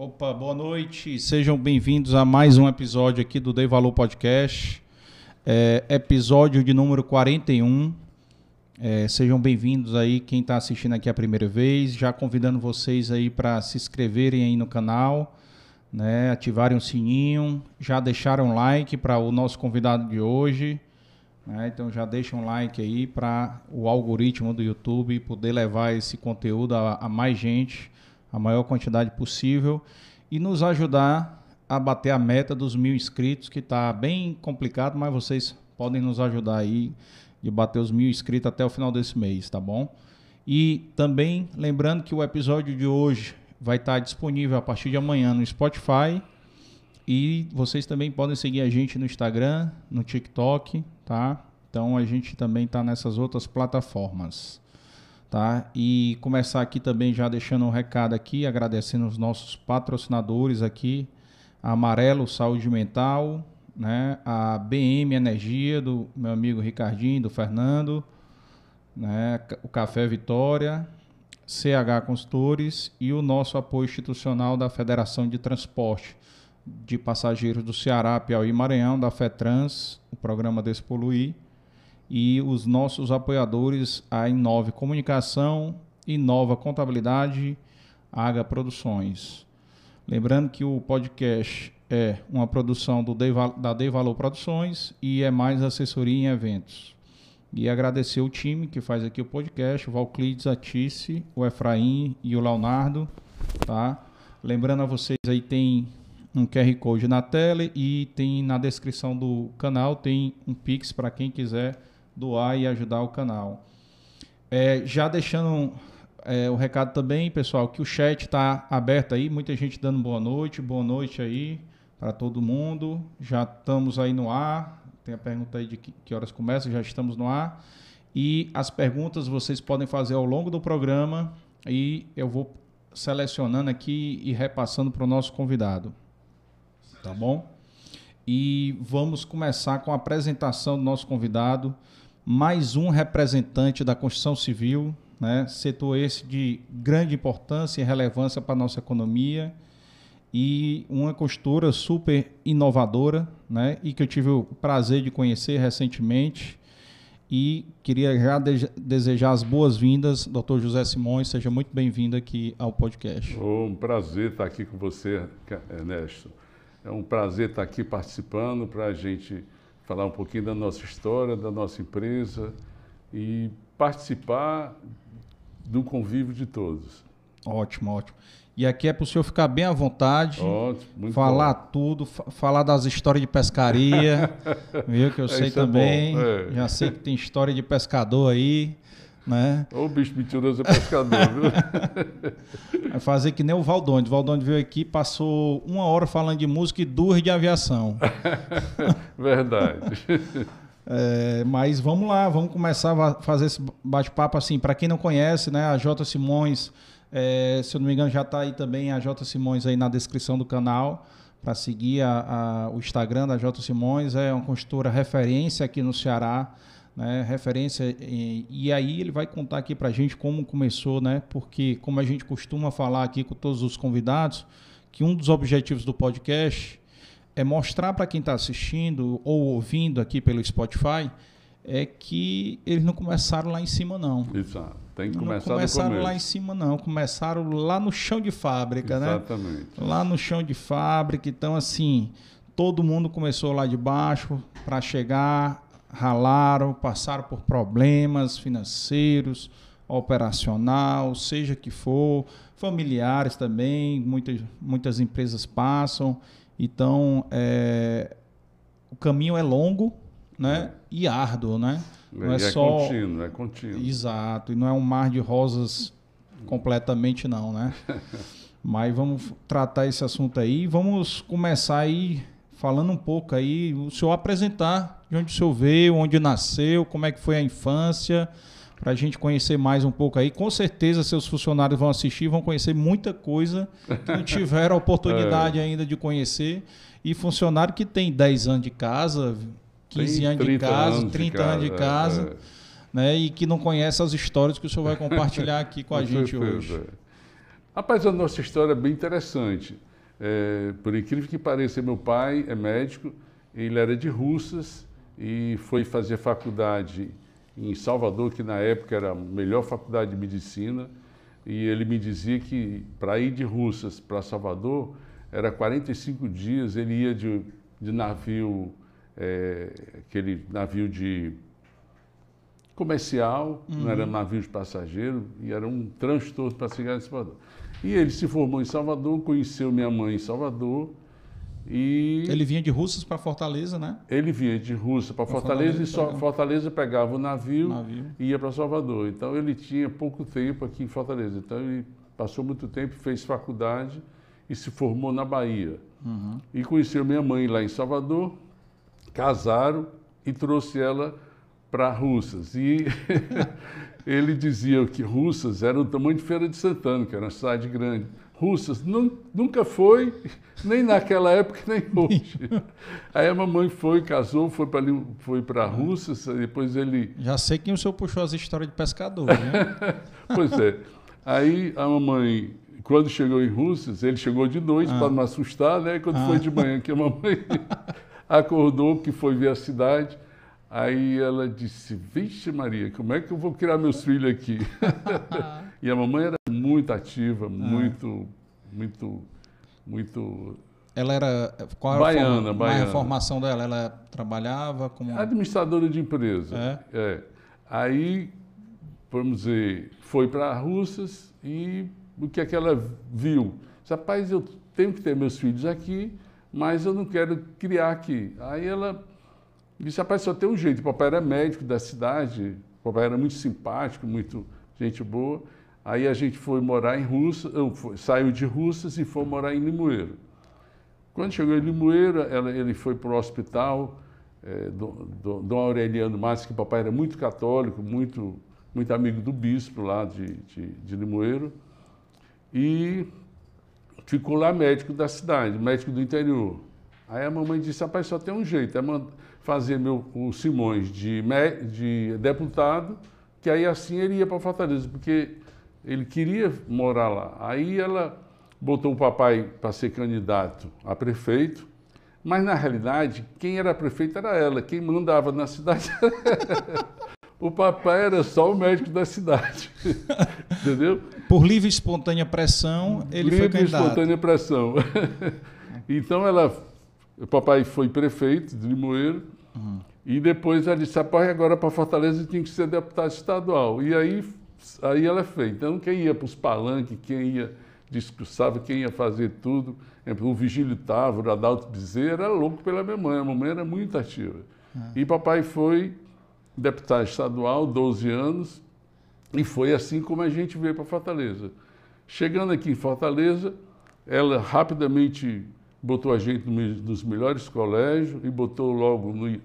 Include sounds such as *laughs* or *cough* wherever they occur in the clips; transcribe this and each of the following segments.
Opa, boa noite. Sejam bem-vindos a mais um episódio aqui do Dei Valor Podcast. É, episódio de número 41. É, sejam bem-vindos aí quem está assistindo aqui a primeira vez. Já convidando vocês aí para se inscreverem aí no canal, né, ativarem o sininho, já deixaram um like para o nosso convidado de hoje. Né, então já deixa um like aí para o algoritmo do YouTube poder levar esse conteúdo a, a mais gente a maior quantidade possível e nos ajudar a bater a meta dos mil inscritos, que está bem complicado, mas vocês podem nos ajudar aí de bater os mil inscritos até o final desse mês, tá bom? E também lembrando que o episódio de hoje vai estar tá disponível a partir de amanhã no Spotify e vocês também podem seguir a gente no Instagram, no TikTok, tá? Então a gente também está nessas outras plataformas tá? E começar aqui também já deixando um recado aqui, agradecendo os nossos patrocinadores aqui, a Amarelo Saúde Mental, né? A BM Energia do meu amigo Ricardinho, do Fernando, né? O Café Vitória, CH Consultores e o nosso apoio institucional da Federação de Transporte de Passageiros do Ceará, Piauí e Maranhão, da FETRANS, o programa Despoluir e os nossos apoiadores, a Inove Comunicação, Inova Contabilidade, Aga Produções. Lembrando que o podcast é uma produção do da Dei Valor Produções e é mais assessoria em eventos. E agradecer o time que faz aqui o podcast, o Valclides, a Tice, o Efraim e o Leonardo, tá? Lembrando a vocês aí tem um QR Code na tela e tem na descrição do canal tem um Pix para quem quiser doar e ajudar o canal. É, já deixando é, o recado também, pessoal, que o chat está aberto aí, muita gente dando boa noite, boa noite aí para todo mundo. Já estamos aí no ar. Tem a pergunta aí de que, horas começa, já estamos no ar. E as perguntas vocês podem fazer ao longo do programa e eu vou selecionando aqui e repassando para o nosso convidado. Tá bom? E vamos começar com a apresentação do nosso convidado mais um representante da construção civil, né? setor esse de grande importância e relevância para a nossa economia e uma costura super inovadora, né? E que eu tive o prazer de conhecer recentemente e queria já de desejar as boas-vindas, doutor José Simões, seja muito bem-vindo aqui ao podcast. Oh, um prazer estar aqui com você, Ernesto. É um prazer estar aqui participando para a gente falar um pouquinho da nossa história, da nossa empresa e participar do convívio de todos. Ótimo, ótimo. E aqui é para o senhor ficar bem à vontade, ótimo, falar bom. tudo, falar das histórias de pescaria, *laughs* viu? Que eu sei é também. É é. Já sei que tem história de pescador aí né? Ô bicho mentiroso é pescador, viu? *laughs* Vai fazer que nem o Valdonde. O Valdonde veio aqui, passou uma hora falando de música e duas de aviação. *laughs* Verdade. *laughs* É, mas vamos lá, vamos começar a fazer esse bate-papo assim. Para quem não conhece, né, a J Simões, é, se eu não me engano, já está aí também a J Simões aí na descrição do canal para seguir a, a, o Instagram da J Simões. É uma construtora referência aqui no Ceará né, referência e, e, aí ele vai contar aqui para a gente como começou, né? Porque como a gente costuma falar aqui com todos os convidados, que um dos objetivos do podcast é mostrar para quem está assistindo ou ouvindo aqui pelo Spotify é que eles não começaram lá em cima não. Exato. Tem que começar não começaram lá em cima não, começaram lá no chão de fábrica, Exatamente. né? Exatamente. Lá no chão de fábrica, então assim, todo mundo começou lá de baixo para chegar ralaram, passaram por problemas financeiros, operacional, seja que for, familiares também, muitas, muitas empresas passam. Então, é, o caminho é longo né? É. e árduo, né? Não é, é só... contínuo, é contínuo. Exato, e não é um mar de rosas completamente não, né? *laughs* Mas vamos tratar esse assunto aí. Vamos começar aí falando um pouco aí, o senhor apresentar de onde o senhor veio, onde nasceu, como é que foi a infância, para a gente conhecer mais um pouco aí. Com certeza seus funcionários vão assistir, vão conhecer muita coisa que não tiveram a oportunidade *laughs* é. ainda de conhecer. E funcionário que tem 10 anos de casa, 15 anos de casa, anos 30 de anos de casa, é. Né, e que não conhece as histórias que o senhor vai compartilhar aqui com, *laughs* com a gente certeza. hoje. Rapaz, a nossa história é bem interessante. É, por incrível que pareça, meu pai é médico, ele era de Russas e foi fazer faculdade em Salvador, que na época era a melhor faculdade de medicina, e ele me dizia que para ir de Russas para Salvador era 45 dias, ele ia de, de navio, é, aquele navio de comercial, uhum. não era uhum. navio de passageiro, e era um transtorno para chegar em Salvador. E ele se formou em Salvador, conheceu minha mãe em Salvador, e ele vinha de Russas para Fortaleza, né? Ele vinha de Russa para Fortaleza, Fortaleza, e só, Fortaleza pegava o navio, navio. e ia para Salvador. Então ele tinha pouco tempo aqui em Fortaleza. Então ele passou muito tempo, fez faculdade e se formou na Bahia. Uhum. E conheceu minha mãe lá em Salvador, casaram e trouxe ela para Russas. E *laughs* ele dizia que Russas era o tamanho de Feira de Santana, que era uma cidade grande. Russas nunca foi, nem naquela época, *laughs* nem hoje. Aí a mamãe foi, casou, foi para foi para Russas, depois ele... Já sei quem o senhor puxou as histórias de pescador, né? *laughs* pois é. Aí a mamãe, quando chegou em Russas, ele chegou de noite ah. para não assustar, né? Quando ah. foi de manhã que a mamãe *laughs* acordou, que foi ver a cidade, Aí ela disse, vixe Maria, como é que eu vou criar meus filhos aqui? E a mamãe era muito ativa, ah. muito, muito, muito... Ela era... Qual era baiana, a, baiana. a formação dela? Ela trabalhava como... Administradora de empresa. É? é. Aí, vamos dizer, foi para Russas e o que é que ela viu? Rapaz, eu tenho que ter meus filhos aqui, mas eu não quero criar aqui. Aí ela disse, rapaz, só tem um jeito. O papai era médico da cidade, o papai era muito simpático, muito gente boa. Aí a gente foi morar em Russas, saiu de Russas e foi morar em Limoeiro. Quando chegou em Limoeiro, ela, ele foi para o hospital, é, do, do, Dom Aureliano Matos, que papai era muito católico, muito, muito amigo do bispo lá de, de, de Limoeiro, e ficou lá médico da cidade, médico do interior. Aí a mamãe disse, rapaz, só tem um jeito, é fazer meu, o Simões de, de deputado, que aí assim ele ia para Fortaleza, porque ele queria morar lá. Aí ela botou o papai para ser candidato a prefeito, mas na realidade quem era prefeito era ela, quem mandava na cidade *laughs* O papai era só o médico da cidade. *laughs* Entendeu? Por livre e espontânea pressão, ele livre foi candidato. Livre e espontânea pressão. *laughs* então ela o papai foi prefeito de Limoeiro uhum. e depois ela disse, rapaz, agora para Fortaleza tinha que ser deputado estadual. E aí, aí ela fez. Então, quem ia para os palanques, quem ia discursava, quem ia fazer tudo, o Vigílio Távora, o Adalto Bezerra, era louco pela minha mãe, a mamãe era muito ativa. Uhum. E papai foi deputado estadual, 12 anos, e foi assim como a gente veio para Fortaleza. Chegando aqui em Fortaleza, ela rapidamente botou a gente nos melhores colégios e botou logo no,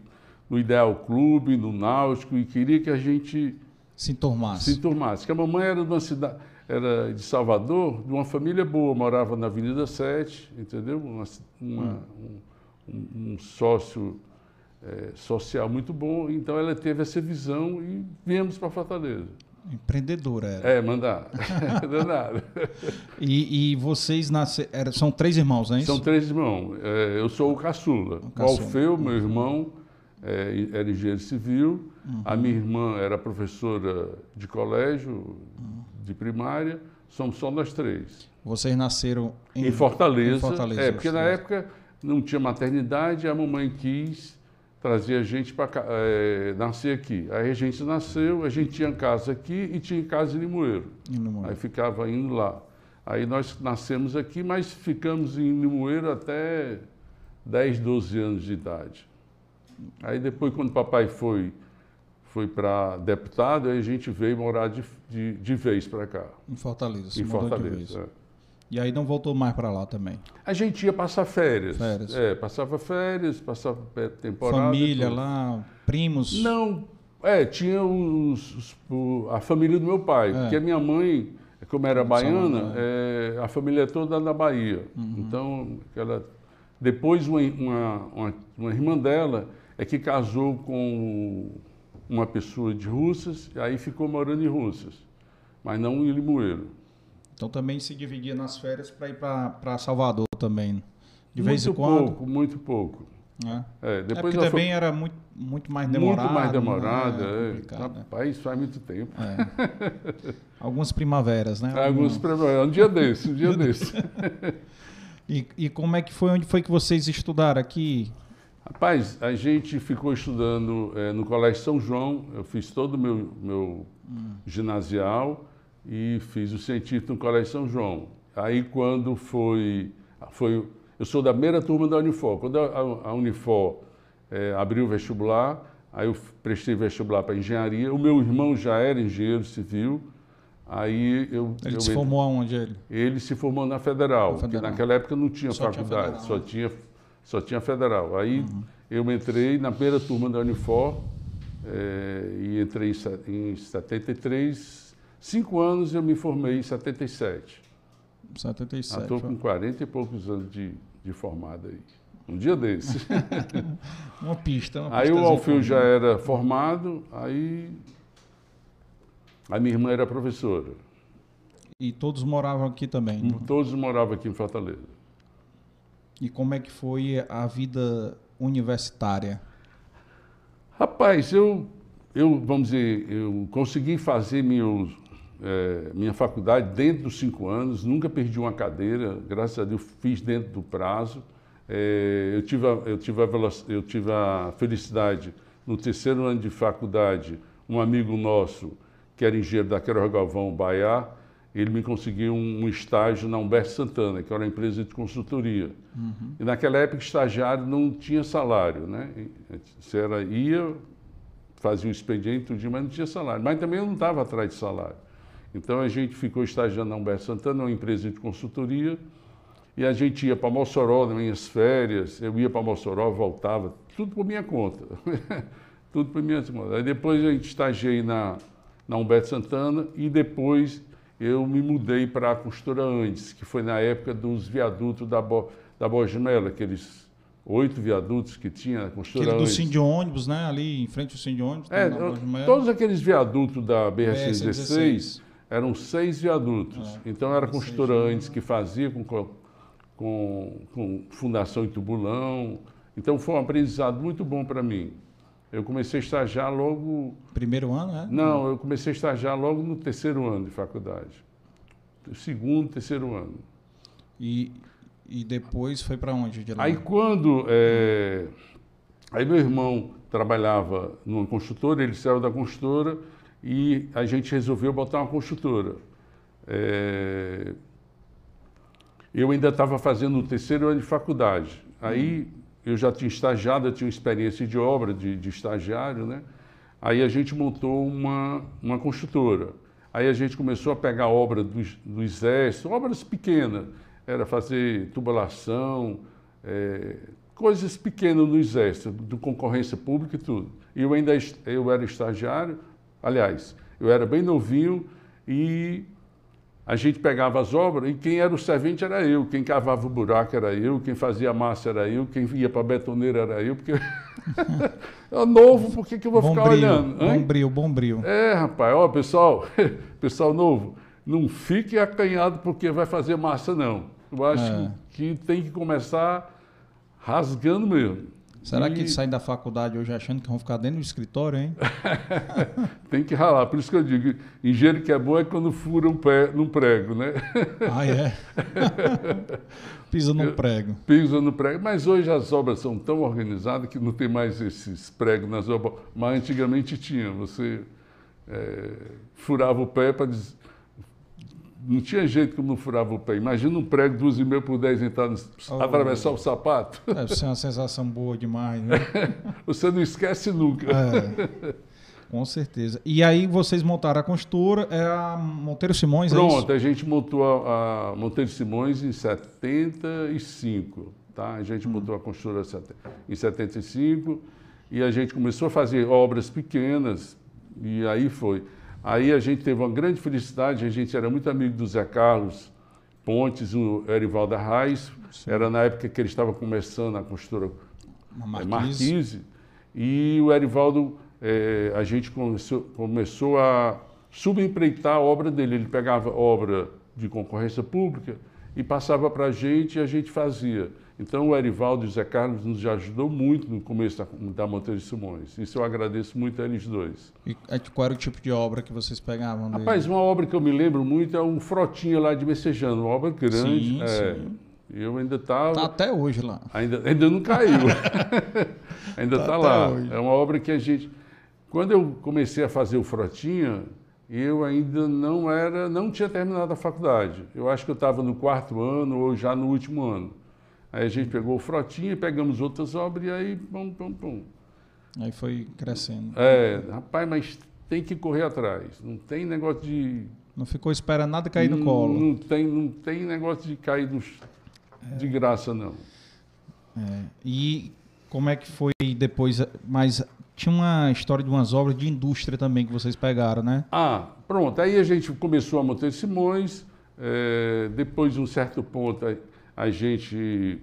no Ideal Clube, no Náutico, e queria que a gente se enturmasse. Se enturmasse. Que a mamãe era de uma cidade, era de Salvador, de uma família boa, morava na Avenida 7, entendeu? Uma, uma, hum. um, um, sócio é, social muito bom, então ela teve essa visão e viemos para Fortaleza. Empreendedora. Era. É, mandar. *laughs* Danado. e, e vocês nasceram. São três irmãos, não é isso? São três irmãos. É, eu sou o caçula. O, caçula. o Alfeu, meu irmão, é, era engenheiro civil. Uhum. A minha irmã era professora de colégio, uhum. de primária. Somos só nós três. Vocês nasceram em, em Fortaleza. Em Fortaleza. É, porque na época não tinha maternidade, a mamãe quis trazia a gente para é, nascer aqui. Aí a gente nasceu, a gente tinha casa aqui e tinha casa em Limoeiro. Em Limoeiro. Aí ficava indo lá. Aí nós nascemos aqui, mas ficamos em Limoeiro até 10, 12 anos de idade. Aí depois, quando papai foi, foi para deputado, aí a gente veio morar de, de, de vez para cá. Em Fortaleza. Em Fortaleza. É. E aí não voltou mais para lá também? A gente ia passar férias. Férias. É, passava férias, passava temporada. Família lá, primos? Não, é, tinha os, os, a família do meu pai, é. porque a minha mãe, como era baiana, é, a família é toda da Bahia. Uhum. Então, ela, depois uma, uma, uma irmã dela é que casou com uma pessoa de Russas, e aí ficou morando em Russas, mas não em Limoeiro. Então também se dividia nas férias para ir para Salvador também. De muito vez em quando. Pouco, muito pouco. É. É, depois é porque também era muito, muito mais demorado. Muito mais demorado, é. é. Rapaz, faz muito tempo. É. *laughs* Algumas primaveras, né? Algumas primaveras. Um dia desse, um dia *laughs* desse. *laughs* e, e como é que foi? Onde foi que vocês estudaram aqui? Rapaz, a gente ficou estudando é, no Colégio São João. Eu fiz todo o meu, meu hum. ginasial e fiz o científico no Colégio São João. Aí quando foi, foi eu sou da primeira turma da Unifor. Quando a, a Unifor é, abriu o vestibular, aí eu prestei vestibular para engenharia. O meu irmão já era engenheiro civil. Aí eu. Ele eu, se formou aonde ele? Ele se formou na Federal, porque naquela época não tinha só faculdade, tinha só, tinha, só tinha Federal. Aí uhum. eu entrei na primeira turma da Unifor é, e entrei em, em 73. Cinco anos eu me formei em 77. 77. Estou com 40 e poucos anos de, de formado aí. Um dia desse. *laughs* uma pista. Uma aí o Alfio já era formado, aí a minha irmã era professora. E todos moravam aqui também? Todos moravam aqui em Fortaleza. E como é que foi a vida universitária? Rapaz, eu, eu vamos dizer, eu consegui fazer é, minha faculdade dentro dos cinco anos, nunca perdi uma cadeira, graças a Deus fiz dentro do prazo. É, eu, tive a, eu, tive a, eu tive a felicidade, no terceiro ano de faculdade, um amigo nosso, que era engenheiro da Quero Galvão Baiá, ele me conseguiu um, estágio na Humberto Santana, que era uma empresa de consultoria. Uhum. E naquela época, estagiário não tinha salário, né? Você era, ia, fazia o expediente, tudo, mas não tinha salário. Mas também eu não estava atrás de salário. Então a gente ficou estagiando na Humberto Santana, uma empresa de consultoria, e a gente ia para Mossoró nas minhas férias, eu ia para Mossoró, voltava, tudo por minha conta. *laughs* tudo por minha conta. Aí depois a gente estagiei na, na Humberto Santana e depois eu me mudei para a Costura Andes, que foi na época dos viadutos da, Bo, da Borgemela, aqueles oito viadutos que tinha na Costura Aquele do Sim de ônibus, né? Ali em frente ao Sim de ônibus. É, todos aqueles viadutos da BR-116 eram seis viadutos. É, então era construtora antes que fazia com, com, com fundação em tubulão. Então foi um aprendizado muito bom para mim. Eu comecei a estagiar logo. Primeiro ano, é? Não, eu comecei a estagiar logo no terceiro ano de faculdade. Segundo, terceiro ano. E, e depois foi para onde? De aí quando. É... Aí meu irmão trabalhava numa construtora, ele saiu da construtora e a gente resolveu botar uma construtora. É... Eu ainda estava fazendo o terceiro ano de faculdade. Aí eu já tinha estagiado, eu tinha experiência de obra, de, de estagiário, né? Aí a gente montou uma, uma construtora. Aí a gente começou a pegar obra do, do exército, obras pequenas. Era fazer tubulação, é, coisas pequenas no exército, de concorrência pública e tudo. E eu ainda eu era estagiário, Aliás, eu era bem novinho e a gente pegava as obras e quem era o servente era eu, quem cavava o buraco era eu, quem fazia a massa era eu, quem ia para a betoneira era eu, porque *laughs* é novo, por que, que eu vou bom ficar brio, olhando? Hein? Bom brilho, bom brilho. É, rapaz, ó, pessoal, *laughs* pessoal novo, não fique acanhado porque vai fazer massa, não. Eu acho é. que tem que começar rasgando mesmo. Será e... que saem da faculdade hoje achando que vão ficar dentro do escritório, hein? *laughs* Tem que ralar. Por isso que eu digo, engenheiro que é bom é quando fura um pé num prego, né? Ah, é? *laughs* Pisa no prego. Pisa no prego. Mas hoje as obras são tão organizadas que não tem mais esses pregos nas obras. Mas antigamente tinha. Você é, furava o pé para não tinha jeito como não furava o pé. Imagina um prego de 12 mil por 10 entrar no, oh, atravessar o sapato. Deve ser uma sensação boa demais, né? *laughs* Você não esquece nunca. É, com certeza. E aí vocês montaram a construtora, é a Monteiro Simões, é Pronto, é a gente montou a, a, Monteiro Simões em 75, tá? A gente hum. montou a construtora em 75 e a gente começou a fazer obras pequenas e aí foi. Aí a gente teve uma grande felicidade, a gente era muito amigo do Zé Carlos Pontes, o Erivaldo Arraes, era na época que ele estava começando a costura Marquise. Marquise, e o Erivaldo, é, a gente começou, começou a subempreitar a obra dele, ele pegava obra de concorrência pública e passava para a gente e a gente fazia. Então o Erivaldo e o Zé Carlos nos ajudou muito no começo da, da Monteiro de Simões. Isso eu agradeço muito a eles dois. E é, qual era o tipo de obra que vocês pegavam? Dele? Rapaz, uma obra que eu me lembro muito é um Frotinha lá de Messejano, uma obra grande. Sim, é, sim. Eu ainda estava. Tá até hoje lá. Ainda, ainda não caiu. *laughs* ainda está Tá lá. até hoje. É uma obra que a gente. Quando eu comecei a fazer o Frotinha, eu ainda não era, não tinha terminado a faculdade. Eu acho que eu estava no quarto ano ou já no último ano. Aí a gente pegou o Frotinha, pegamos outras obras e aí, pum, pum, pum. Aí foi crescendo. É, rapaz, mas tem que correr atrás. Não tem negócio de. Não ficou esperando nada cair no não, colo. Não tem, não tem negócio de cair no, de graça, não. É. E como é que foi depois? Mas tinha uma história de umas obras de indústria também que vocês pegaram, né? Ah, pronto. Aí a gente começou a Monteiro Simões. eh, depois de um certo ponto, a, gente.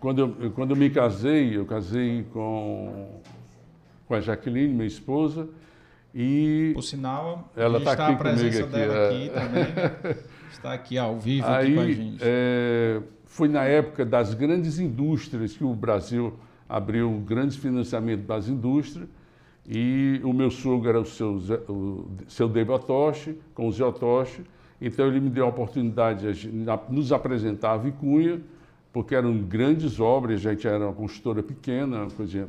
Quando eu, quando eu me casei, eu casei com, com a Jaqueline, minha esposa, e Por sinal, Ela gente tá aqui a presença comigo aqui, dela é. aqui também. Está aqui ao vivo aqui com a aí gente. eh, foi na época das grandes indústrias que o Brasil abriu grandes financiamentos das indústrias. E o meu sogro era o seu, o seu Otoshi, com o Zé Otoshi. Então ele me deu a oportunidade de nos apresentar a Vicunha, porque eram grandes obras, a gente era uma construtora pequena, coisa,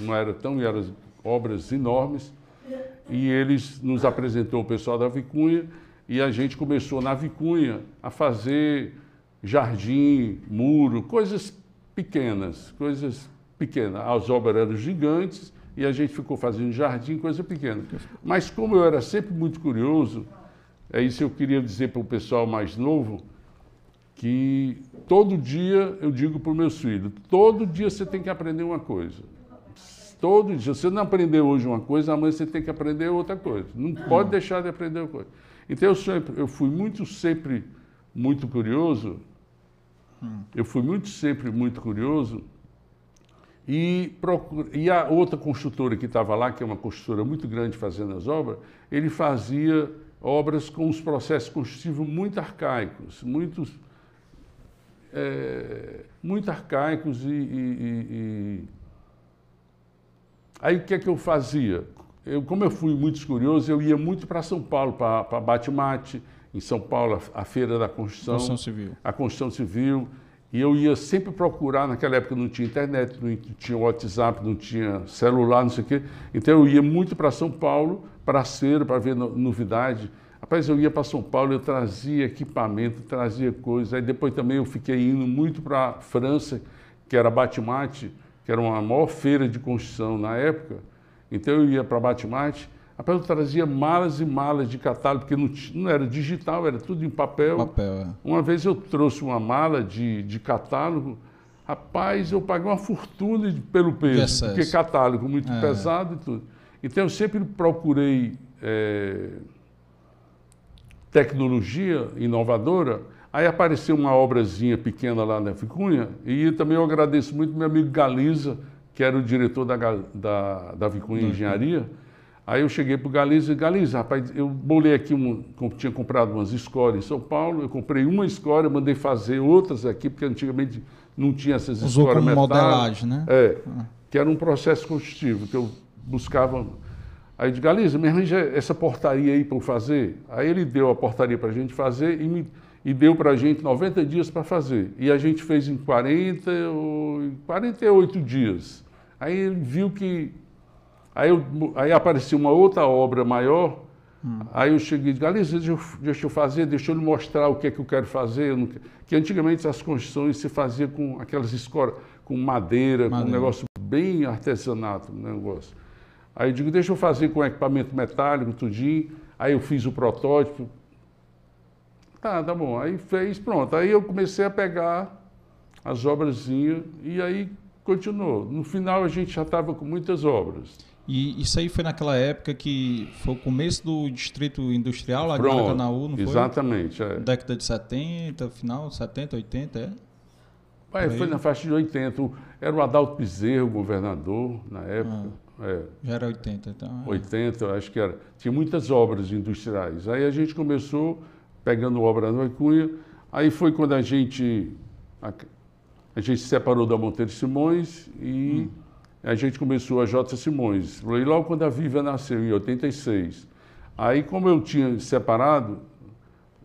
não era tão, eram obras enormes. E eles nos apresentou o pessoal da Vicunha e a gente começou na Vicunha a fazer jardim, muro, coisas pequenas, coisas pequenas. As obras eram gigantes e a gente ficou fazendo jardim, coisa pequena. Mas como eu era sempre muito curioso, é isso que eu queria dizer para o pessoal mais novo, que todo dia eu digo para os meus filhos, todo dia você tem que aprender uma coisa. Todo dia. Se você não aprender hoje uma coisa, amanhã você tem que aprender outra coisa. Não pode deixar de aprender uma coisa. Então eu sempre, eu fui muito sempre muito curioso. Eu fui muito sempre muito curioso. E, e a outra construtora que estava lá, que é uma construtora muito grande fazendo as obras, ele fazia obras com os processos construtivos muito arcaicos, muito, é, muito arcaicos e, e- e- Aí o que é que eu fazia? Eu, como eu fui muito curioso, eu ia muito para São Paulo, para Batimate, em São Paulo, a, a Feira da Construção, Construção civil. a construção civil. E eu ia sempre procurar, naquela época não tinha internet, não tinha WhatsApp, não tinha celular, não sei o quê. Então eu ia muito para São Paulo, feira, para ver no- novidade. Rapaz, eu ia para São Paulo, eu trazia equipamento, trazia coisas. Aí depois também eu fiquei indo muito para a França, que era Batimate, que era uma maior feira de construção na época. Então eu ia para Batimate, rapaz, eu trazia malas e malas de catálogo, porque não, não era digital, era tudo em papel. Papel, é. Uma vez eu trouxe uma mala de, de catálogo, rapaz, eu paguei uma fortuna de- pelo peso, porque catálogo muito É. pesado e tudo. Então eu sempre procurei eh, tecnologia inovadora. Aí apareceu uma obrazinha pequena lá na Vicunha, e também eu agradeço muito meu amigo Galiza, que era o diretor da, da, da Vicunha Engenharia. Aí eu cheguei para o Galiza e Galiza, rapaz, eu bolei aqui, um, tinha comprado umas escórias em São Paulo, eu comprei uma escória, mandei fazer outras aqui, porque antigamente não tinha essas Usou escórias como metálicas. modelagem, né? É, que era um processo construtivo, que eu buscava. Aí eu digo, Galiza, me arranja essa portaria aí para eu fazer. Aí ele deu a portaria para a gente fazer e, me, e deu para a gente 90 dias para fazer. E a gente fez em 40, ou- em 48 dias. Aí ele viu que. Aí, eu, aí apareceu uma outra obra maior. Aí eu cheguei e disse, Galiza, deixa eu, deixa eu fazer, deixa eu lhe mostrar o que é que eu quero fazer. Eu que- antigamente as construções se fazia com aquelas escoras, com madeira, com um Madeira. negócio bem artesanato, um negócio. Aí eu digo, deixa eu fazer com equipamento metálico, tudinho. Aí eu fiz o protótipo. Tá, tá bom. Aí fez, pronto. Aí eu comecei a pegar as obrazinhas e aí continuou. No final a gente já estava com muitas obras. E isso aí foi naquela época que foi o começo do distrito industrial lá de Pronto, Maracanaú, não foi? Exatamente. É. Década de 70, final, 70, 80, é? Por foi na faixa de 80. O- Era o Adalto Bezerro, governador, na época. É, Já era 80, então. é. 80, eu acho que era. Tinha muitas obras industriais. Aí a gente começou pegando obra no Cunha. Aí foi quando a gente a, a gente se separou da Monteiro Simões e hum. a gente começou a J. Simões. Foi logo quando a Viva nasceu, em 86. Aí, como eu tinha separado,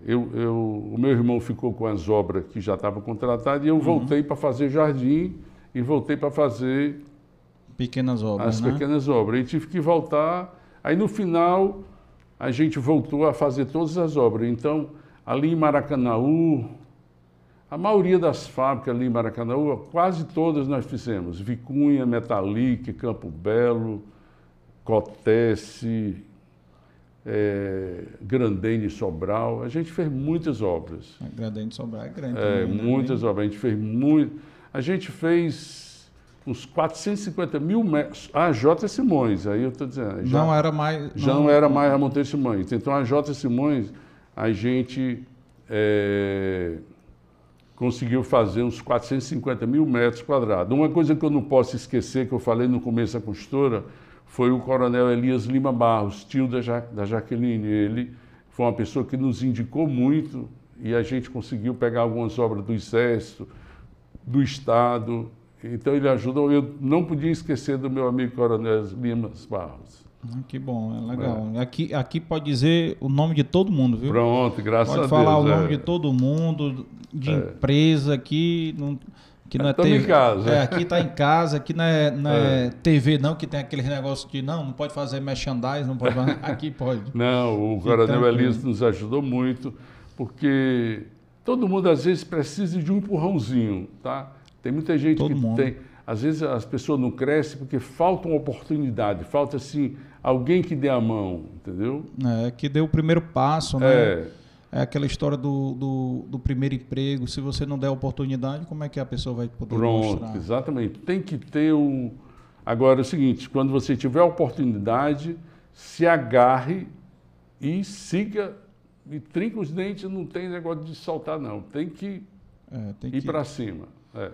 eu, eu, o meu irmão ficou com as obras que já estavam contratadas e eu uhum. voltei para fazer jardim e voltei para fazer pequenas obras, as né? pequenas obras. E tive que voltar. Aí no final a gente voltou a fazer todas as obras. Então ali em Maracanaú, a maioria das fábricas ali em Maracanaú, quase todas nós fizemos. Vicunha, Metalic, Campo Belo, Cotesse, é, Grandene Sobral. A gente fez muitas obras. A Grandene Sobral é grande. É, também, né? muitas obras. A gente fez muito. A gente fez uns 450 mil metros. A J. Simões, aí eu estou dizendo. Já, não era mais. Já não, não era mais a Monteiro Simões. Então a J. Simões, a gente é, conseguiu fazer uns 450 mil metros quadrados. Uma coisa que eu não posso esquecer, que eu falei no começo da construtora, foi o coronel Elias Lima Barros, tio da, ja da Jaqueline. Ele foi uma pessoa que nos indicou muito e a gente conseguiu pegar algumas obras do Exército, do Estado. Então ele ajudou. Eu não podia esquecer do meu amigo coronel Lima Barros. Ah, que bom, é legal. É. Aqui, aqui pode dizer o nome de todo mundo, viu? Pronto, graças pode a Deus. Pode falar o nome é. de todo mundo, de é. empresa aqui. Não que não é TV. em casa. É, aqui está em casa, aqui não é, não é, é, TV não, que tem aquele negócio de não, não pode fazer merchandise, não pode fazer, *laughs* aqui pode. Não, o Coronel Elias nos ajudou muito, porque todo mundo às vezes precisa de um empurrãozinho, tá? Tem muita gente todo que mundo. tem, às vezes as pessoas não crescem porque falta uma oportunidade, falta assim alguém que dê a mão, entendeu? É, que dê o primeiro passo, né? É. É aquela história do, do, do, primeiro emprego. Se você não der oportunidade, como é que a pessoa vai poder Pronto, mostrar? exatamente. Tem que ter o... Agora é o seguinte, quando você tiver a oportunidade, se agarre e siga e trinca os dentes, não tem negócio de soltar, não. Tem que é, tem ir que... para cima. É.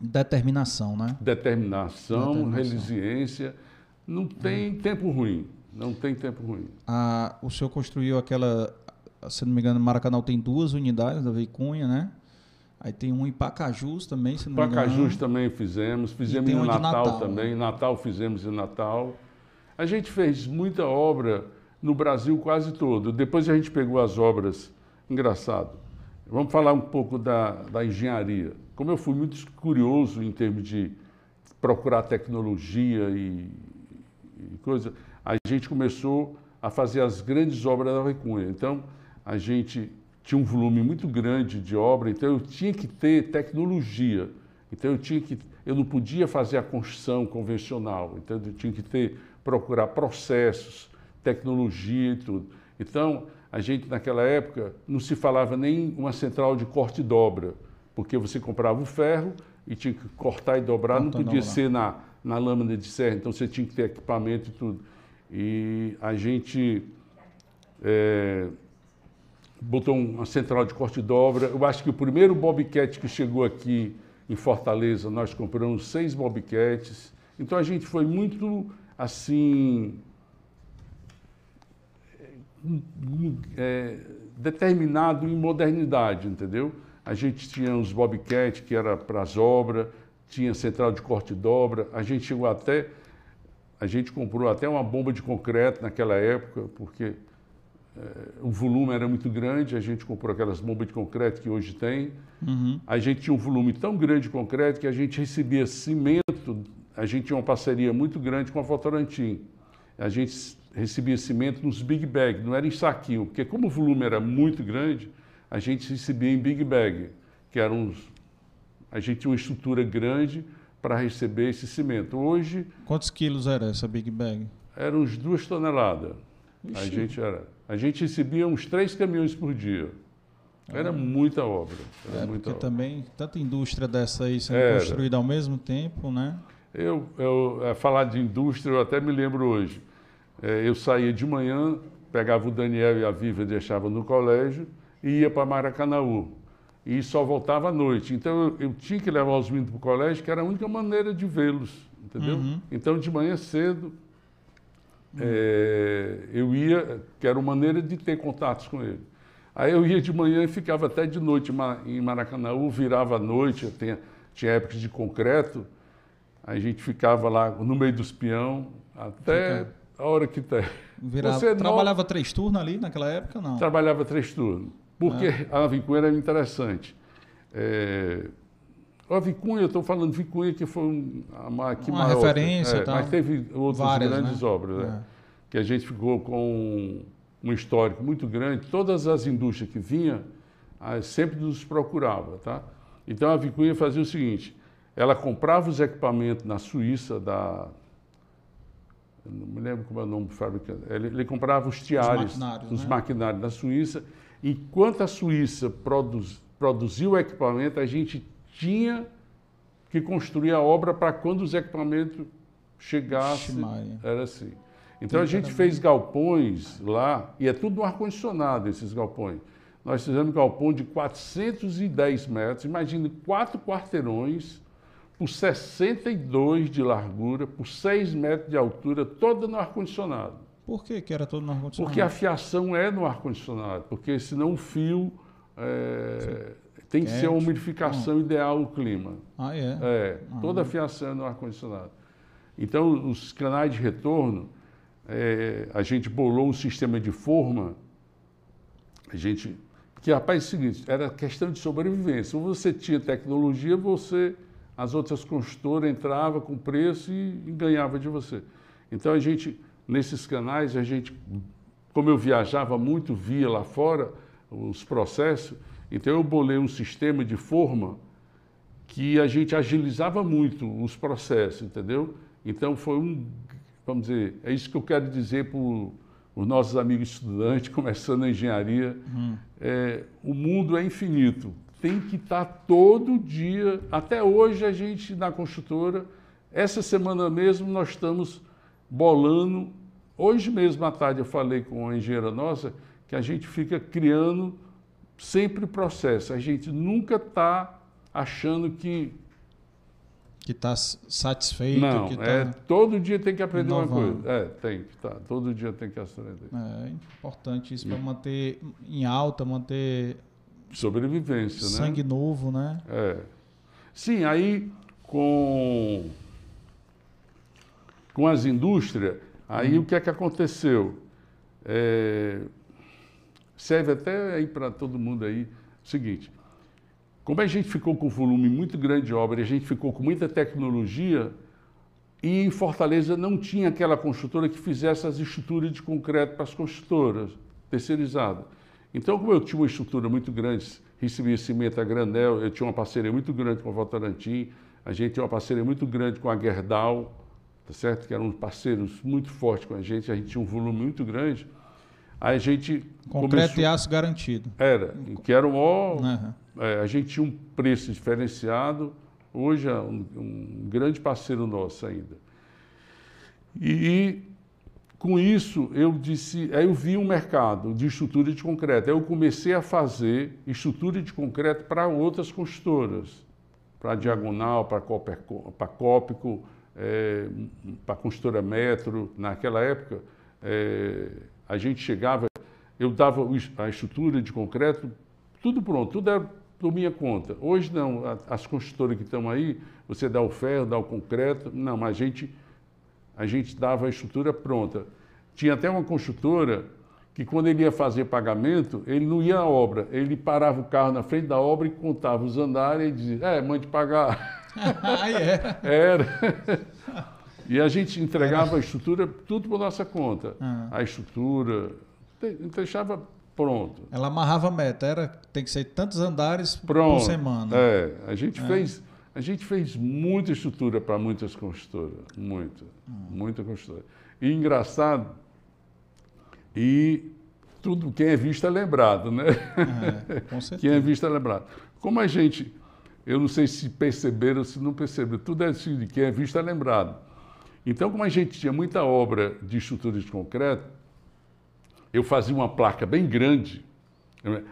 Determinação, né? Determinação, Determinação, resiliência. Não tem hum. tempo ruim. Não tem tempo ruim. Ah, o senhor construiu aquela se não me engano, Maracanã tem duas unidades da Veicunha, né? Aí tem um em Pacajus também, se não Pacajus me engano. Pacajus também fizemos, fizemos em Natal, Natal, também. Né? Natal fizemos em Natal. A gente fez muita obra no Brasil quase todo. Depois a gente pegou as obras, engraçado. Vamos falar um pouco da, da engenharia. Como eu fui muito curioso em termos de procurar tecnologia e, e coisa, a gente começou a fazer as grandes obras da Veicunha. Então, a gente tinha um volume muito grande de obra, então eu tinha que ter tecnologia. Então eu tinha que, eu não podia fazer a construção convencional. Então eu tinha que ter procurar processos, tecnologia e tudo. Então a gente naquela época não se falava nem uma central de corte e dobra, porque você comprava o ferro e tinha que cortar e dobrar, não podia ser na, na lâmina de serra, então você tinha que ter equipamento e tudo. E a gente é, botou uma central de corte e dobra. Eu acho que o primeiro Bobcat que chegou aqui em Fortaleza, nós compramos seis Bobcats. Então a gente foi muito assim é, determinado em modernidade, entendeu? A gente tinha os Bobcat que era para as obras, tinha central de corte e dobra. A gente chegou até, a gente comprou até uma bomba de concreto naquela época, porque é, o volume era muito grande, a gente comprou aquelas bombas de concreto que hoje tem. Uhum. A gente tinha um volume tão grande de concreto que a gente recebia cimento, a gente tinha uma parceria muito grande com a Votorantim. A gente recebia cimento nos big bag, não era em saquinho, porque como o volume era muito grande, a gente recebia em big bag, que eram uns... A gente tinha uma estrutura grande para receber esse cimento. Hoje... Quantos quilos era essa big bag? Eram uns duas toneladas. Ixi. A gente era... A gente recebia uns três caminhões por dia. Era ah. muita obra. Era é, muita porque obra. também tanta indústria dessa aí sendo era. construída ao mesmo tempo, né? Eu, eu é, falar de indústria, eu até me lembro hoje. É, eu saía de manhã, pegava o Daniel e a Viva e deixava no colégio e ia para Maracanaú. E só voltava à noite. Então eu, eu tinha que levar os meninos para o colégio, que era a única maneira de vê-los, entendeu? Uhum. Então de manhã cedo é, eu ia, que era uma maneira de ter contatos com ele. Aí eu ia de manhã e ficava até de noite em Maracanã, virava à noite, tinha, tinha épocas de concreto, aí a gente ficava lá no meio dos peão até Fica... a hora que tem. Virava, Você trabalhava não... três turnos ali naquela época não? Trabalhava três turnos, porque é. a Vicunha era interessante. É... A Vicunha, eu estou falando Vicunha, que foi um, uma, aqui uma maior, referência. É, Mas teve outras Várias, grandes né? obras, né? É. que a gente ficou com um histórico muito grande, todas as indústrias que vinham sempre nos procurava, tá? Então a Vicunha fazia o seguinte, ela comprava os equipamentos na Suíça da não me lembro como é o nome do fabricante. Ele, ele comprava os tiares, os maquinários, os né? maquinários da Suíça. Enquanto a Suíça produz, produziu o equipamento, a gente tinha que construir a obra para quando os equipamentos chegassem. Era assim. Então a gente fez galpões lá, e é tudo no ar-condicionado esses galpões. Nós fizemos galpão de 410 metros, imagine quatro quarteirões por 62 de largura, por 6 metros de altura, toda no ar-condicionado. Por que, que era todo no ar-condicionado? Porque a fiação é no ar-condicionado, porque senão o fio é, tem que ser a umidificação ideal do clima. Ah, é? É, ah. toda a fiação é no ar-condicionado. Então, os canais de retorno, é, a gente bolou um sistema de forma, a gente. Porque, rapaz, é o seguinte, era questão de sobrevivência. Se você tinha tecnologia, você. As outras construtoras entravam com preço e, e ganhava de você. Então a gente, nesses canais, a gente, como eu viajava muito, via lá fora os processos, então eu bolei um sistema de forma que a gente agilizava muito os processos, entendeu? Então foi um vamos dizer, é isso que eu quero dizer para os nossos amigos estudantes, *laughs* começando a engenharia. Uhum. É, o mundo é infinito. Tem que estar todo dia. Até hoje, a gente, na construtora, essa semana mesmo, nós estamos bolando. Hoje mesmo à tarde eu falei com a engenheira nossa que a gente fica criando sempre processo. A gente nunca está achando que que está satisfeito? Não, que tá é, todo dia tem que aprender inovando. uma coisa. É, tem que tá, todo dia tem que aprender. É importante isso para manter em alta, manter sobrevivência, sangue né? Sangue novo, né? É. Sim, aí com com as indústrias, aí hum. o que é que aconteceu? É, serve até aí para todo mundo aí, o seguinte, como a gente ficou com um volume muito grande de obra, a gente ficou com muita tecnologia, e em Fortaleza não tinha aquela construtora que fizesse as estruturas de concreto para as construtoras, terceirizada. Então, como eu tinha uma estrutura muito grande, recebia cimento a granel, eu tinha uma parceria muito grande com a Votorantim, a gente tinha uma parceria muito grande com a Gerdau, tá certo? que eram parceiros muito fortes com a gente, a gente tinha um volume muito grande. Aí a gente. Concreto começou... e aço garantido. Era, que era o maior. Uhum. É, a gente tinha um preço diferenciado, hoje é um, um grande parceiro nosso ainda. E com isso eu disse, aí eu vi um mercado de estrutura de concreto. Aí eu comecei a fazer estrutura de concreto para outras construtoras, para Diagonal, para Cópico, é, para construtora Metro. Naquela época, é, a gente chegava, eu dava a estrutura de concreto, tudo pronto, tudo era por minha conta. Hoje não, as construtoras que estão aí, você dá o ferro, dá o concreto, não, mas a gente, a gente dava a estrutura pronta. Tinha até uma construtora que quando ele ia fazer pagamento, ele não ia à obra, ele parava o carro na frente da obra e contava os andares e dizia, é, mande pagar. *laughs* ah, é? Era. E a gente entregava a estrutura tudo por nossa conta. Ah. A estrutura, deixava pronto. Ela amarrava a meta, era tem que ser tantos andares pronto. por semana. É, a gente é. fez a gente fez muita estrutura para muitas construtoras, muita, hum. muita construtora. E engraçado, e tudo quem é visto é lembrado, né? É, com certeza. *laughs* quem é visto é lembrado. Como a gente, eu não sei se perceberam ou se não perceberam, tudo é assim, quem é visto é lembrado. Então, como a gente tinha muita obra de estrutura de concreto, eu fazia uma placa bem grande.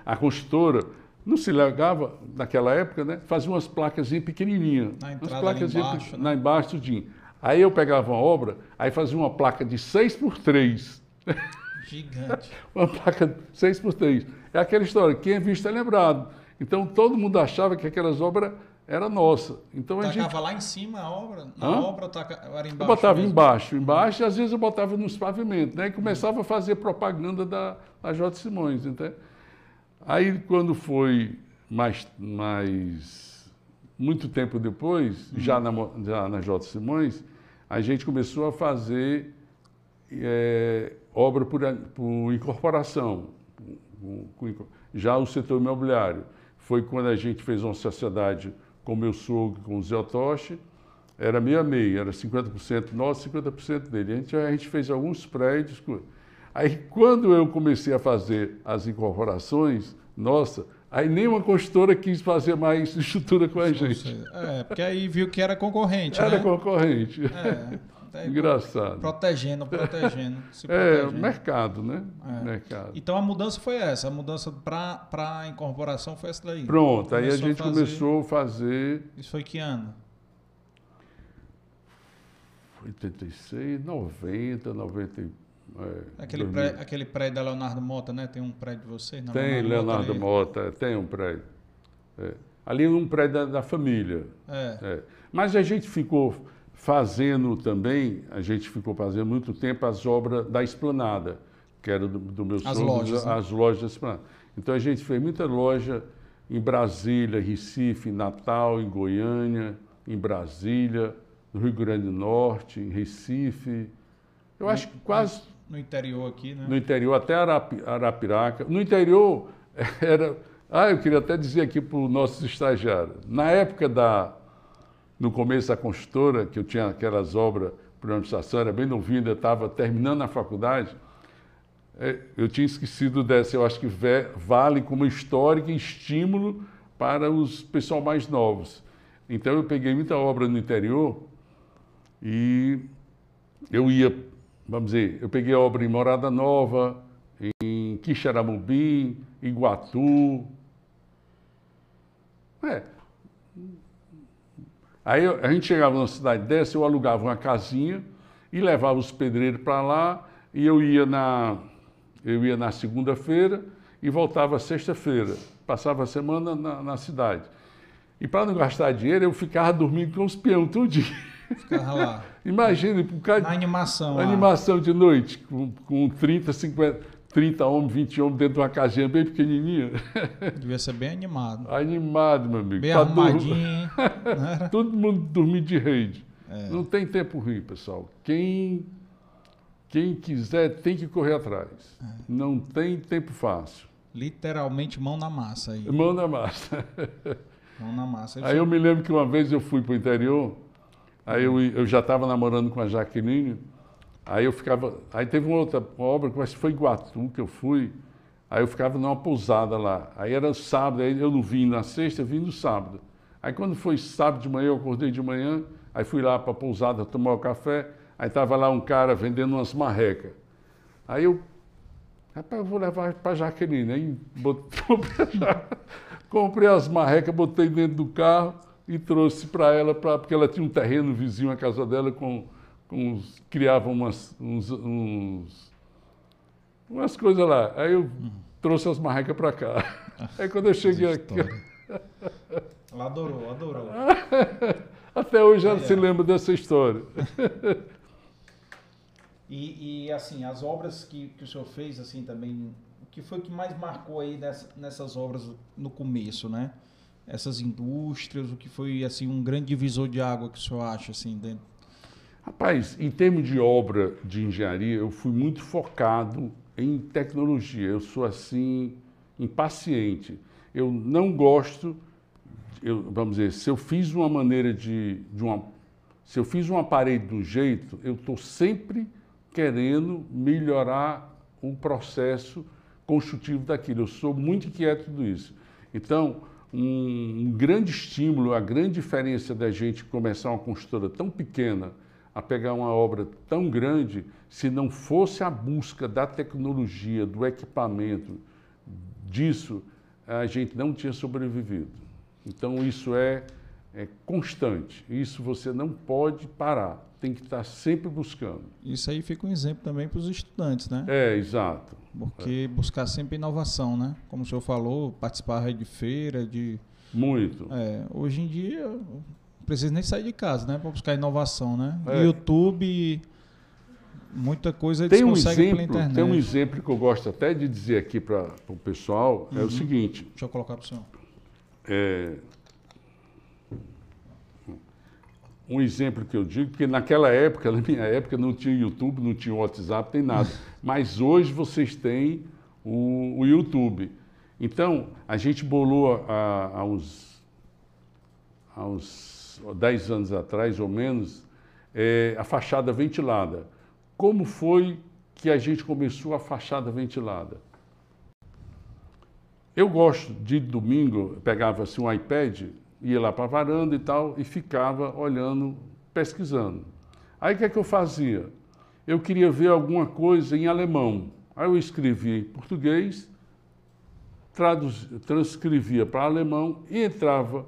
A construtora não se legava, naquela época, né? Fazia umas placas pequenininhas. Na entrada, placas embaixo, né? embaixo, tudinho. Aí eu pegava uma obra, aí fazia uma placa de 6 por 3. Gigante. *laughs* uma placa 6 por 3 É aquela história, quem é visto é lembrado. Então todo mundo achava que aquelas obras eram nossas. Então a Tacava gente lá em cima a obra? Na Hã? obra taca... era embaixo? eu botava mesmo? embaixo, embaixo, e às vezes eu botava nos pavimentos, né? E começava a fazer propaganda da, da J. Simões, entende? Aí quando foi mais, mais muito tempo depois, já, na, já na J. Simões, a gente começou a fazer eh, obra por, por incorporação, com- com já o setor imobiliário. Foi quando a gente fez uma sociedade com meu sogro, com o Zé Otoshi, era meio a meio, era 50% nosso, 50% dele. A gente, a gente fez alguns prédios. Aí, quando eu comecei a fazer as incorporações, nossa, aí nenhuma consultora quis fazer mais *laughs* estrutura com a gente. É, porque aí viu que era concorrente, Era né? concorrente. É, *laughs* daí Engraçado. Protegendo, protegendo. *laughs* Se É, protegendo. mercado, né? É. Mercado. Então a mudança foi essa, a mudança para a incorporação foi essa daí. Pronto, aí a Começou a gente fazer- começou a fazer Isso foi que ano? 86, 90, 90. e- É, Aquele, 2000. pré, aquele prédio da Leonardo Mota, né? Tem um prédio de vocês? na Tem Leonardo ali. Mota, tem um prédio. É. Ali é um prédio da, da família. É. É. Mas a gente ficou fazendo também, a gente ficou fazendo muito tempo as obras da esplanada, que era do, do meu As sogro, lojas, né? as lojas da esplanada. Então a gente fez muita loja em Brasília, Recife, em Natal, em Goiânia, em Brasília, no Rio Grande do Norte, em Recife. Eu acho que quase No interior aqui, né? no interior, até Arapi- Arapiraca. No interior, *laughs* era. Ah, eu queria até dizer aqui para os nossos estagiários. Na época da. No começo da construtora, que eu tinha aquelas obras para administração, era bem novinho, estava terminando a faculdade. é, Eu tinha esquecido dessa, eu acho que vale como histórico e estímulo para os pessoal mais novos. Então eu peguei muita obra no interior e eu ia, vamos dizer, eu peguei a obra em Morada Nova, em Quixaramubim, Iguatu. É. Aí a gente chegava numa cidade dessa, eu alugava uma casinha e levava os pedreiros para lá e eu ia na, eu ia na segunda-feira e voltava sexta-feira. Passava a semana na, na cidade. E para não gastar dinheiro, eu ficava dormindo com os peões todo dia. Ficava lá. Imagina, por causa Na animação. lá. Animação de noite, com, com 30, 50, 30 homens, 20 homens dentro de uma casinha bem pequenininha. Devia ser bem animado. Animado, meu amigo. Bem Pra arrumadinho, era? *laughs* Todo mundo dormir de rede. É. Não tem tempo ruim, pessoal. Quem, quem quiser tem que correr atrás. É. Não tem tempo fácil. Literalmente mão na massa aí. Mão na massa. Mão na massa. Aí eu me lembro que uma vez eu fui para o interior, aí eu, eu já estava namorando com a Jaqueline, aí eu ficava. Aí teve uma outra obra, que foi Iguatu que eu fui, aí eu ficava numa pousada lá. Aí era sábado, aí eu não vim na sexta, eu vim no sábado. Aí quando foi sábado de manhã, eu acordei de manhã, aí fui lá para a pousada tomar o café, aí estava lá um cara vendendo umas marrecas. Aí eu Rapaz, eu vou levar para Jaqueline. Aí bot- comprei, *laughs* a- comprei as marrecas, botei dentro do carro e trouxe para ela, pra, porque ela tinha um terreno vizinho à casa dela, com, com uns, criava umas, uns, uns- umas coisas lá. Aí eu trouxe as marrecas para cá. *laughs* Aí quando eu cheguei aqui. Ela adorou, adorou. *laughs* até hoje ela É. se lembra dessa história. *laughs* E, e, assim, as obras que, que o senhor fez, assim, também, o que foi que mais marcou aí nessa- nessas obras no começo, né? Essas indústrias, o que foi, assim, um grande divisor de água que o senhor acha, assim, dentro? Rapaz, em termos de obra de engenharia, eu fui muito focado em tecnologia. Eu sou assim impaciente. Eu não gosto, eu, vamos dizer, se eu fiz uma maneira de, de uma, se eu fiz uma parede de um jeito, eu estou sempre querendo melhorar o processo construtivo daquilo. Eu sou muito inquieto isso. Então, um, grande estímulo, a grande diferença da gente começar uma construtora tão pequena a pegar uma obra tão grande, se não fosse a busca da tecnologia, do equipamento, disso, a gente não tinha sobrevivido. Então, isso é, é constante. Isso você não pode parar, tem que estar sempre buscando. Isso aí fica um exemplo também para os estudantes, né? É, exato. Porque buscar sempre inovação, né? Como o senhor falou, participar de feira, de... Muito. É, hoje em dia, não precisa nem sair de casa, né? Para buscar inovação, né? É. YouTube, muita coisa eles tem um conseguem exemplo, pela internet. Tem um exemplo que eu gosto até de dizer aqui para o pessoal, uhum. é o uhum. seguinte... Deixa eu colocar para o senhor. É, um exemplo que eu digo, porque naquela época, *laughs* na minha época, não tinha YouTube, não tinha WhatsApp, tem nada. *laughs* Mas hoje vocês têm o, o YouTube. Então, a gente bolou há, uns, há uns 10 anos atrás, ou menos, é, a fachada ventilada. Como foi que a gente começou a fachada ventilada? Eu gosto de domingo, pegava assim um iPad, ia lá para a varanda e tal, e ficava olhando, pesquisando. Aí o que é que eu fazia? Eu queria ver alguma coisa em alemão. Aí eu escrevia em português, traduz, transcrevia para alemão e entrava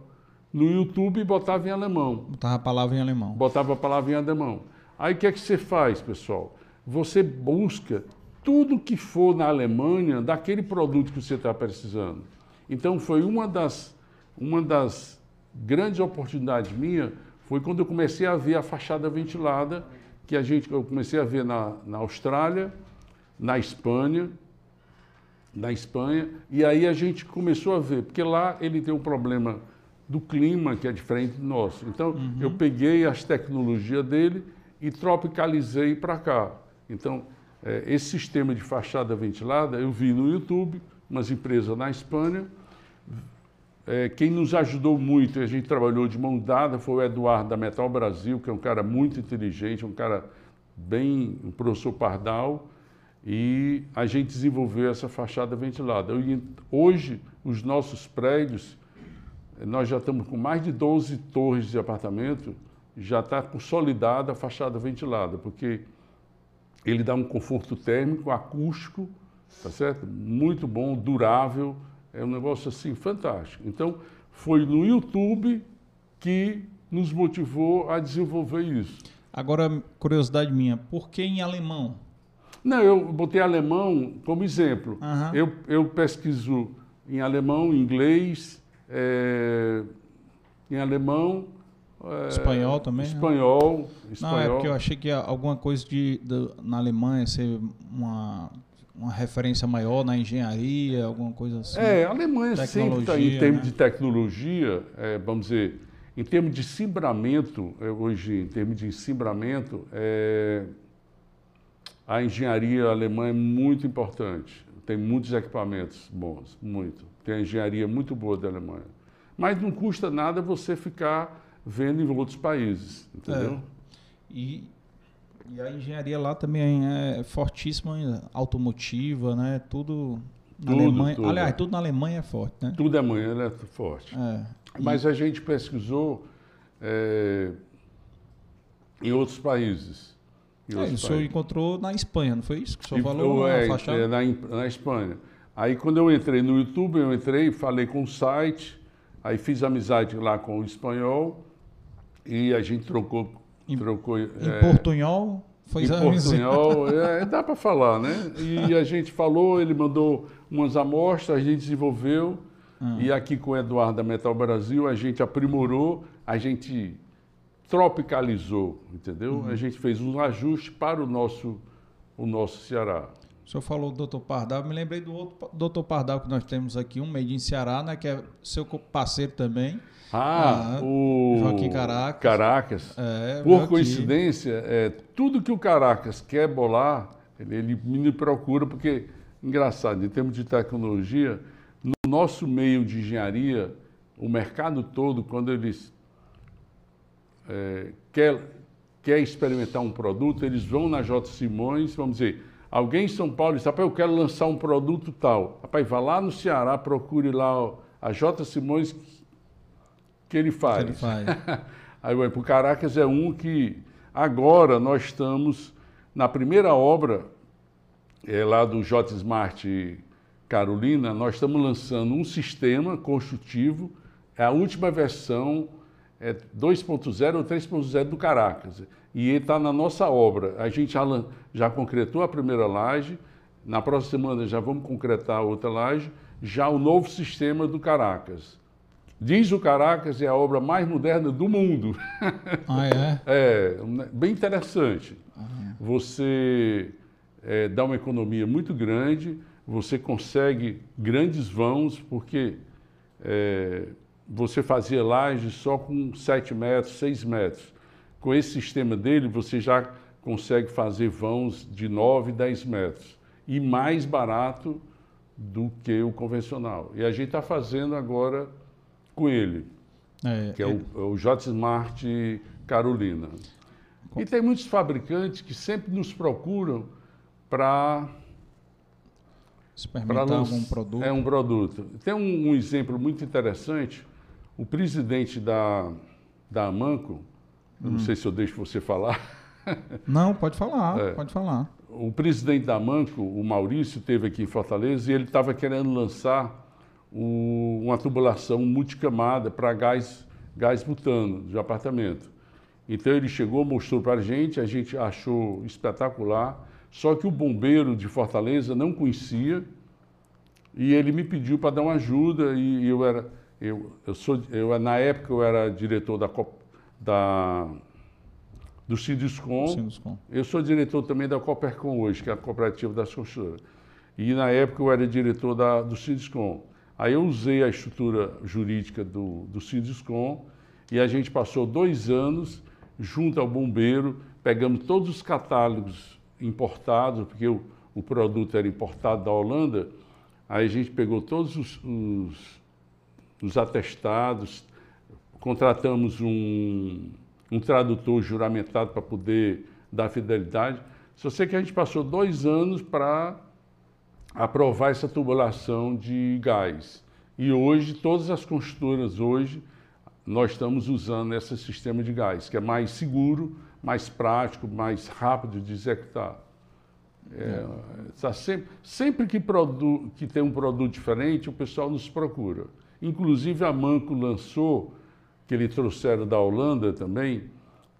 no YouTube e botava em alemão. Botava a palavra em alemão. Botava a palavra em alemão. Aí o que é que você faz, pessoal? Você busca tudo que for na Alemanha daquele produto que você está precisando. Então foi uma das, uma das grande oportunidade minha foi quando eu comecei a ver a fachada ventilada, que a gente, eu comecei a ver na, na Austrália, na Espanha, na Espanha, e aí a gente começou a ver, porque lá ele tem um problema do clima que é diferente do nosso. Então, uhum. eu peguei as tecnologias dele e tropicalizei para cá. Então, é, esse sistema de fachada ventilada eu vi no YouTube, umas empresas na Espanha, é, quem nos ajudou muito, a gente trabalhou de mão dada, foi o Eduardo da Metal Brasil, que é um cara muito inteligente, um cara bem, um professor Pardal, e a gente desenvolveu essa fachada ventilada. Hoje, os nossos prédios, nós já estamos com mais de 12 torres de apartamento, já está consolidada a fachada ventilada, porque ele dá um conforto térmico, acústico, tá certo? Muito bom, durável, é um negócio assim fantástico. Então, foi no YouTube que nos motivou a desenvolver isso. Agora, curiosidade minha, por que em alemão? Não, eu botei alemão como exemplo. Uhum. Eu, eu pesquiso em alemão, inglês, é, em alemão. É, espanhol também? Espanhol, espanhol. Não, é porque eu achei que alguma coisa de, de na Alemanha ser uma uma referência maior na engenharia, alguma coisa assim? É, a Alemanha sempre está em termos né? de tecnologia, é, vamos dizer, em termos de cimbramento, é, hoje, em termos de cimbramento, é, a engenharia alemã é muito importante. Tem muitos equipamentos bons, muito. Tem a engenharia muito boa da Alemanha. Mas não custa nada você ficar vendo em outros países, entendeu? É. E, e a engenharia lá também é fortíssima, automotiva, né? Tudo na tudo, Alemanha. Tudo. Aliás, tudo na Alemanha é forte, né? Tudo é Alemanha é forte. É. Mas a gente pesquisou é, em outros países. Em é, outros o senhor encontrou na Espanha, não foi isso que o senhor e, falou? É, é na, na Espanha. Aí quando eu entrei no YouTube, eu entrei, falei com o site, aí fiz amizade lá com o espanhol e a gente trocou em, Trocou, em é, portunhol? Foi em portunhol, é, dá para falar, né? E a gente falou, ele mandou umas amostras, a gente desenvolveu, hum. e aqui com o Eduardo da Metal Brasil, a gente aprimorou, a gente tropicalizou, entendeu? Uhum. A gente fez um ajuste para o nosso, o nosso Ceará. O senhor falou do Dr. Pardal, me lembrei do outro Dr. Pardal que nós temos aqui, um Made in Ceará, né, que é seu parceiro também. Ah, ah, o Joaquim Caracas. Caracas. É, Por coincidência, é, tudo que o Caracas quer bolar, ele, ele me procura, porque, engraçado, em termos de tecnologia, no nosso meio de engenharia, o mercado todo, quando eles é, quer, quer experimentar um produto, eles vão na J. Simões, vamos dizer, alguém em São Paulo diz, rapaz, eu quero lançar um produto tal. Rapaz, vá lá no Ceará, procure lá a J. Simões, que ele faz. Que ele faz. *laughs* Aí, o Caracas é um que agora nós estamos na primeira obra é, lá do J Smart Carolina, nós estamos lançando um sistema construtivo, é a última versão é 2.0 ou 3.0 do Caracas. E ele está na nossa obra. A gente já, já concretou a primeira laje, na próxima semana já vamos concretar a outra laje, já o novo sistema do Caracas. Diz o Caracas é a obra mais moderna do mundo. Ah, é? *laughs* é, bem interessante. Ah, é. Você é, dá uma economia muito grande, você consegue grandes vãos, porque é, você fazia laje só com 7 metros, 6 metros. Com esse sistema dele, você já consegue fazer vãos de 9, 10 metros. E mais barato do que o convencional. E a gente está fazendo agora com ele, é, que é, é o, o J Smart Carolina. E tem muitos fabricantes que sempre nos procuram para experimentar algum produto. É um produto. Tem um, um, exemplo muito interessante. O presidente da, da Amanco, hum. não sei se eu deixo você falar. *laughs* Não, pode falar, é, pode falar. O presidente da Amanco, o Maurício, esteve aqui em Fortaleza e ele estava querendo lançar uma tubulação multicamada para gás, gás butano de apartamento. Então ele chegou, mostrou para a gente, a gente achou espetacular, só que o bombeiro de Fortaleza não conhecia e ele me pediu para dar uma ajuda e eu era, eu, eu sou, eu, na época eu era diretor da, da do Sinduscom. Eu sou diretor também da Coopercom hoje, que é a cooperativa das construtoras. E na época eu era diretor da, do Sinduscom. Aí eu usei a estrutura jurídica do, do e a gente passou dois anos junto ao bombeiro, pegamos todos os catálogos importados, porque o, o produto era importado da Holanda, aí a gente pegou todos os, os, os atestados, contratamos um, um tradutor juramentado para poder dar fidelidade. Só sei que a gente passou dois anos para aprovar essa tubulação de gás. E hoje, todas as construtoras hoje, nós estamos usando esse sistema de gás, que é mais seguro, mais prático, mais rápido de executar. É, tá sempre, sempre que, produ, que tem um produto diferente, o pessoal nos procura. Inclusive a Manco lançou, que eles trouxeram da Holanda também,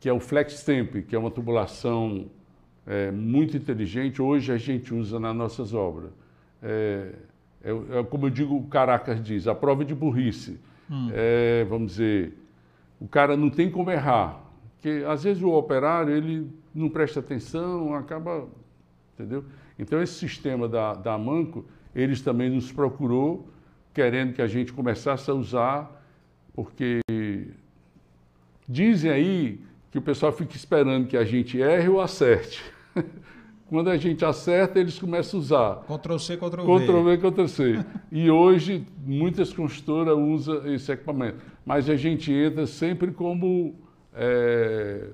que é o FlexTemp, que é uma tubulação é, muito inteligente. Hoje a gente usa nas nossas obras. É, é, é, como eu digo, o Caracas diz, a prova de burrice. Hum. É, vamos dizer, o cara não tem como errar. Porque às vezes o operário ele não presta atenção, acaba. Entendeu? Então esse sistema da, da Manco, eles também nos procurou, querendo que a gente começasse a usar, porque dizem aí que o pessoal fica esperando que a gente erre ou acerte. *laughs* Quando a gente acerta, eles começam a usar. Ctrl-C, Ctrl-V. Ctrl-V, Ctrl-C. e hoje, muitas construtoras usam esse equipamento. Mas a gente entra sempre como... É,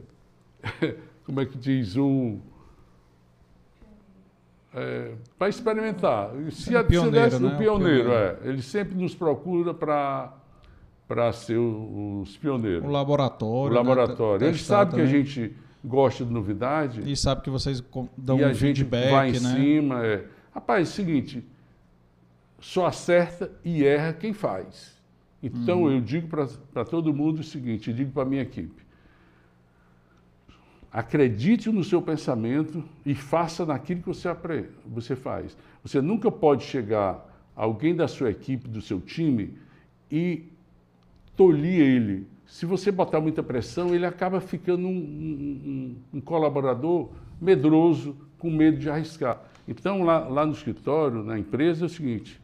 *laughs* como é que diz? Um, é, para experimentar. Se a pioneiro, né? o pioneiro, é. Ele sempre nos procura para para ser os pioneiros. O laboratório. O laboratório. Né? Ele sabe que a gente gosta de novidade. E sabe que vocês dão e um a gente feedback, vai em né? cima. É. Rapaz, é o seguinte, só acerta e erra quem faz. Então uhum. eu digo para todo mundo o seguinte, digo para a minha equipe, acredite no seu pensamento e faça naquilo que você, você faz. Você nunca pode chegar alguém da sua equipe, do seu time, e tolir ele se você botar muita pressão, ele acaba ficando um, um, um, colaborador medroso, com medo de arriscar. Então, lá, lá no escritório, na empresa, é o seguinte: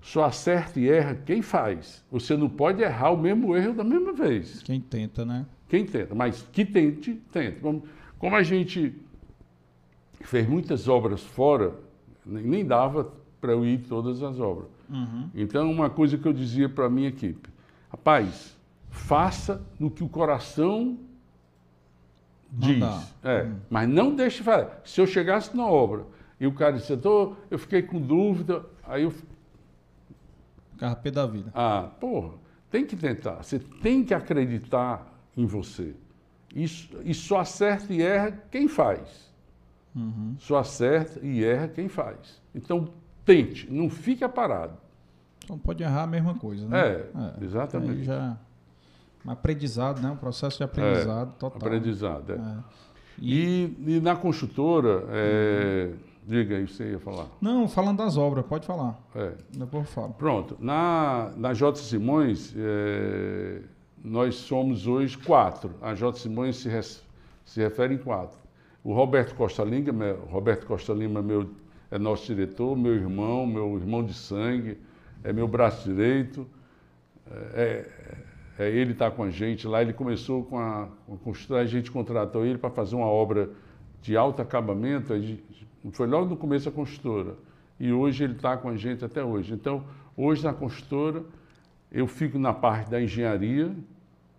só acerta e erra quem faz. Você não pode errar o mesmo erro da mesma vez. Quem tenta, né? Quem tenta, mas que tente. Como, como a gente fez muitas obras fora, nem dava para eu ir todas as obras. Uhum. Então, uma coisa que eu dizia para a minha equipe: Rapaz, faça no que o coração diz. É, hum. Mas não deixe fazer. Se eu chegasse na obra e o cara disse, eu fiquei com dúvida, aí eu. Carpê da vida. Ah, porra, tem que tentar. Você tem que acreditar em você. Isso, e só acerta e erra quem faz. Uhum. Só acerta e erra quem faz. Então, tente, não fica parado. Então pode errar a mesma coisa, né? É, é exatamente. já... Um aprendizado, né? Um processo de aprendizado total. Aprendizado, é. É. E, e na construtora, é, diga aí, você ia falar. Não, falando das obras, pode falar. É. Depois eu falo. Pronto, na, na J. Simões, é, nós somos hoje quatro. A J. Simões se, res- se refere em quatro. O Roberto Costa Lima, Roberto Costa Lima meu, é nosso diretor, meu irmão, meu irmão de sangue, é meu braço direito. É, é, ele está com a gente lá. Ele começou com a, com a a gente contratou ele para fazer uma obra de alto acabamento. a Foi logo no começo da construtora. E hoje ele está com a gente até hoje. Então, hoje na construtora, eu fico na parte da engenharia,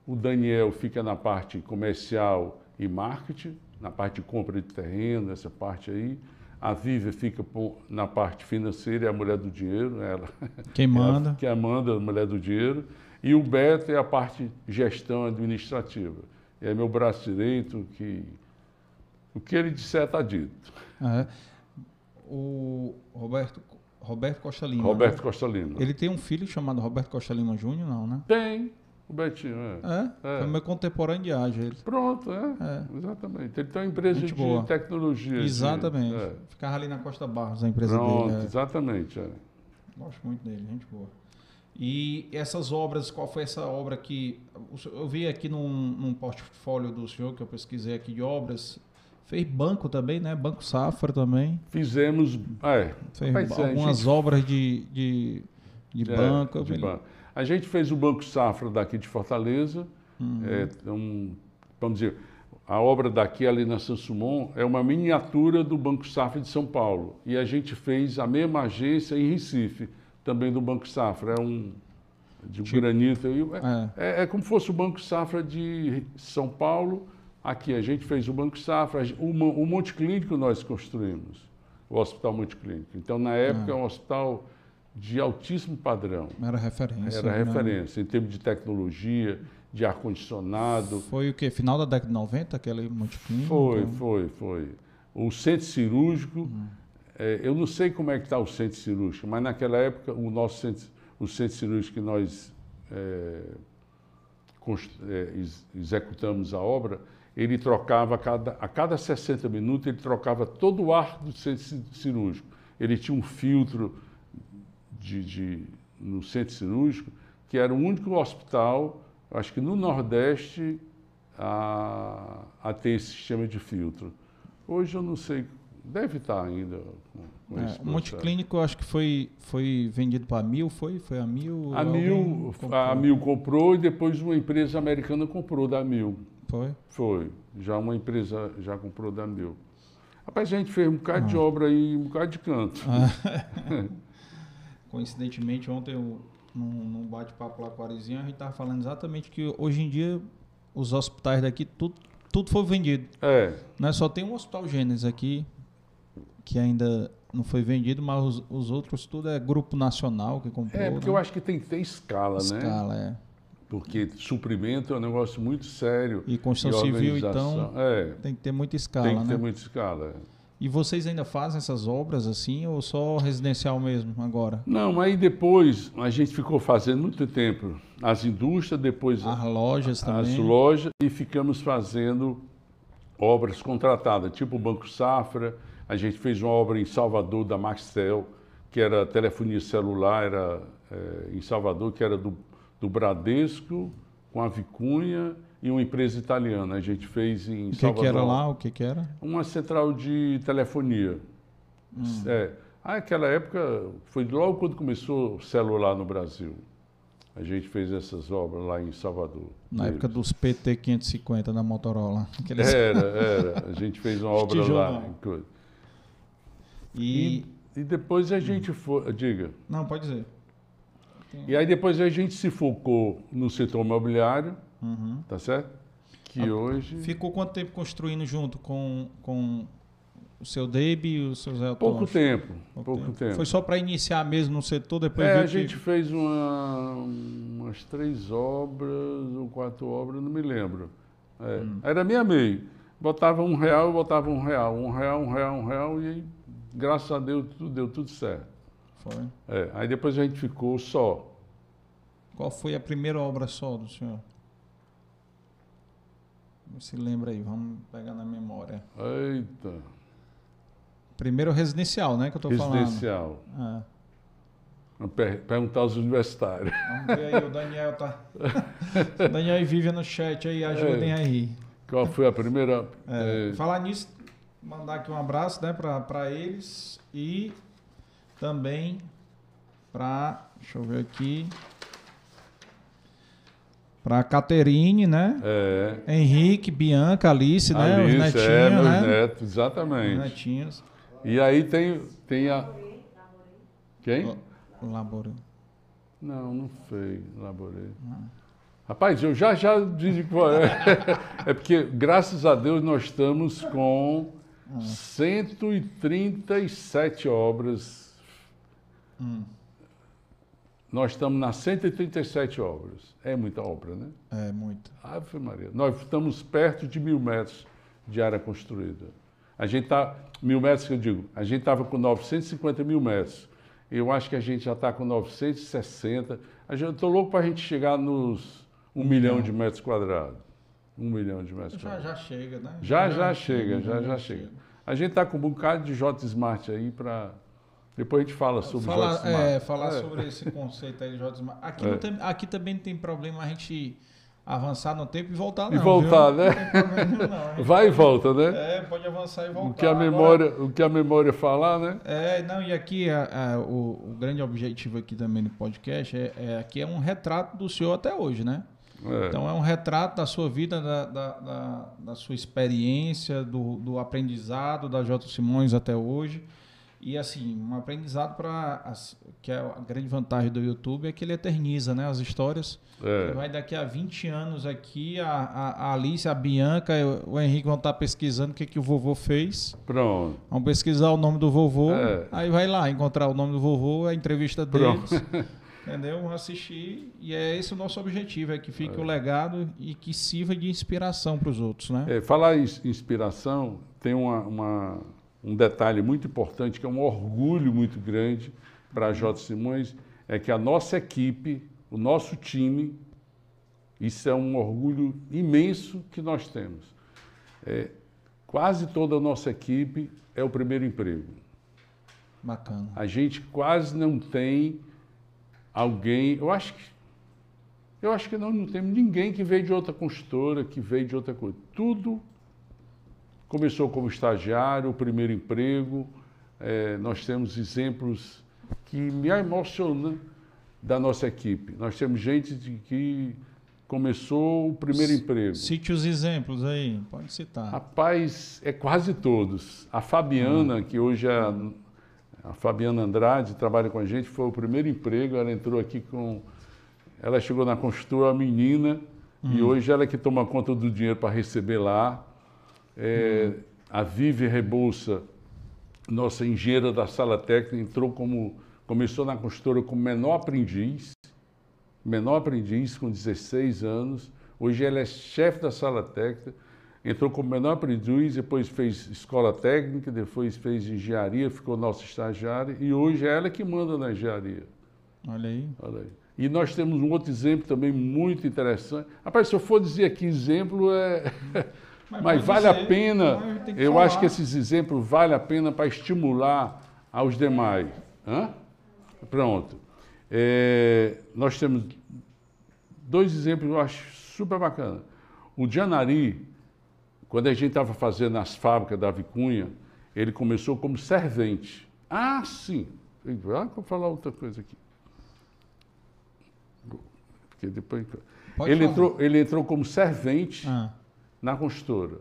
o Daniel fica na parte comercial e marketing, na parte de compra de terreno, essa parte aí. A Vivian fica na parte financeira, é a mulher do dinheiro, ela *laughs* Quem manda? ela- é a Amanda, a mulher do dinheiro. E o Beto é a parte gestão administrativa. É meu braço direito, que o que ele disser está dito. É. O Roberto, Roberto Costa Lima. Roberto né? Costa Lima. Ele tem um filho chamado Roberto Costa Lima Júnior, não, né? Tem, o Betinho, é. É? É. Foi meu contemporâneo de ágio, ele. Pronto, é, É. Exatamente. Ele tem uma empresa Gente de boa. tecnologia. de- Exatamente. é. Ficava ali na Costa Barros, a empresa Pronto, dele. é. exatamente. é. Gosto muito dele, gente boa. E essas obras, qual foi essa obra que. Eu vi aqui num, num portfólio do senhor, que eu pesquisei aqui de obras. Fez banco também, né? Banco Safra também. Fizemos. É, Fez a algumas gente- obras de, de, de É, banco. de banco. A gente fez o Banco Safra daqui de Fortaleza. Uhum. É, um, vamos dizer, a obra daqui ali na Sansumon é uma miniatura do Banco Safra de São Paulo. E a gente fez a mesma agência em Recife, também do Banco Safra. É um de Tipo- granito. E É. É, é como se fosse o Banco Safra de São Paulo. Aqui a gente fez o Banco Safra, o, o Monte Clínico nós construímos, o Hospital Monte Clínico. Então, na época, é um hospital de altíssimo padrão. Era referência. Era né? referência em termos de tecnologia, de ar-condicionado. Foi o quê? Final da década de 90, aquele multiclínico? Foi, foi, foi. O centro cirúrgico, é, eu não sei como é que está o centro cirúrgico, mas naquela época o nosso centro, o centro cirúrgico que nós é, é, ex- executamos a obra, ele trocava a cada, a cada 60 minutos, ele trocava todo o ar do centro ci- cirúrgico. Ele tinha um filtro de, de- no centro cirúrgico, que era o único hospital, acho que no Nordeste, a, a ter esse sistema de filtro. Hoje eu não sei, deve estar ainda com, com É, esse Monte. Clínico, acho que foi, foi vendido para a Mil, foi? Foi a Mil? A Mil, comprou? a Mil comprou e depois uma empresa americana comprou da Mil. Foi? Foi. Já uma empresa já comprou da Mil. Rapaz, a gente fez um bocado de Ah. obra aí, um bocado de canto. *laughs* Coincidentemente, ontem, eu, num, num bate-papo lá com a Arizinha, a gente estava falando exatamente que hoje em dia os hospitais daqui, tudo, tudo foi vendido. É, Né? Só tem um hospital Gênesis aqui, que ainda não foi vendido, mas os, os outros tudo é grupo nacional que comprou. é porque né? eu acho que tem que ter escala, né? Escala, é. Porque suprimento é um negócio muito sério. E construção civil, então, É, tem que ter muita escala, tem que né? ter muita escala. É. E vocês ainda fazem essas obras assim, ou só residencial mesmo agora? Não, aí depois a gente ficou fazendo muito tempo as indústrias, depois As lojas as também? lojas e ficamos fazendo obras contratadas, tipo o Banco Safra. A gente fez uma obra em Salvador da Maxtel, que era telefonia celular, era eh, em Salvador, que era do, do Bradesco com a Vicunha e uma empresa italiana. A gente fez em O que, Salvador. que era lá? O que, que era? Uma central de telefonia. Hum. É. Ah, Aquela época foi logo quando começou o celular no Brasil. A gente fez essas obras lá em Salvador. Na Deles. época dos PT 550 da Motorola. *laughs* Aqueles... Era, era. A gente fez uma *laughs* obra lá. E... E, e depois a gente foi. Diga. Não, pode dizer. E aí depois a gente se focou no setor imobiliário, Uhum. tá certo? Que Ah, hoje. Ficou quanto tempo construindo junto com, com o seu Debe e o seu Zé Pouco Tocha? tempo. Pouco, tempo. Foi só para iniciar mesmo no setor, depois É, a que- gente fez uma, umas três obras ou quatro obras, não me lembro. É, Hum. Era meio a meio. Botava um real, eu botava um real, um real, um real, um real, e aí, graças a Deus, tudo deu tudo certo. Foi. É, aí depois a gente ficou só. Qual foi a primeira obra só do senhor? Se lembra aí, vamos pegar na memória. Eita. Primeiro residencial, né? Que eu tô residencial. falando. É. Vamos per perguntar aos universitários. *laughs* Vamos ver aí, o Daniel tá. *laughs* o Daniel e Vivian no chat aí, ajudem é. aí. Qual foi a primeira? É, é... Falar nisso, mandar aqui um abraço né, para eles e também para. Deixa eu ver aqui. Para Caterine, né? É. Henrique, Bianca, Alice, né? Alice, os netinhos, é, meus né? netos, exatamente. Os netinhos. E aí tem, tem a. Quem? Laborei. Não, não foi. Laborei. Rapaz, eu já já disse qual *laughs* é. É porque, graças a Deus, nós estamos com 137 obras. Hum. Nós estamos nas 137 obras. É muita obra, né? É, muito. Ave Maria. Nós estamos perto de mil metros de área construída. A gente está, mil metros que eu digo, a gente estava com 950 mil metros. Eu acho que a gente já está com 960. Eu estou louco para a gente chegar nos um, milhão de metros quadrados. Um milhão de metros já, quadrados. Já chega, né? Já, já, já chega, já, já chega. chega. A gente está com um bocado de J Smart aí para depois a gente fala sobre falar, J Smart. É, falar é. sobre esse conceito aí de J Smart. Aqui, é. tem, aqui também não tem problema a gente avançar no tempo e voltar não. E voltar, viu? né? Não *laughs* Vai e volta, né? É, pode avançar e voltar. O que a memória, Agora, o que a memória falar, né? É, não, e aqui a, a, o, o, grande objetivo aqui também do podcast é, é aqui é um retrato do senhor até hoje, né? É. Então é um retrato da sua vida, da, da, da, da sua experiência, do, do aprendizado da J. Simões até hoje. E assim, um aprendizado para que é a grande vantagem do YouTube é que ele eterniza, né, as histórias. É. Vai daqui a 20 anos aqui a, a, a Alice, a Bianca, o Henrique vão estar pesquisando o que que o vovô fez. Pronto. Vão pesquisar o nome do vovô. É. Aí vai lá encontrar o nome do vovô, a entrevista deles. Pronto. *laughs* Entendeu? Vão assistir e é esse o nosso objetivo, é que fique é. o legado e que sirva de inspiração para os outros, né? É, falar em inspiração, tem uma, uma um detalhe muito importante, que é um orgulho muito grande para a J. Simões, é que a nossa equipe, o nosso time, isso é um orgulho imenso que nós temos. É, quase toda a nossa equipe é o primeiro emprego. Bacana. A gente quase não tem alguém, eu acho que eu acho que não, não temos ninguém que veio de outra consultora, que veio de outra coisa. Tudo Começou como estagiário, o primeiro emprego. É, nós temos exemplos que me emocionam da nossa equipe. Nós temos gente de que começou o primeiro emprego. Cite os exemplos aí, pode citar. Rapaz, é quase todos. A Fabiana, hum. que hoje é a, Fabiana Andrade, trabalha com a gente, foi o primeiro emprego. Ela entrou aqui com. Ela chegou na construtora menina hum. e hoje ela é que toma conta do dinheiro para receber lá. É, a Vive Rebouça, nossa engenheira da sala técnica, entrou como, começou na construtora como menor aprendiz, menor aprendiz com 16 anos. Hoje ela é chefe da sala técnica, entrou como menor aprendiz, depois fez escola técnica, depois fez engenharia, ficou nossa estagiária e hoje é ela que manda na engenharia. Olha aí. Olha aí. E nós temos um outro exemplo também muito interessante. Rapaz, se eu for dizer aqui exemplo, é. *laughs* Mas, Mas vale dizer, a pena, eu falar. acho que esses exemplos vale a pena para estimular aos demais. Hã? Pronto. É, nós temos dois exemplos que eu acho super bacana. O Janari, quando a gente estava fazendo as fábricas da Vicunha, ele começou como servente. Ah, sim. Ah, vou falar outra coisa aqui. Porque depois. ele entrou, ele entrou como servente. Ah na construtora.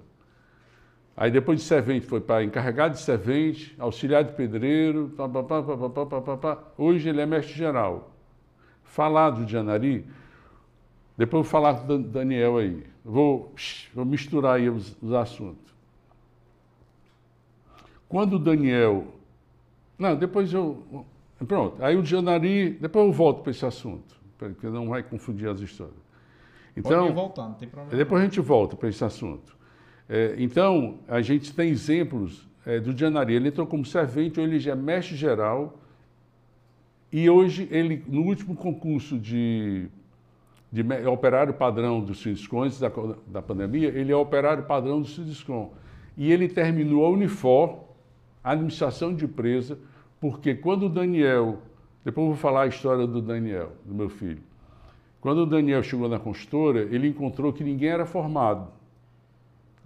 Aí depois de servente foi para encarregado de servente, auxiliar de pedreiro, pá, pá, pá, hoje ele é mestre geral. Falar do Janari, depois eu vou falar do Daniel aí. Vou, vou misturar aí os, os assuntos. Quando o Daniel. Não, depois eu. Pronto, aí o Janari. Depois eu volto para esse assunto, porque não vai confundir as histórias. Então, Pode voltar, não tem problema. Depois a gente volta para esse assunto. É, então, a gente tem exemplos é, do Dianari. Ele entrou como servente, hoje ele já é mestre geral. E hoje, ele, no último concurso de, de operário padrão do Sindicom, antes da, da pandemia, ele é operário padrão do Sindicom. E ele terminou a Unifor, a administração de empresa, porque quando o Daniel, depois eu vou falar a história do Daniel, do meu filho. Quando o Daniel chegou na consultora, ele encontrou que ninguém era formado.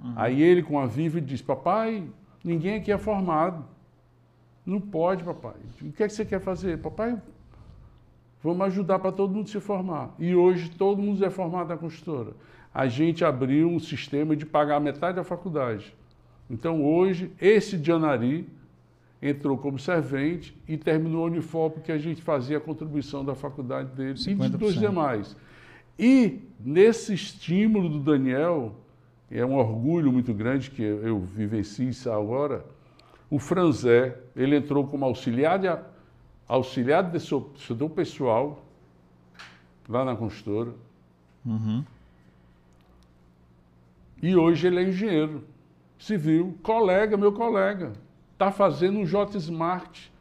Uhum. Aí ele, com a Vivi, disse: Papai, ninguém aqui é formado. Não pode, papai. O que é que você quer fazer? Papai, vamos ajudar para todo mundo se formar. E hoje todo mundo é formado na consultora. A gente abriu um sistema de pagar metade da faculdade. Então hoje, esse Dianari entrou como servente e terminou o uniforme que a gente fazia a contribuição da faculdade dele 50%. e dos demais. E nesse estímulo do Daniel, é um orgulho muito grande que eu, vivencio isso agora, o Franzé, ele entrou como auxiliar de, auxiliar de setor pessoal lá na consultora. Uhum. E hoje ele é engenheiro civil, colega, meu colega. Está fazendo um J Smart,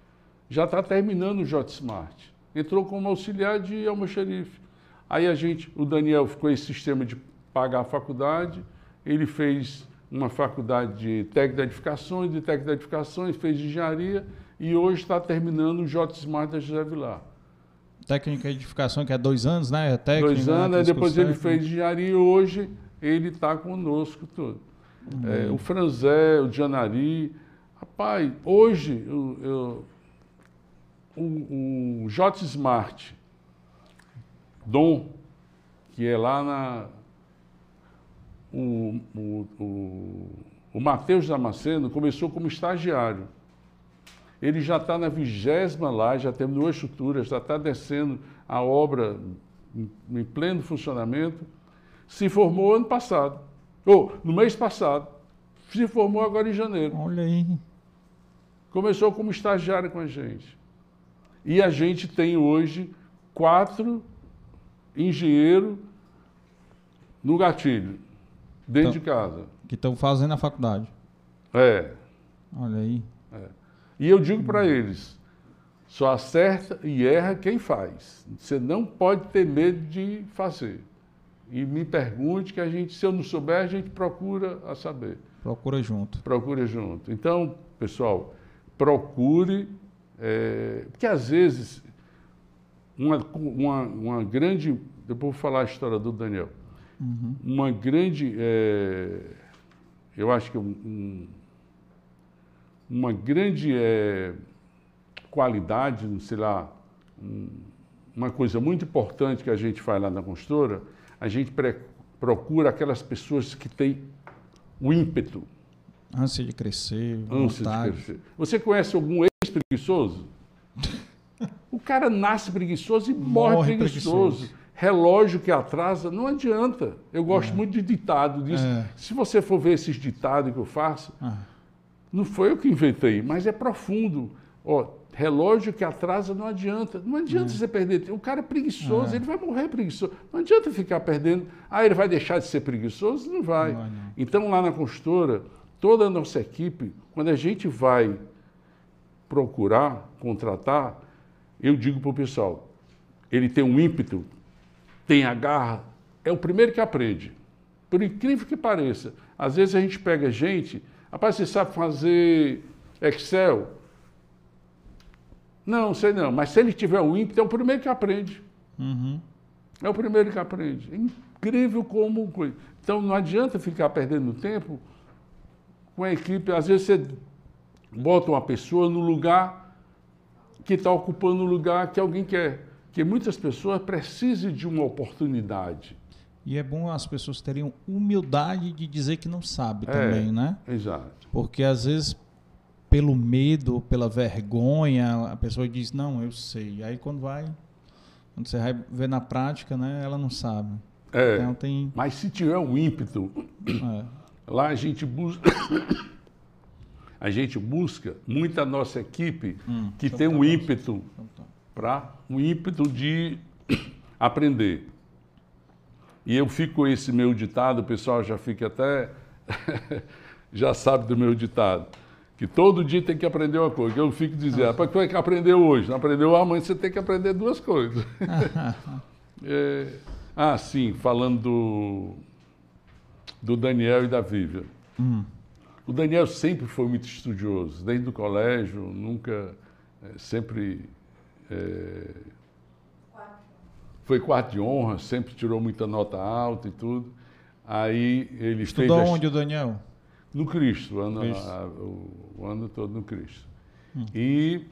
já está terminando o J Smart. Entrou como auxiliar de almoxerife. Aí a gente, o Daniel ficou esse sistema de pagar a faculdade, ele fez uma faculdade de técnico de edificações, de técnico de edificações, fez engenharia e hoje está terminando o J Smart da José Vilar. Técnica de edificação, que é dois anos, né? É técnico, dois anos, né? depois ele fez engenharia e hoje ele está conosco tudo. Uhum. É, o Franzé, o Janari. Rapaz, hoje eu, eu, o, o J Smart, Dom, que é lá na o, o, o, o Matheus Damasceno começou como estagiário. Ele já está na vigésima lá, já terminou a estrutura, já está descendo a obra em, em, pleno funcionamento. Se formou ano passado, ou no mês passado. Se formou agora em janeiro. Olha aí. Começou como estagiário com a gente. E a gente tem hoje quatro engenheiros no gatilho dentro então, de casa. Que estão fazendo a faculdade. É. Olha aí. É. E eu digo para eles, só acerta e erra quem faz. Você não pode ter medo de fazer. E me pergunte que a gente, se eu não souber, a gente procura a saber. Procura junto. Procura junto. Então, pessoal, procure, é, porque às vezes uma, uma, uma grande. Depois vou falar a história do Daniel. Uhum. Uma grande, é, eu acho que um, uma grande é, qualidade, sei lá, um, uma coisa muito importante que a gente faz lá na consultora, a gente pre, procura aquelas pessoas que têm o ímpeto. Ânsia de crescer, Ânsia vontade. de crescer. Você conhece algum ex-preguiçoso? o cara nasce preguiçoso e morre, morre preguiçoso. preguiçoso relógio que atrasa, não adianta. Eu gosto é. muito de ditado disso. É. Se você for ver esses ditados que eu faço, é. não foi eu que inventei, mas é profundo. Ó, relógio que atrasa não adianta. Não adianta é. você perder. O cara é preguiçoso, é. ele vai morrer preguiçoso. Não adianta ficar perdendo. Ah, ele vai deixar de ser preguiçoso? Não vai. Não, não. Então, lá na consultora, toda a nossa equipe, quando a gente vai procurar, contratar, eu digo para o pessoal, ele tem um ímpeto tem a garra, é o primeiro que aprende. Por incrível que pareça. Às vezes a gente pega gente, rapaz, você sabe fazer Excel? Não, sei não, mas se ele tiver o ímpeto, é o primeiro que aprende. Uhum. É o primeiro que aprende. É incrível como. Então não adianta ficar perdendo tempo com a equipe. Às vezes você bota uma pessoa no lugar que está ocupando o lugar que alguém quer que muitas pessoas precisam de uma oportunidade. E é bom as pessoas terem humildade de dizer que não sabe é, também, né? Exato. Porque às vezes, pelo medo, pela vergonha, a pessoa diz, não, eu sei. Aí quando vai, quando você vai ver na prática, né, ela não sabe. É, então, tem... Mas se tiver um ímpeto, é. Lá a gente busca. *coughs* a gente busca muita nossa equipe hum, que tem um ímpeto. Para um ímpeto de *coughs* aprender. E eu fico com esse meu ditado, o pessoal já fica até. *laughs* já sabe do meu ditado. Que todo dia tem que aprender uma coisa. Eu fico dizendo, para que que aprendeu hoje? Não aprendeu amanhã, você tem que aprender duas coisas. *laughs* *laughs* é, Ah, sim, falando do, do Daniel e da Vivian. Hum. O Daniel sempre foi muito estudioso, desde o colégio, nunca, é, sempre é, foi quarto de honra, sempre tirou muita nota alta e tudo. Aí ele Estudou fez onde o Daniel? no Cristo, o ano, Cristo. a- o, o ano todo no Cristo. E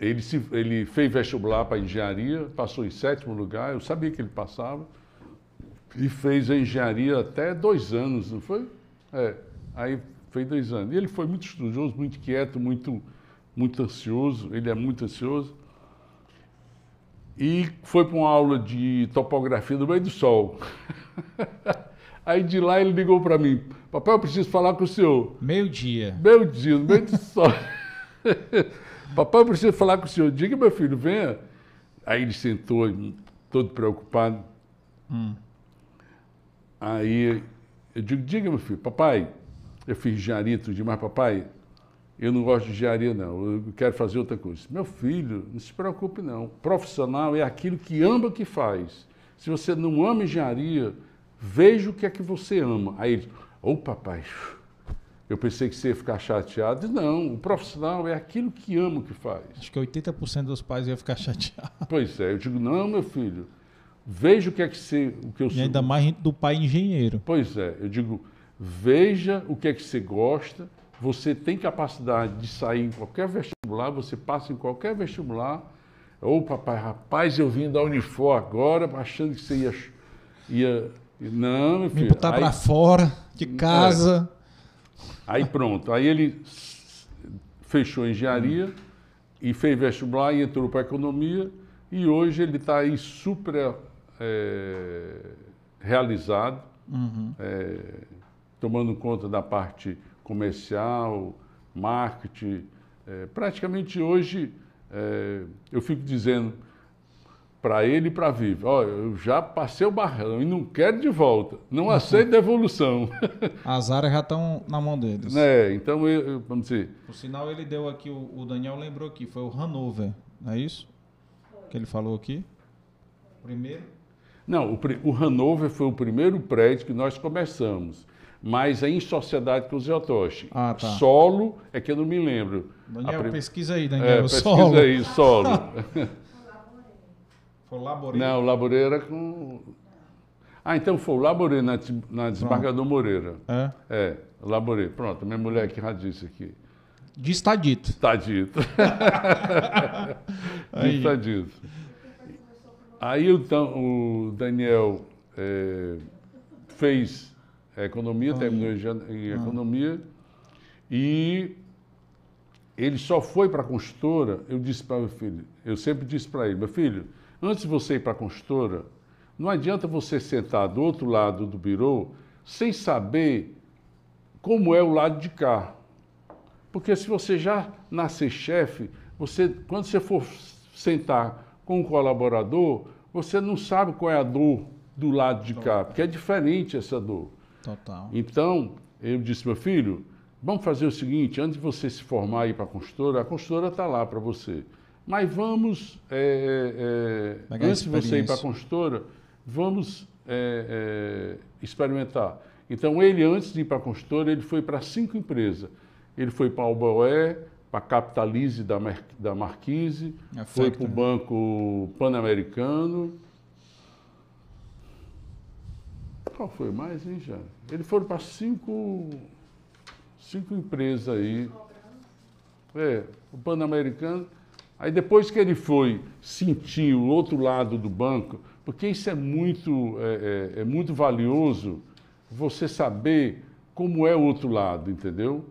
ele, se, ele fez vestibular para engenharia, passou em sétimo lugar, eu sabia que ele passava, e fez a engenharia até dois anos, não foi? É, aí fez dois anos. E ele foi muito estudioso, muito quieto, muito, muito ansioso, ele é muito ansioso. E foi para uma aula de topografia no meio do sol. *laughs* Aí de lá ele ligou para mim, papai, eu preciso falar com o senhor. Meio-dia. Meu Deus, no meio do sol. *laughs* papai, eu preciso falar com o senhor. Diga, meu filho, venha. Aí ele sentou, todo preocupado. Aí eu digo, diga, meu filho, papai, eu fiz engenharia tudo dia, mas papai, eu não gosto de engenharia, não. Eu quero fazer outra coisa. Meu filho, não se preocupe, não. Profissional é aquilo que ama que faz. Se você não ama engenharia, veja o que é que você ama. Aí ele, ô papai, eu pensei que você ia ficar chateado. Não, o profissional é aquilo que ama que faz. Acho que 80% dos pais iam ficar *laughs* chateados. Pois é, eu digo, não, meu filho, veja o que é que você. O que eu E sou. ainda mais do pai engenheiro. Pois é, eu digo, veja o que é que você gosta, você tem capacidade de sair em qualquer vestibular, você passa em qualquer vestibular. Ô papai, rapaz, eu vim da Unifor agora, achando que você ia. ia não, meu Me filho. botar aí, pra fora de casa. aí pronto, aí ele fechou a engenharia e fez vestibular e entrou para economia e hoje ele está aí super eh, realizado. Uhum. é, tomando conta da parte comercial, marketing. É, praticamente hoje é, eu fico dizendo para ele e para a Vivi, ó, eu já passei o barrão e não quero de volta, não *laughs* aceito devolução. As áreas já estão na mão deles. né? Então, eu, eu- vamos dizer, Por sinal, ele deu aqui, o, o Daniel lembrou aqui, foi o Hanover, não é isso? Que ele falou aqui. Primeiro. Não, o, o Hanover foi o primeiro prédio que nós começamos, mas é em sociedade com o Zé Otoshi. Ah, tá. Solo é que eu não me lembro. Daniel, prim- pesquisa aí, É, Daniel. pesquisa solo. aí, solo. *laughs* Foi o Laboreiro. Não, o Laboreira com. Ah, então foi o Laboreira na, na desembargador Moreira. É. É, Laboreira. Pronto, minha mulher que já disse aqui. Diz tá dito. Está dito. *laughs* Aí. Está dito. Aí então, o Daniel eh, fez economia, terminou em em economia, e ele só foi para a consultora, eu disse para meu filho, eu sempre disse para ele, meu filho, antes de você ir para a consultora, não adianta você sentar do outro lado do birô sem saber como é o lado de cá. Porque se você já nascer chefe, você, quando você for sentar com um colaborador, você não sabe qual é a dor do lado de cá, porque é diferente essa dor. Total. Então, eu disse, meu filho, vamos fazer o seguinte, antes de você se formar e ir para a consultora, a consultora está lá para você. Mas vamos, é, é, a antes de você ir para a consultora, vamos é, é, experimentar. Então, ele, antes de ir para a consultora, ele foi para cinco empresas. Ele foi para a Alboé, para a Capitalize da, Mer- da Marquise, A foi Factory. para o Banco Pan-Americano. Qual foi mais, hein, já? Eles foram para cinco, cinco empresas aí. É, o Pan-Americano. Aí depois que ele foi sentir o outro lado do banco, porque isso é muito, é, é- é muito valioso, você saber como é o outro lado, entendeu?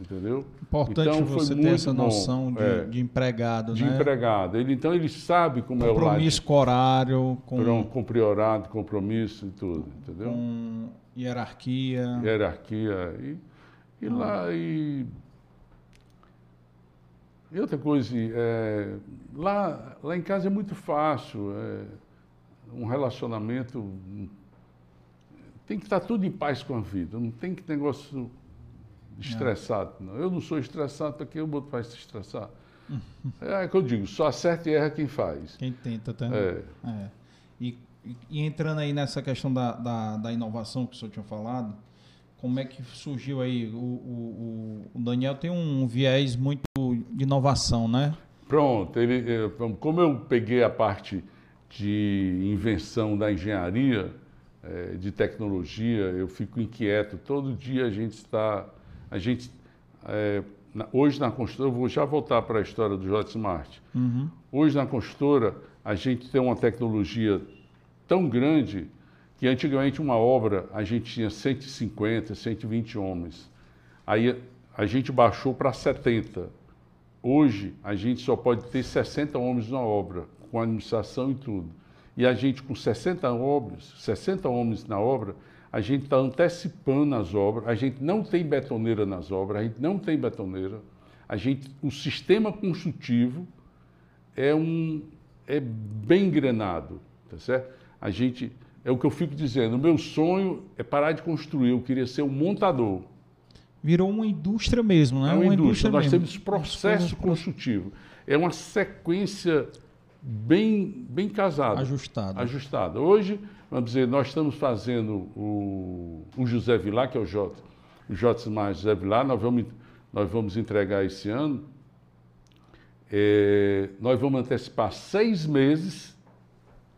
Entendeu? Importante Então, você ter essa bom, noção de, é. de empregado, De né? empregado. Ele, então ele sabe como é o. Compromisso com horário, com, Com, com priorato, compromisso e tudo, entendeu? com hierarquia. hierarquia. E, e lá. E, e outra coisa, é, lá, lá em casa é muito fácil. é, um relacionamento. hum, Tem que estar tudo em paz com a vida, não tem que negócio estressado. Não. Eu não sou estressado, para que o outro vai se estressar? É o que eu digo, só acerta e erra quem faz. Quem tenta, tá? É. É. E, e- entrando aí nessa questão da, da, da inovação que o senhor tinha falado, como é que surgiu aí? O, o, o- Daniel tem um viés muito de inovação, né? Pronto, ele, eh, como eu peguei a parte de invenção da engenharia, eh, de tecnologia, eu fico inquieto. Todo dia a gente está. A gente, na- hoje na construtora, vou já voltar para a história do J Smart. Uhum. Hoje na construtora, a gente tem uma tecnologia tão grande que antigamente uma obra a gente tinha 150, 120 homens. Aí a gente baixou para 70. Hoje a gente só pode ter 60 homens na obra, com administração e tudo. E a gente com 60 homens, 60 homens na obra, a gente está antecipando as obras. A gente não tem betoneira nas obras, a gente não tem betoneira. A gente, o sistema construtivo é um é bem engrenado, tá certo? A gente é o que eu fico dizendo. O meu sonho é parar de construir. Eu queria ser um montador. Virou uma indústria mesmo, né? É uma, indústria. Nós mesmo. temos processo construtivo. É uma sequência bem bem casada, Ajustado. ajustada. Hoje, vamos dizer, nós estamos fazendo o, o José Vilar, que é o J, o J mais José Vilar, nós vamos nós vamos entregar esse ano. É, nós vamos antecipar seis meses,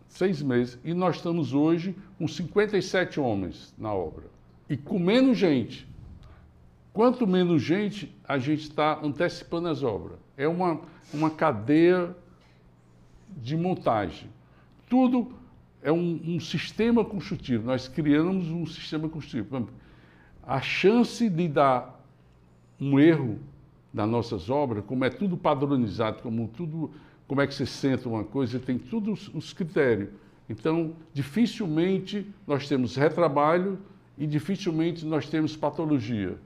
seis meses, e nós estamos hoje com 57 homens na obra. E com menos gente. Quanto menos gente, a gente está antecipando as obras. É uma, uma cadeia de montagem. Tudo é um, um sistema construtivo. Nós criamos um sistema construtivo. A chance de dar um erro nas nossas obras, como é tudo padronizado, como tudo, como é que você senta uma coisa, tem todos os critérios. Então, dificilmente nós temos retrabalho e dificilmente nós temos patologia,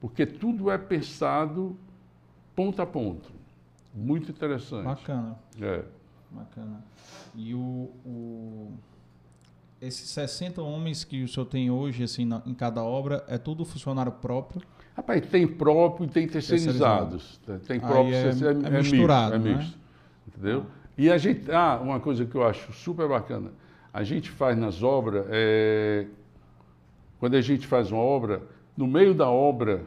porque tudo é pensado ponto a ponto. Muito interessante. Bacana, É. bacana. E o, o- esses 60 homens que o senhor tem hoje, assim, na- em cada obra, é tudo funcionário próprio? Rapaz, tem próprio e tem terceirizados. Tem Aí próprio, é- terceiro- é misturado, misto, é né? misto, entendeu? E a gente, ah, uma coisa que eu acho super bacana, a gente faz nas obras, é, quando a gente faz uma obra, no meio da obra,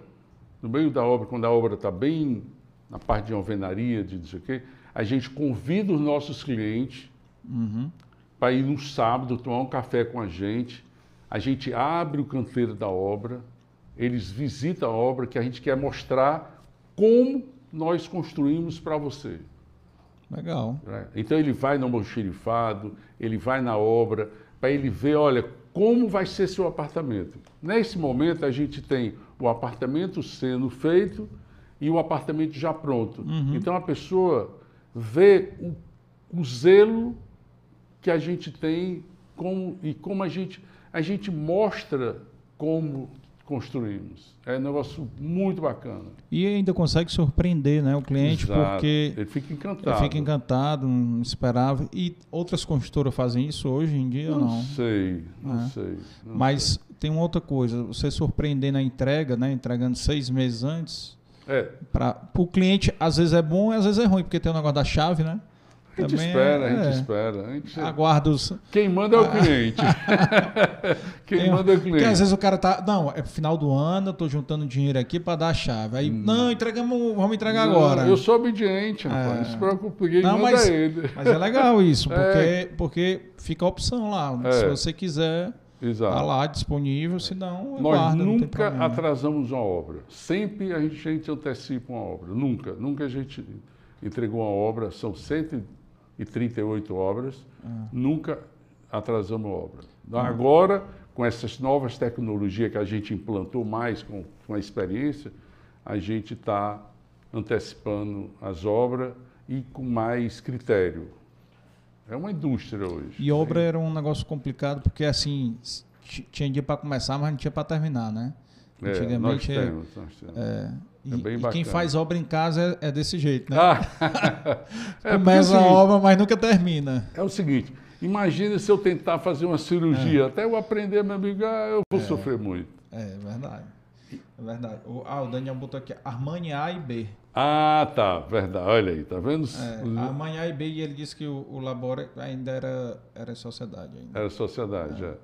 no meio da obra, quando a obra está bem na parte de alvenaria, de não sei o quê, a gente convida os nossos clientes Uhum. para ir no sábado tomar um café com a gente. A gente abre o canteiro da obra, eles visitam a obra que a gente quer mostrar como nós construímos para você. Legal. né? Então ele vai no almoxerifado, ele vai na obra, para ele ver, olha, como vai ser seu apartamento. Nesse momento a gente tem o apartamento sendo feito e o apartamento já pronto. Então a pessoa vê o, o zelo que a gente tem como, e como a gente, a gente mostra como construímos. É um negócio muito bacana. E ainda consegue surpreender né, o cliente, Exato. porque ele fica ele encantado. fica encantado, não esperava. E outras construtoras fazem isso hoje em dia ou Não não? sei, não É. sei. não Mas tem uma outra coisa, você surpreender na entrega, né? Entregando seis meses antes, sei. É, para o cliente às vezes é bom e às vezes é ruim, porque tem o negócio da chave, né? a gente Também espera, a é- gente é. espera. A gente- Aguarda os. Quem manda é o cliente. *laughs* Quem Tem- manda é o Porque cliente. às vezes o cara tá. Não, é final do ano, eu tô juntando dinheiro aqui para dar a chave. Aí, não, entregamos, vamos entregar Hum. Não, agora. Eu sou obediente, É. rapaz. Não se preocupe, quem Não, mas- é ele. Mas é legal isso, *laughs* porque, É. porque fica a opção lá. É. Se você quiser, Exato. tá lá disponível, senão Nós guarda, nunca atrasamos uma obra. Sempre a gente, a gente antecipa uma obra. Nunca. Nunca a gente entregou uma obra. São 138 obras. Ah. Nunca atrasamos uma obra. Agora, com essas novas tecnologias que a gente implantou mais com, com a experiência, a gente está antecipando as obras e com mais critério. É uma indústria hoje. E obra era um negócio complicado, porque assim, tinha dia para começar, mas não tinha para terminar, né? É, nós Antigamente é- temos, nós temos. é, e, É e quem faz obra em casa é, é desse jeito, né? Ah, *laughs* é Começa a assim, obra, mas nunca termina. É o seguinte, imagine se eu tentar fazer uma cirurgia, até eu aprender, meu amigo, ah, eu vou sofrer muito. É verdade. É verdade. O, ah, o Daniel botou aqui Armani A e B. Ah, tá, verdade. Olha aí, tá vendo? É, Armani A e B e ele disse que o, o Labora ainda era, era sociedade. Ainda. Era sociedade, é. é.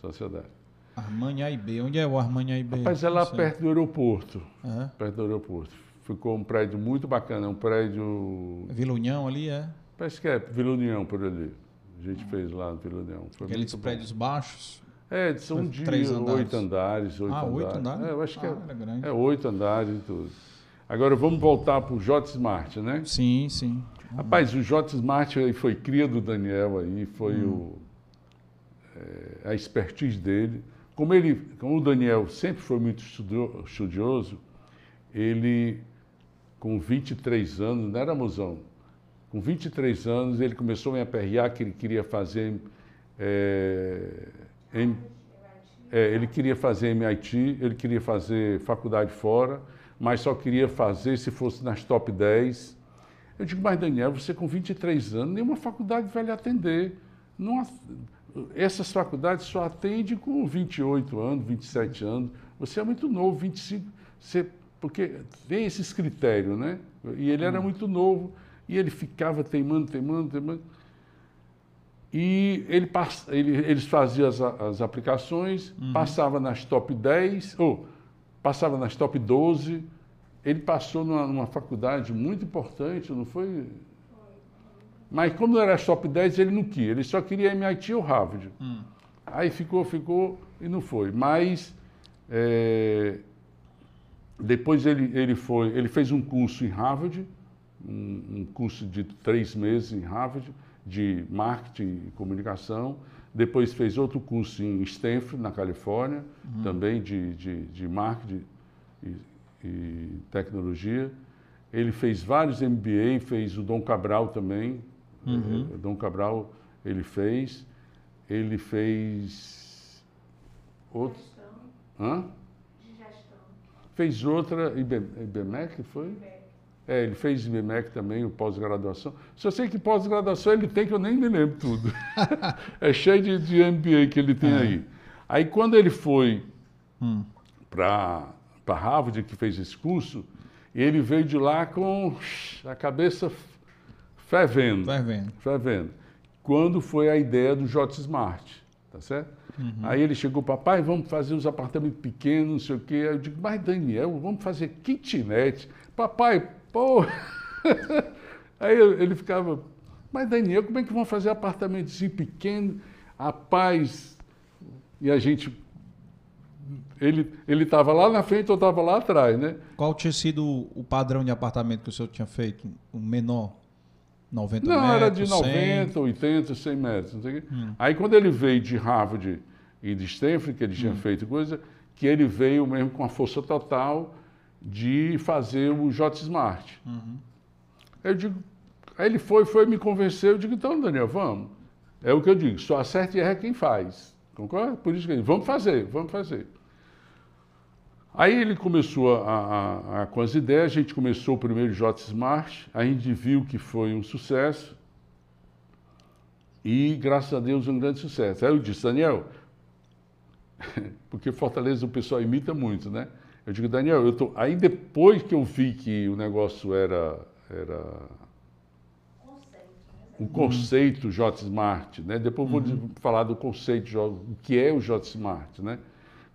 Sociedade. Armani A e B. Onde é o Armani A e B? Rapaz, é lá perto do aeroporto. Uhum. Perto do aeroporto. Ficou um prédio muito bacana, um prédio... Vila União ali, é? Parece que é Vila União por ali. A gente fez lá no Vila União. Foi Aqueles prédios baixos? É, são de oito andares. Oito ah, andares. oito andares? É, eu acho que ah, é, é oito andares e tudo. Agora vamos voltar para o J Smart, né? Sim, sim. Rapaz, o J Smart aí foi cria do Daniel aí, foi hum. o, é, a expertise dele. Como ele, como o Daniel sempre foi muito estudioso, ele com 23 anos, não era mozão, com 23 anos ele começou em aperrear que ele queria fazer é, em, é, ele queria fazer MIT, ele queria fazer faculdade fora, mas só queria fazer se fosse nas top 10. Eu digo, mas Daniel, você com 23 anos, nenhuma faculdade vai lhe atender. Não, essas faculdades só atendem com 28 anos, 27 anos. Você é muito novo, 25. Você, porque tem esses critérios, né? E ele era hum. muito novo, e ele ficava teimando, teimando, teimando. E ele, ele, eles faziam as, as aplicações, uhum. passava nas top 10, ou passava nas top 12. Ele passou numa, numa faculdade muito importante, não foi? Mas como não era top 10, ele não queria. Ele só queria MIT ou Harvard. Uhum. Aí ficou, ficou e não foi. Mas é, depois ele, ele foi, ele fez um curso em Harvard, um, um curso de três meses em Harvard de marketing e comunicação. Depois fez outro curso em Stanford, na Califórnia, uhum. também de, de, de marketing e, e, tecnologia. Ele fez vários MBA, fez o Dom Cabral também. Uhum. O Dom Cabral ele fez. Ele fez outro. Hã? De gestão. Fez outra, IBMEC, foi? IBMEC. É, ele fez IBMEC também, o pós-graduação. Só sei que pós-graduação ele tem, que eu nem me lembro tudo. *laughs* é cheio de, de, MBA que ele tem é. aí. Aí quando ele foi hum. para Harvard, que fez esse curso, ele veio de lá com a cabeça fervendo. Fervendo. Fervendo. Quando foi a ideia do J Smart, tá certo? Uhum. Aí ele chegou, papai, vamos fazer os apartamentos pequenos, não sei o quê. Aí eu digo, mas Daniel, vamos fazer kitnet. Papai, Pô! *laughs* Aí ele ficava, mas Daniel, como é que vão fazer apartamentozinho pequeno, a paz? E a gente. Ele estava lá na frente ou estava lá atrás, né? Qual tinha sido o padrão de apartamento que o senhor tinha feito? O menor? 90 não, metros? Não, era de 90, 100... 80, 100 metros. Não sei o quê. Hum. Aí quando ele veio de Harvard e de Stanford, que ele tinha hum. feito coisa, que ele veio mesmo com a força total de fazer o J Smart. Uhum. Eu digo, aí ele foi, foi me convencer, eu digo, então, Daniel, vamos. É o que eu digo, só acerta e erra quem faz. Concorda? Por isso que ele, vamos fazer, vamos fazer. Aí ele começou a, a, a, com as ideias, a gente começou o primeiro J Smart, a gente viu que foi um sucesso e, graças a Deus, um grande sucesso. Aí eu disse, Daniel, *laughs* porque Fortaleza o pessoal imita muito, né? Eu digo, Daniel, eu tô... aí depois que eu vi que o negócio era, era um conceito uhum. J Smart, né? Depois uhum. vou falar do conceito J, o que é o J Smart, né?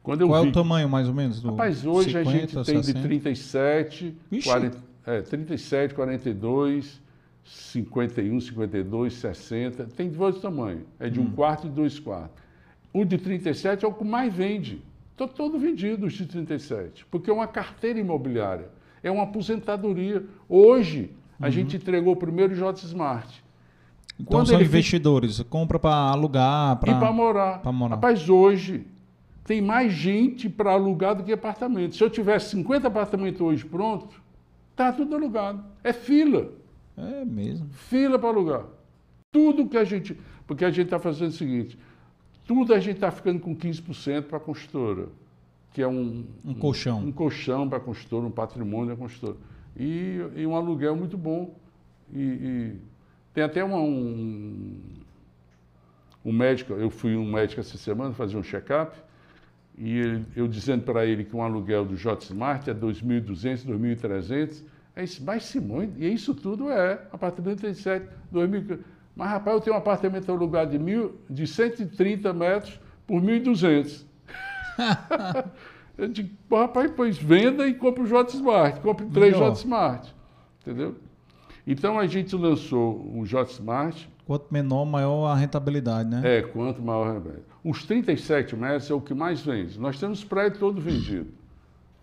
Quando eu Qual vi... é o tamanho mais ou menos do Rapaz, hoje 50, a gente tem 60? de 37, 40, é, 37, 42, 51, 52, 60, tem de vários tamanhos. É de um hum. quarto e dois quartos. O de 37 é o que mais vende. Está todo vendido os de 37, porque é uma carteira imobiliária, é uma aposentadoria. Hoje, a uhum. gente entregou o primeiro J Smart. Então Quando são investidores, fica... compra para alugar, para... E para morar. morar. Rapaz, hoje tem mais gente para alugar do que apartamento. Se eu tivesse 50 apartamentos hoje prontos, está tudo alugado. É fila. É mesmo. Fila para alugar. Tudo que a gente... Porque a gente está fazendo o seguinte, tudo a gente está ficando com 15% para a construtora, que é um, um colchão. Um, um colchão para a construtora, um patrimônio da construtora. E, e, um aluguel muito bom. E, e tem até uma, um, um médico, eu fui um médico essa semana fazer um check-up, e ele, eu dizendo para ele que um aluguel do J Smart é 2.200, 2.300, é isso, mas Simões, e isso tudo é apartamento 37, 2.000. Mas rapaz, eu tenho um apartamento alugado de, mil, de 130 metros por 1.200. *laughs* eu digo, rapaz, pois venda e compre o J Smart, compre três J Smart, entendeu? Então a gente lançou o J Smart. Quanto menor, maior a rentabilidade, né? É, quanto maior a rentabilidade. Os 37 metros é o que mais vende. Nós temos prédio todo vendido.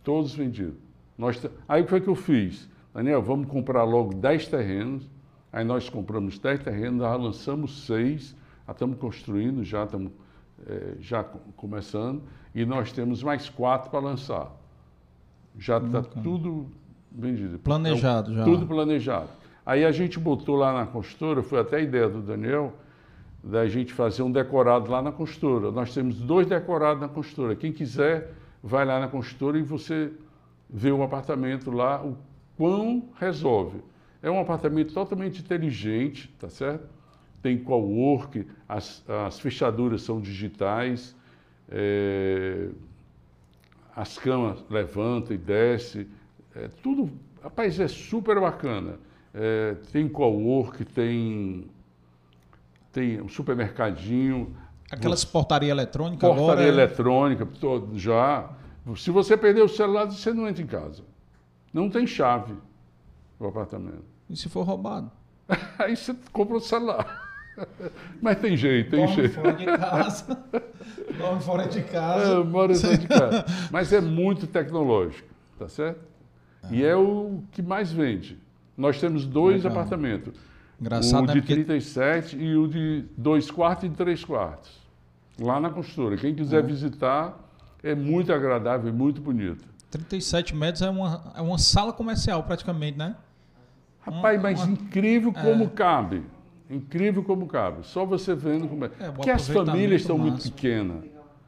Todos vendidos. Nós Aí o que foi que eu fiz? Daniel, vamos comprar logo 10 terrenos. Aí nós compramos 10 terrenos, já lançamos 6, já estamos construindo, já estamos é, já começando, e nós temos mais 4 para lançar. Já está tudo vendido. Planejado então, já. Tudo planejado. Aí a gente botou lá na construtora, foi até a ideia do Daniel, da gente fazer um decorado lá na construtora. Nós temos dois decorados na construtora. Quem quiser, vai lá na construtora e você vê o apartamento lá, o quão resolve. É um apartamento totalmente inteligente, tá certo? Tem co-work, as, as fechaduras são digitais, é, as camas levantam e descem, é, tudo, rapaz, é super bacana. É, tem co-work, tem tem um supermercadinho. Aquelas portaria eletrônica portaria agora? Portaria é- eletrônica, todo, já. Se você perder o celular, você não entra em casa. Não tem chave o apartamento. E se for roubado? *laughs* Aí você compra o celular. *laughs* Mas tem jeito, tem Dorme jeito. fora de *laughs* casa. Dorme fora de casa. É, mora fora de casa. Mas é muito tecnológico, tá certo? E é o que mais vende. Nós temos dois Legal. apartamentos. Engraçado, o né? de Porque... 37 e o de 2 quartos e 3 quartos. Lá na costura. Quem quiser é. visitar, é muito agradável e muito bonito. 37 metros é uma, é uma sala comercial praticamente, né? Rapaz, uma, mas uma... incrível como é. cabe. Incrível como cabe. Só você vendo como é. é Porque as famílias estão muito pequenas.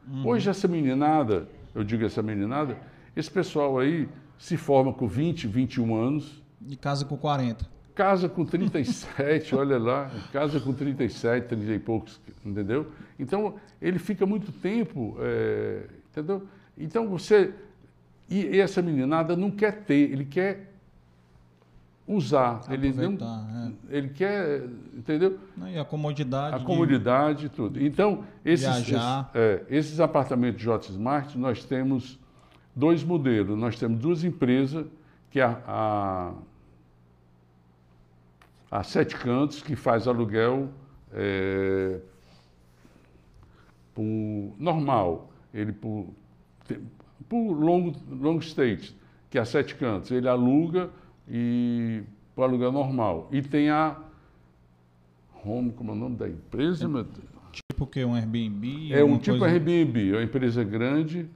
Uhum. Hoje essa meninada, eu digo essa meninada, esse pessoal aí se forma com 20, 21 anos. E casa com 40. Casa com *laughs* 37, olha lá, casa com 37, 30 e poucos, entendeu? Então, ele fica muito tempo, é, entendeu? Então, você. E essa meninada não quer ter, ele quer usar. Ele, não, é. ele quer, entendeu? E a comodidade. A de... comodidade e tudo. Então, esses, esses, é, esses apartamentos J Smart, nós temos dois modelos. Nós temos duas empresas, que é a, a a Sete Cantos, que faz aluguel é, por normal, ele por, por long, long state, que é a Sete Cantos. Ele aluga e por aluguel normal. E tem a Home, como é o nome da empresa? É, tipo que um Airbnb? É um tipo coisa... Airbnb, é uma empresa grande.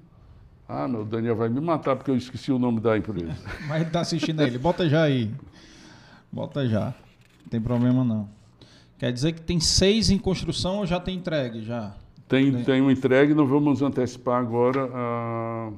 Ah, meu, Daniel vai me matar porque eu esqueci o nome da empresa. *laughs* Mas ele está assistindo ele, bota já aí. Bota já. Não tem problema não. Quer dizer que tem seis em construção ou já tem entregue? Já? Tem, tem, tem um entregue, não vamos antecipar agora a...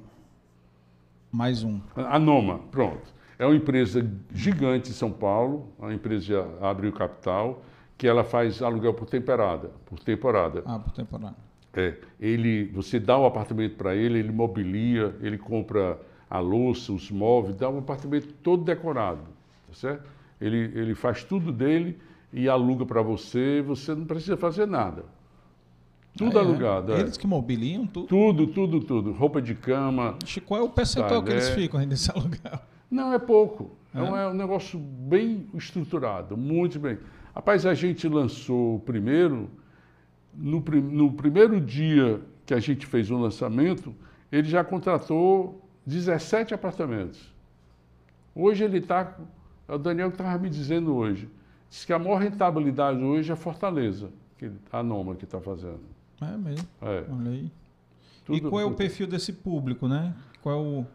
Mais um. A Noma, pronto. É uma empresa gigante em São Paulo, uma empresa abriu capital, que ela faz aluguel por temporada, por temporada. Ah, por temporada. É, ele, você dá o um apartamento para ele, ele mobilia, ele compra a louça, os móveis, dá um apartamento todo decorado, tá certo? Ele, ele faz tudo dele e aluga para você, você não precisa fazer nada. Tudo ah, é? alugado. Eles é. que mobiliam tudo? Tudo, tudo, tudo. Roupa de cama. Qual é o percentual que eles ficam nesse *laughs* aluguel? Não, é pouco. É, é, um, é um negócio bem estruturado, muito bem. Rapaz, a gente lançou o primeiro, no, no primeiro dia que a gente fez o lançamento, ele já contratou 17 apartamentos. Hoje ele está é o Daniel que estava me dizendo hoje. Diz que a maior rentabilidade hoje é Fortaleza, que a Noma que está fazendo. É mesmo. É. Olha aí. Tudo, e qual é o perfil desse público, né? Qual é o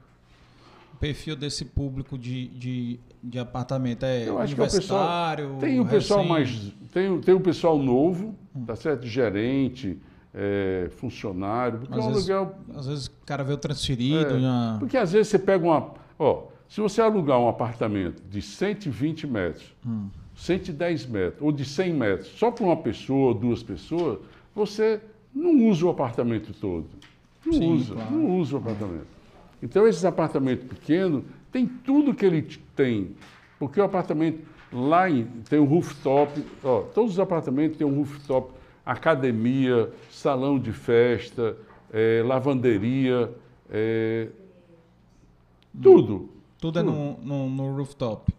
perfil desse público de, de, de apartamento? É Eu acho universitário? Que é o pessoal, tem o pessoal mais. Tem, tem o pessoal novo, hum. tá certo? Gerente. É, funcionário, porque às é um vezes, aluguel. Às vezes o cara veio transferido. É, já... Porque às vezes você pega uma. Ó, se você alugar um apartamento de 120 metros, hum. 110 metros ou de 100 metros, só para uma pessoa ou duas pessoas, você não usa o apartamento todo. Não Sim, usa, claro. não usa o apartamento. Então, esses apartamentos pequenos, tem tudo que ele tem. Porque o apartamento lá em- tem um rooftop, ó, todos os apartamentos têm um rooftop, academia, salão de festa, eh, lavanderia, eh, tudo. Tudo é no, no, no rooftop.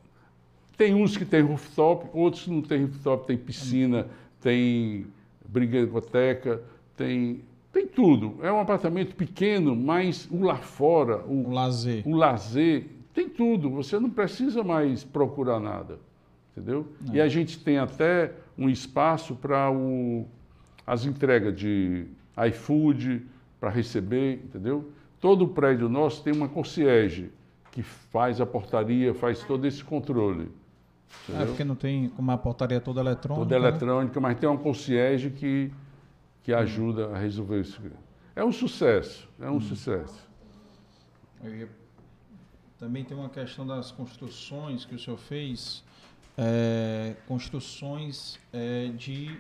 Tem uns que tem rooftop, outros não tem rooftop, tem piscina, tem brinquedoteca, tem, tem tudo. É um apartamento pequeno, mas o lá fora, O o, lazer. o lazer, tem tudo. Você não precisa mais procurar nada. Entendeu? E a gente tem até um espaço para as entregas de iFood, para receber, entendeu? Todo o prédio nosso tem uma concierge que faz a portaria, faz todo esse controle. É Entendeu? porque não tem como a portaria toda eletrônica. Toda né? eletrônica, mas tem uma concierge que, que ajuda a resolver isso. É um sucesso, é um sucesso. Eu ia- Também tem uma questão das construções que o senhor fez. é, construções é, de.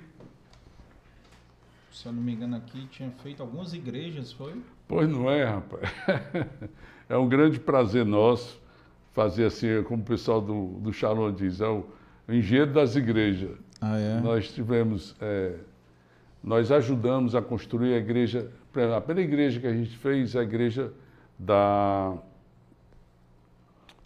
Se eu não me engano aqui, tinha feito algumas igrejas, foi? Pois não é, rapaz. *laughs* É um grande prazer nosso fazer assim, como o pessoal do, do Shalom diz, é o engenheiro das igrejas. Ah, é? Nós tivemos, é, nós ajudamos a construir a igreja, a primeira igreja que a gente fez é a igreja da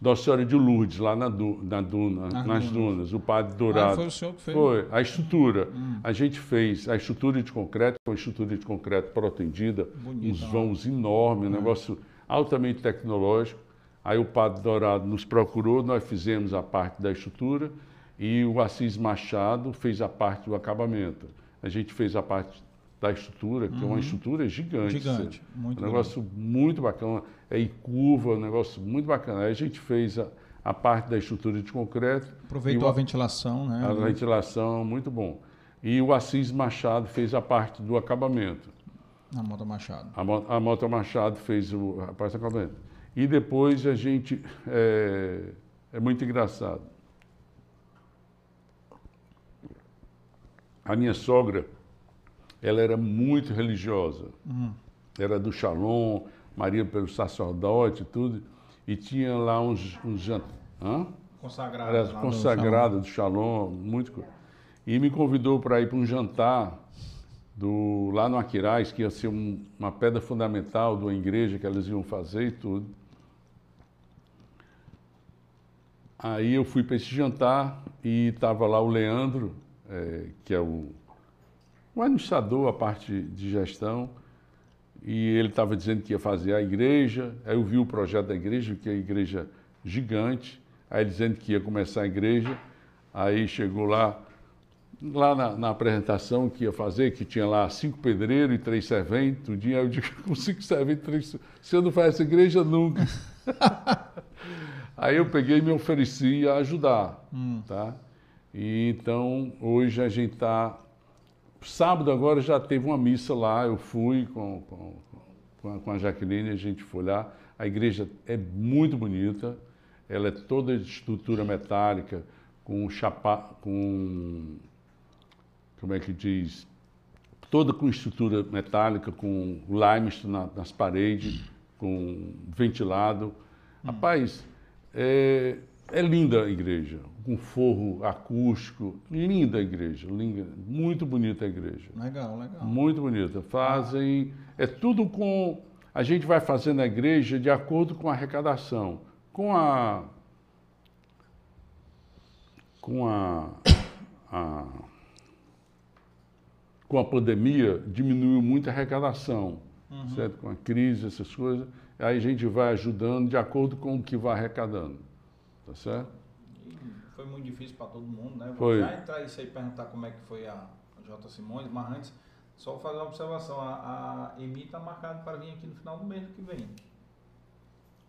Nossa Senhora de Lourdes, lá na, du, na duna, Nas nas dunas. dunas, o Padre Ah, Dourado. foi o senhor que fez? Foi, a estrutura. A gente fez a estrutura de concreto, foi uma estrutura de concreto protendida, uns vãos enormes, um negócio altamente tecnológico. Aí o Padre Dourado nos procurou, nós fizemos a parte da estrutura e o Assis Machado fez a parte do acabamento. A gente fez a parte da estrutura, que é uma estrutura gigante. Gigante, sabe? muito um negócio muito bacana, é em curva, um negócio muito bacana. Aí a gente fez a, a parte da estrutura de concreto. Aproveitou o- a ventilação, né? a ventilação, muito bom. E o Assis Machado fez a parte do acabamento. Na Mota Machado. A, a Mota Machado fez o, a parte do acabamento. E depois a gente. É, é muito engraçado. A minha sogra, ela era muito religiosa. Era do Shalom, Maria pelo sacerdote e tudo. E tinha lá uns, uns jantares. Hã? Consagrado. Era consagrada do Shalom, muito. co- E me convidou para ir para um jantar do, lá no Aquiraz, que ia ser um- uma pedra fundamental de uma igreja que elas iam fazer e tudo. Aí eu fui para esse jantar e estava lá o Leandro, eh, que é o, o administrador, a parte de gestão, e ele estava dizendo que ia fazer a igreja. Aí eu vi o projeto da igreja, que é a igreja gigante. Aí ele dizendo que ia começar a igreja. Aí chegou lá, lá na, na apresentação que ia fazer, que tinha lá cinco pedreiros e três serventes. Um dia eu digo, *laughs* com cinco serventes, três, se eu não faz essa igreja nunca. *laughs* Aí eu peguei e me ofereci a ajudar, tá? E então hoje a gente está Sábado agora já teve uma missa lá, eu fui com, com, com, a, com a Jaqueline, a gente foi lá. A igreja é muito bonita, ela é toda de estrutura metálica, com chapa, com como é que diz? Toda com estrutura metálica, com limestone na, nas paredes, com ventilado. Rapaz, é, é linda a igreja, com forro acústico, linda a igreja, linda, muito bonita a igreja. Legal, legal. Muito bonita. Fazem. É tudo com. A gente vai fazendo a igreja de acordo com a arrecadação. Com a. Com a. a com a pandemia, diminuiu muito a arrecadação, certo? Com a crise, essas coisas. Aí a gente vai ajudando de acordo com o que vai arrecadando. Tá certo? Foi muito difícil para todo mundo, né? Vou Foi. já entrar isso aí e perguntar como é que foi a J. Simões, mas antes, só fazer uma observação. A, a EMI está marcada para vir aqui no final do mês que vem.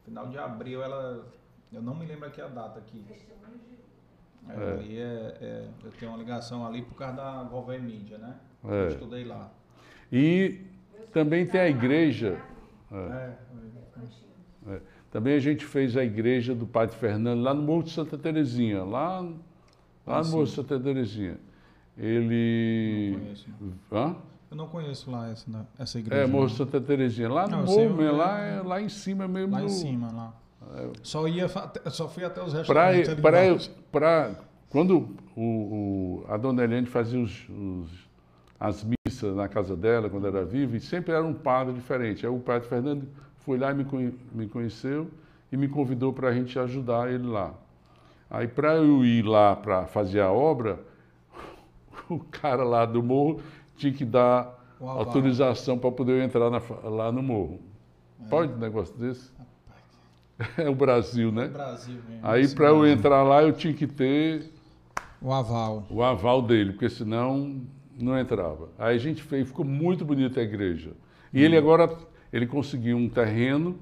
Final de abril, ela. Eu não me lembro aqui a data aqui. É, É. Ali é, é- eu tenho uma ligação ali por causa da Gover Mídia, né? É. Eu estudei lá. E também tem a igreja. É. É. Também a gente fez a igreja do Padre Fernando lá no Morro de Santa Terezinha, lá, lá Ah, no Morro de. Santa Terezinha. Ele. Não Hã? Eu não conheço lá essa, né, essa igreja. É, Morro não. Santa Terezinha. Lá no Não, eu sei, morro, mesmo, eu- lá, é- lá em cima mesmo. Lá no- em cima, lá. É. Só, ia, só fui até os restaurantes pra, pra- quando o, o- a dona Eliane fazia os- os- as missas na casa dela, quando era viva, e sempre era um padre diferente. Aí o padre Fernando foi lá e me, conhe- me conheceu e me convidou para a gente ajudar ele lá. Aí, para eu ir lá para fazer a obra, *laughs* o cara lá do morro tinha que dar O autorização para poder entrar na lá no morro. Pode um negócio desse? *laughs* É o Brasil, né? Brasil mesmo. Aí para eu entrar lá eu tinha que ter O aval. o aval dele, porque senão não entrava. Aí a gente fez, ficou muito bonita a igreja. E ele agora ele conseguiu um terreno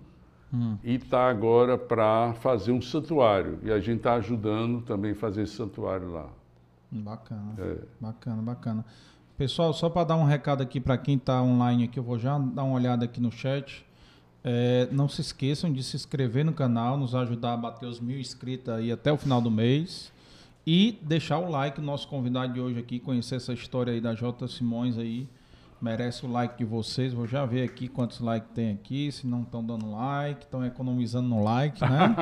e está agora para fazer um santuário. E a gente está ajudando também a fazer esse santuário lá. Bacana. É. Bacana, bacana. Pessoal, só para dar um recado aqui para quem está online aqui, eu vou já dar uma olhada aqui no chat. É, não se esqueçam de se inscrever no canal, nos ajudar a bater os mil inscritos aí até o final do mês. E deixar o like, nosso convidado de hoje aqui, conhecer essa história aí da J. Simões aí. Merece o like de vocês. Vou já ver aqui quantos likes tem aqui. Se não estão dando like, estão economizando no like, né?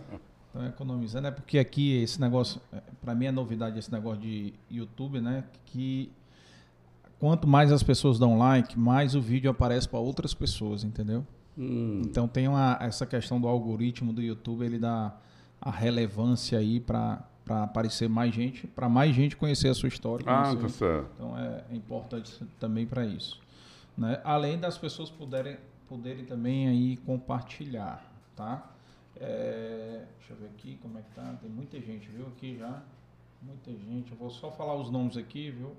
*laughs* Estão economizando. É porque aqui esse negócio, para mim é novidade esse negócio de YouTube, né? Que quanto mais as pessoas dão like, mais o vídeo aparece para outras pessoas, entendeu? Hum, Então tem uma, essa questão do algoritmo do YouTube, ele dá a relevância aí para aparecer mais gente, para mais gente conhecer a sua história. ah, tá certo. então é importante também para isso. Né? Além das pessoas puderem, poderem também aí compartilhar, tá? É, deixa eu ver aqui como é que tá. Tem muita gente, viu? Aqui já. Muita gente. Eu vou só falar os nomes aqui, viu?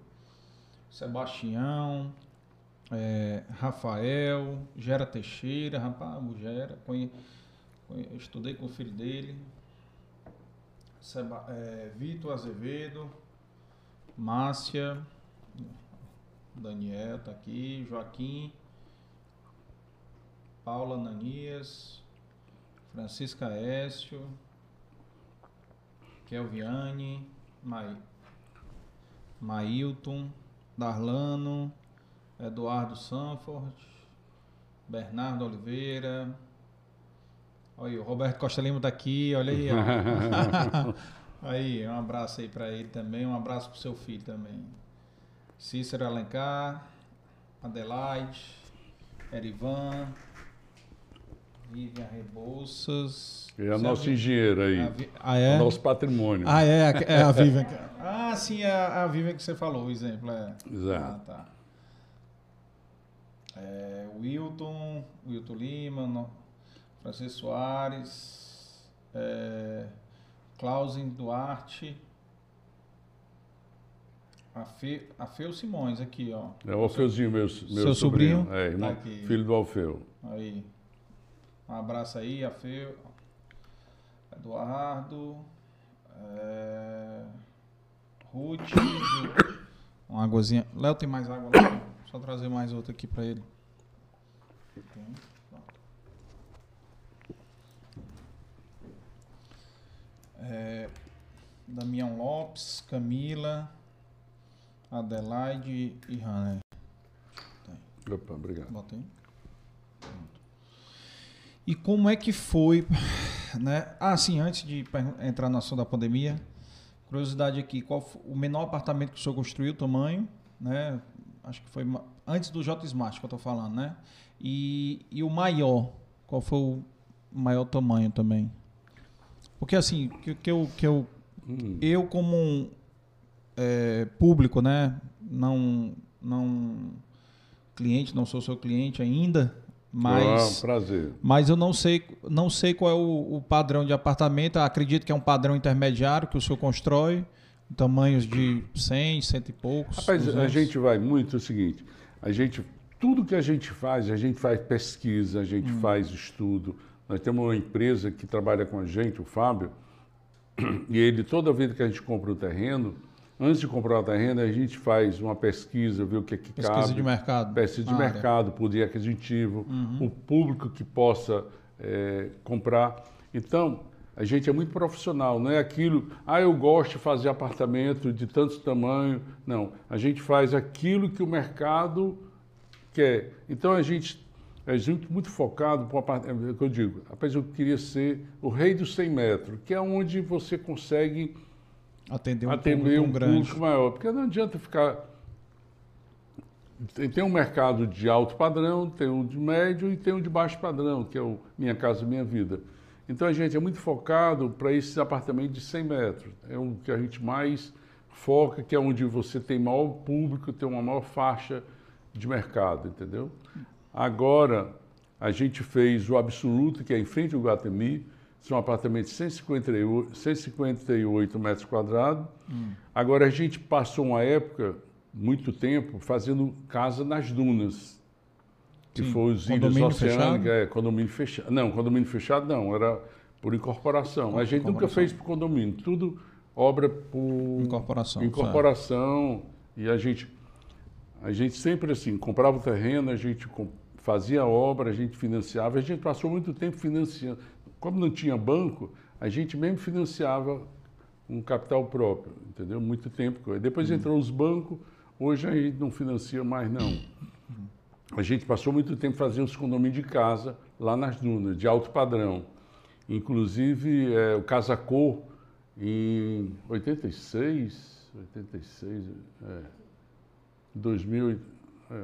Sebastião, é, Rafael, Gera Teixeira, rapaz, o Gera, conhe, conhe- estudei com o filho dele. Seba, é, Vitor Azevedo, Márcia, Daniel tá aqui, Joaquim, Paula Nanias, Francisca Écio, Kelviane, Mai, Mailton, Darlano, Eduardo Sanford, Bernardo Oliveira. Olha o Roberto Costa Lima tá aqui, olha aí. *laughs* aí, um abraço aí para ele também, um abraço pro seu filho também. Cícero Alencar, Adelaide, Erivan, Vivian Rebouças. É a nossa engenheira aí, Vi- Ah, é? o nosso patrimônio. Ah, é, é a *laughs* Vivian. Ah, sim, é a, a Vivian que você falou, o exemplo. É. Exato. Ah, tá. É, Wilton, Wilton Lima, no- Francisco Soares, é, Clausen Duarte, a, Fe, a Feu Simões aqui, ó. É o Alfeuzinho, meu, meu Seu sobrinho? É, irmão, Tá filho do Alfeu. Aí. Um abraço aí, a Feu, Eduardo, é, Ruth, uma águazinha. Léo, tem mais água lá? Só trazer mais outra aqui pra ele. Tem, pronto. É, Damião Lopes, Camila, Adelaide e Hanner. Opa, obrigado. Bota aí. Pronto. E como é que foi, né? Ah, sim, antes de entrar no assunto da pandemia, curiosidade aqui, qual foi o menor apartamento que o senhor construiu, tamanho, né? Acho que foi antes do J Smart que eu tô falando, né? E, e o maior, qual foi o maior tamanho também? Porque assim, que, que eu, que eu Hum, eu como um, é, público, né, não, não cliente, não sou seu cliente ainda, ah, mas, prazer. mas eu não sei, não sei qual é o, o padrão de apartamento. Acredito que é um padrão intermediário que o senhor constrói, tamanhos de 100, cento e poucos. Rapaz, a 200. gente vai muito é o seguinte, a gente, tudo que a gente faz, a gente faz pesquisa, a gente faz estudo. Nós temos uma empresa que trabalha com a gente, o Fábio, e ele, toda vez que a gente compra o terreno, antes de comprar o terreno, a gente faz uma pesquisa, vê o que é que pesquisa cabe. de mercado. Pesquisa de área. Uhum. mercado, poder aquisitivo, o público que possa eh, comprar. Então, a gente é muito profissional, não é aquilo, ah, eu gosto de fazer apartamento de tanto tamanho. Não, a gente faz aquilo que o mercado quer. Então a gente é muito focado para é o que eu digo, rapaz, eu queria ser o rei dos 100 metros, que é onde você consegue atender um, atender um grande. público maior. Porque não adianta ficar. Tem um mercado de alto padrão, tem um de médio e tem um de baixo padrão, que é o Minha Casa Minha Vida. Então a gente é muito focado para esses apartamentos de 100 metros. É o que a gente mais foca, que é onde você tem maior público, tem uma maior faixa de mercado, entendeu? Agora a gente fez o Absoluto, que é em frente ao Guatemi, são apartamentos de 158, 158 metros quadrados. Hum. Agora a gente passou uma época, muito tempo, fazendo casa nas dunas que Sim. foi os Ilhas Oceânicas, é, condomínio fechado. Não, condomínio fechado não, era por incorporação. a gente nunca fez por condomínio, tudo obra por incorporação. Incorporação. E a gente, a gente sempre assim, comprava o terreno, a gente fazia obra, a gente financiava, a gente passou muito tempo financiando. Como não tinha banco, a gente mesmo financiava um capital próprio, entendeu? Muito tempo. Depois hum. entrou os bancos, hoje a gente não financia mais não a gente passou muito tempo fazendo os condomínios de casa lá nas dunas, de alto padrão. Inclusive, é, o Casacô, em 86, 86, é, 2000, é.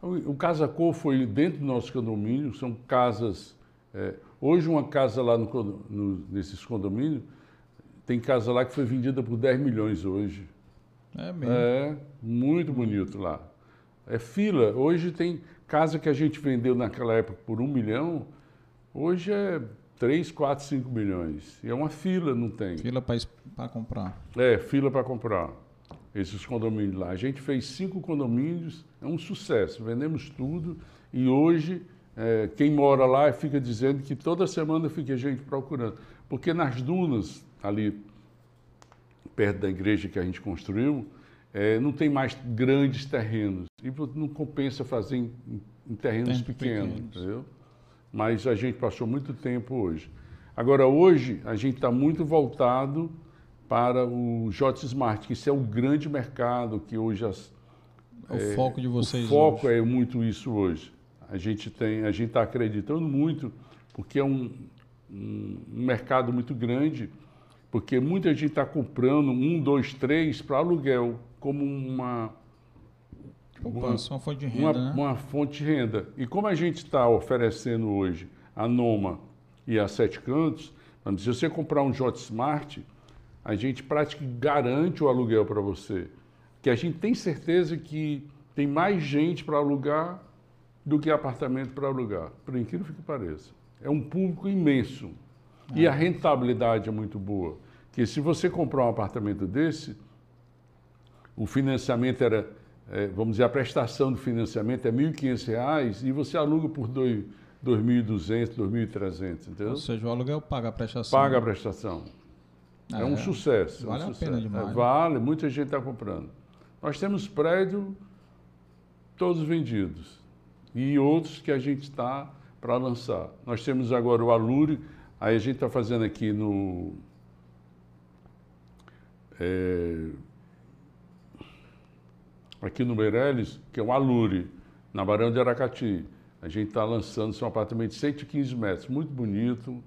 O Casacô foi dentro do nosso condomínio, são casas... É, hoje uma casa lá no, no, nesses condomínios, tem casa lá que foi vendida por 10 milhões hoje. É mesmo? É, muito bonito lá. É fila. Hoje tem casa que a gente vendeu naquela época por um milhão, hoje é 3, 4, 5 milhões. E é uma fila, não tem. Fila para comprar. É, fila para comprar. Esses condomínios lá. A gente fez cinco condomínios, é um sucesso. Vendemos tudo e hoje é, quem mora lá fica dizendo que toda semana fica gente procurando. Porque nas dunas, ali perto da igreja que a gente construiu, é, não tem mais grandes terrenos. E não compensa fazer em, em terrenos pequenos, pequenos, entendeu? Mas a gente passou muito tempo hoje. Agora, hoje, a gente está muito voltado para o J Smart, que isso é o grande mercado que hoje... As, é o é, foco de vocês O foco hoje. é muito isso hoje. A gente tem, a gente está acreditando muito, porque é um, um, um mercado muito grande, porque muita gente está comprando um, dois, três para aluguel como uma poupança, uma, fonte de renda, uma, né? uma fonte de renda. E como a gente está oferecendo hoje a Noma e a Sete Cantos, se você comprar um J Smart, a gente praticamente garante o aluguel para você. Que a gente tem certeza que tem mais gente para alugar do que apartamento para alugar, por incrível que pareça. É um público imenso. E a rentabilidade é muito boa. Que se você comprar um apartamento desse, o financiamento era, é, vamos dizer, a prestação do financiamento é R$ 1.500 e você aluga por R$ 2.200, R$ 2.300, entendeu? Ou seja, o aluguel paga a prestação. Paga a prestação. É, é um sucesso. Vale é um a sucesso. pena demais. É, vale, muita gente está comprando. Nós temos prédios todos vendidos e outros que a gente está para lançar. Nós temos agora o Alure, aí a gente está fazendo aqui no... É, aqui no Meireles, que é um Alure, na Barão de Aracati. A gente está lançando esse um apartamento de 115 metros, muito bonito,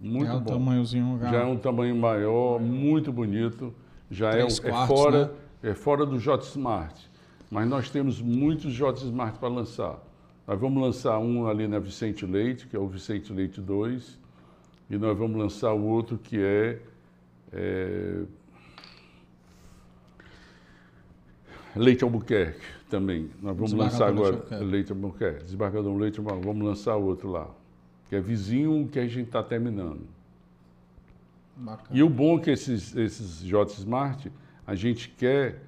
muito já é um bom. Tamanhozinho já. já é um tamanho maior, muito bonito. Já é, quartos, é, fora, né? é fora do J Smart. Mas nós temos muitos J Smart para lançar. Nós vamos lançar um ali na Vicente Leite, que é o Vicente Leite 2, e nós vamos lançar o outro que é, é Leite Albuquerque também. Nós vamos lançar agora Leite Albuquerque. Desembargador Leite Albuquerque. Vamos lançar outro lá. Que é vizinho que a gente está terminando. Bacana. E o bom é que esses, esses J Smart, a gente quer,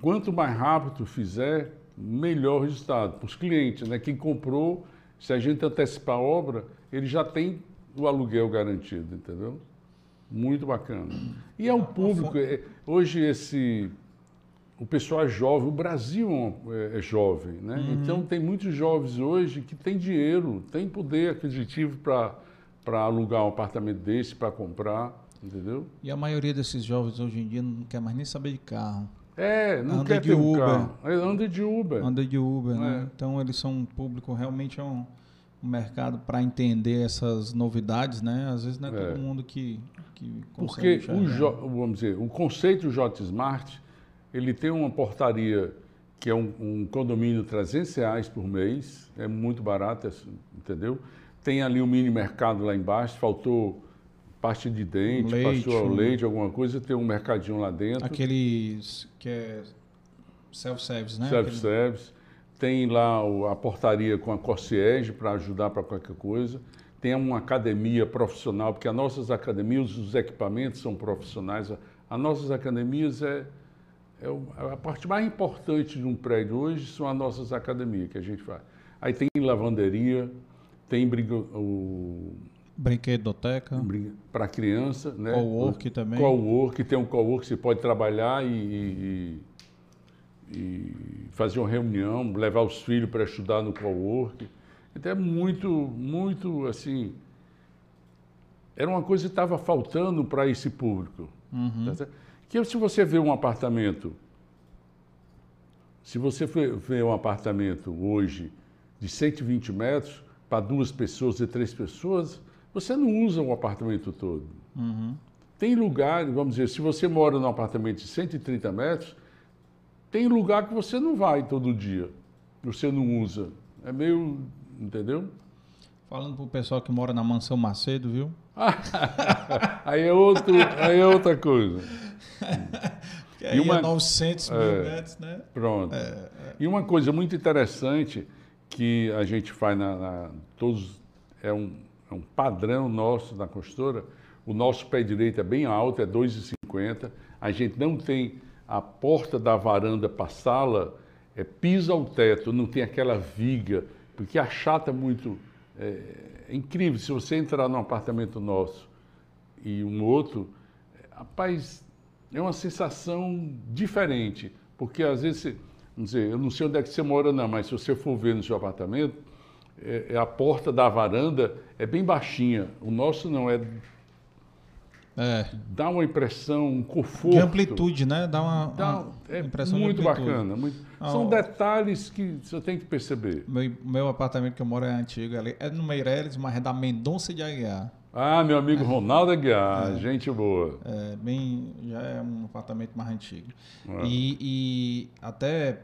quanto mais rápido fizer, melhor resultado para os clientes. Né? Quem comprou, se a gente antecipar a obra, ele já tem o aluguel garantido, entendeu? Muito bacana. E é um público, é, hoje esse o pessoal é jovem, o Brasil é, é jovem, né? Uhum. Então tem muitos jovens hoje que têm dinheiro, têm poder aquisitivo para alugar um apartamento desse, para comprar, entendeu? E a maioria desses jovens hoje em dia não quer mais nem saber de carro. É, não Anda quer de ter um Uber. carro. É, Anda de Uber. Anda de Uber, né? É. Então eles são um público realmente é um, um mercado para entender essas novidades, né? Às vezes não é, É. todo mundo que, que Porque consegue o, enxergar. Jo- vamos dizer, o conceito J Smart, ele tem uma portaria que é um, um condomínio de 300 reais por mês, é muito barato, é entendeu? Tem ali um mini mercado lá embaixo, faltou parte de dente, Leite, passou leite, alguma coisa, tem um mercadinho lá dentro. Aqueles que é self-service, né? self-service. Tem lá a portaria com a concierge para ajudar para qualquer coisa. Tem uma academia profissional, porque as nossas academias, os equipamentos são profissionais. As nossas academias é, é o- a parte mais importante de um prédio hoje são as nossas academias que a gente faz. Aí tem lavanderia, tem o Brinquedoteca, para criança, né? co-work também. Co-work, tem um co-work que você pode trabalhar e, e- e fazer uma reunião, levar os filhos para estudar no co-work. Então é muito, muito assim. Era uma coisa que estava faltando para esse público. Uhum. tá certo? Que se você vê um apartamento, se você vê um apartamento hoje de 120 metros para duas pessoas e três pessoas, você não usa o apartamento todo. Uhum. Tem lugar, vamos dizer, se você mora num apartamento de 130 metros, tem lugar que você não vai todo dia, você não usa. É meio, entendeu? Falando pro pessoal que mora na Mansão Macedo, viu? *laughs* Aí é, outro, aí é outra coisa. Que aí uma- é 900 mil é. metros, né? Pronto. E uma coisa muito interessante que a gente faz na, na- todos é um, é um padrão nosso na consultora. O nosso pé direito é bem alto, é 2,50. A gente não tem a porta da varanda para a sala, é piso ao teto, não tem aquela viga, porque achata muito. É, é incrível, se você entrar num apartamento nosso e um outro, rapaz, é uma sensação diferente, porque às vezes, vamos dizer, eu não sei onde é que você mora não, mas se você for ver no seu apartamento, é, é a porta da varanda é bem baixinha. O nosso não é, É. dá uma impressão, um conforto. De amplitude, né? Dá uma, Dá- uma é impressão muito bacana. muito- Ah, são detalhes que você tem que perceber. Meu, meu apartamento que eu moro é antigo, ali, é no Meireles, mas é da Mendonça de Aguiar. Ah, meu amigo Ronaldo Aguiar, gente boa. É bem, já é um apartamento mais antigo. É. E, e até,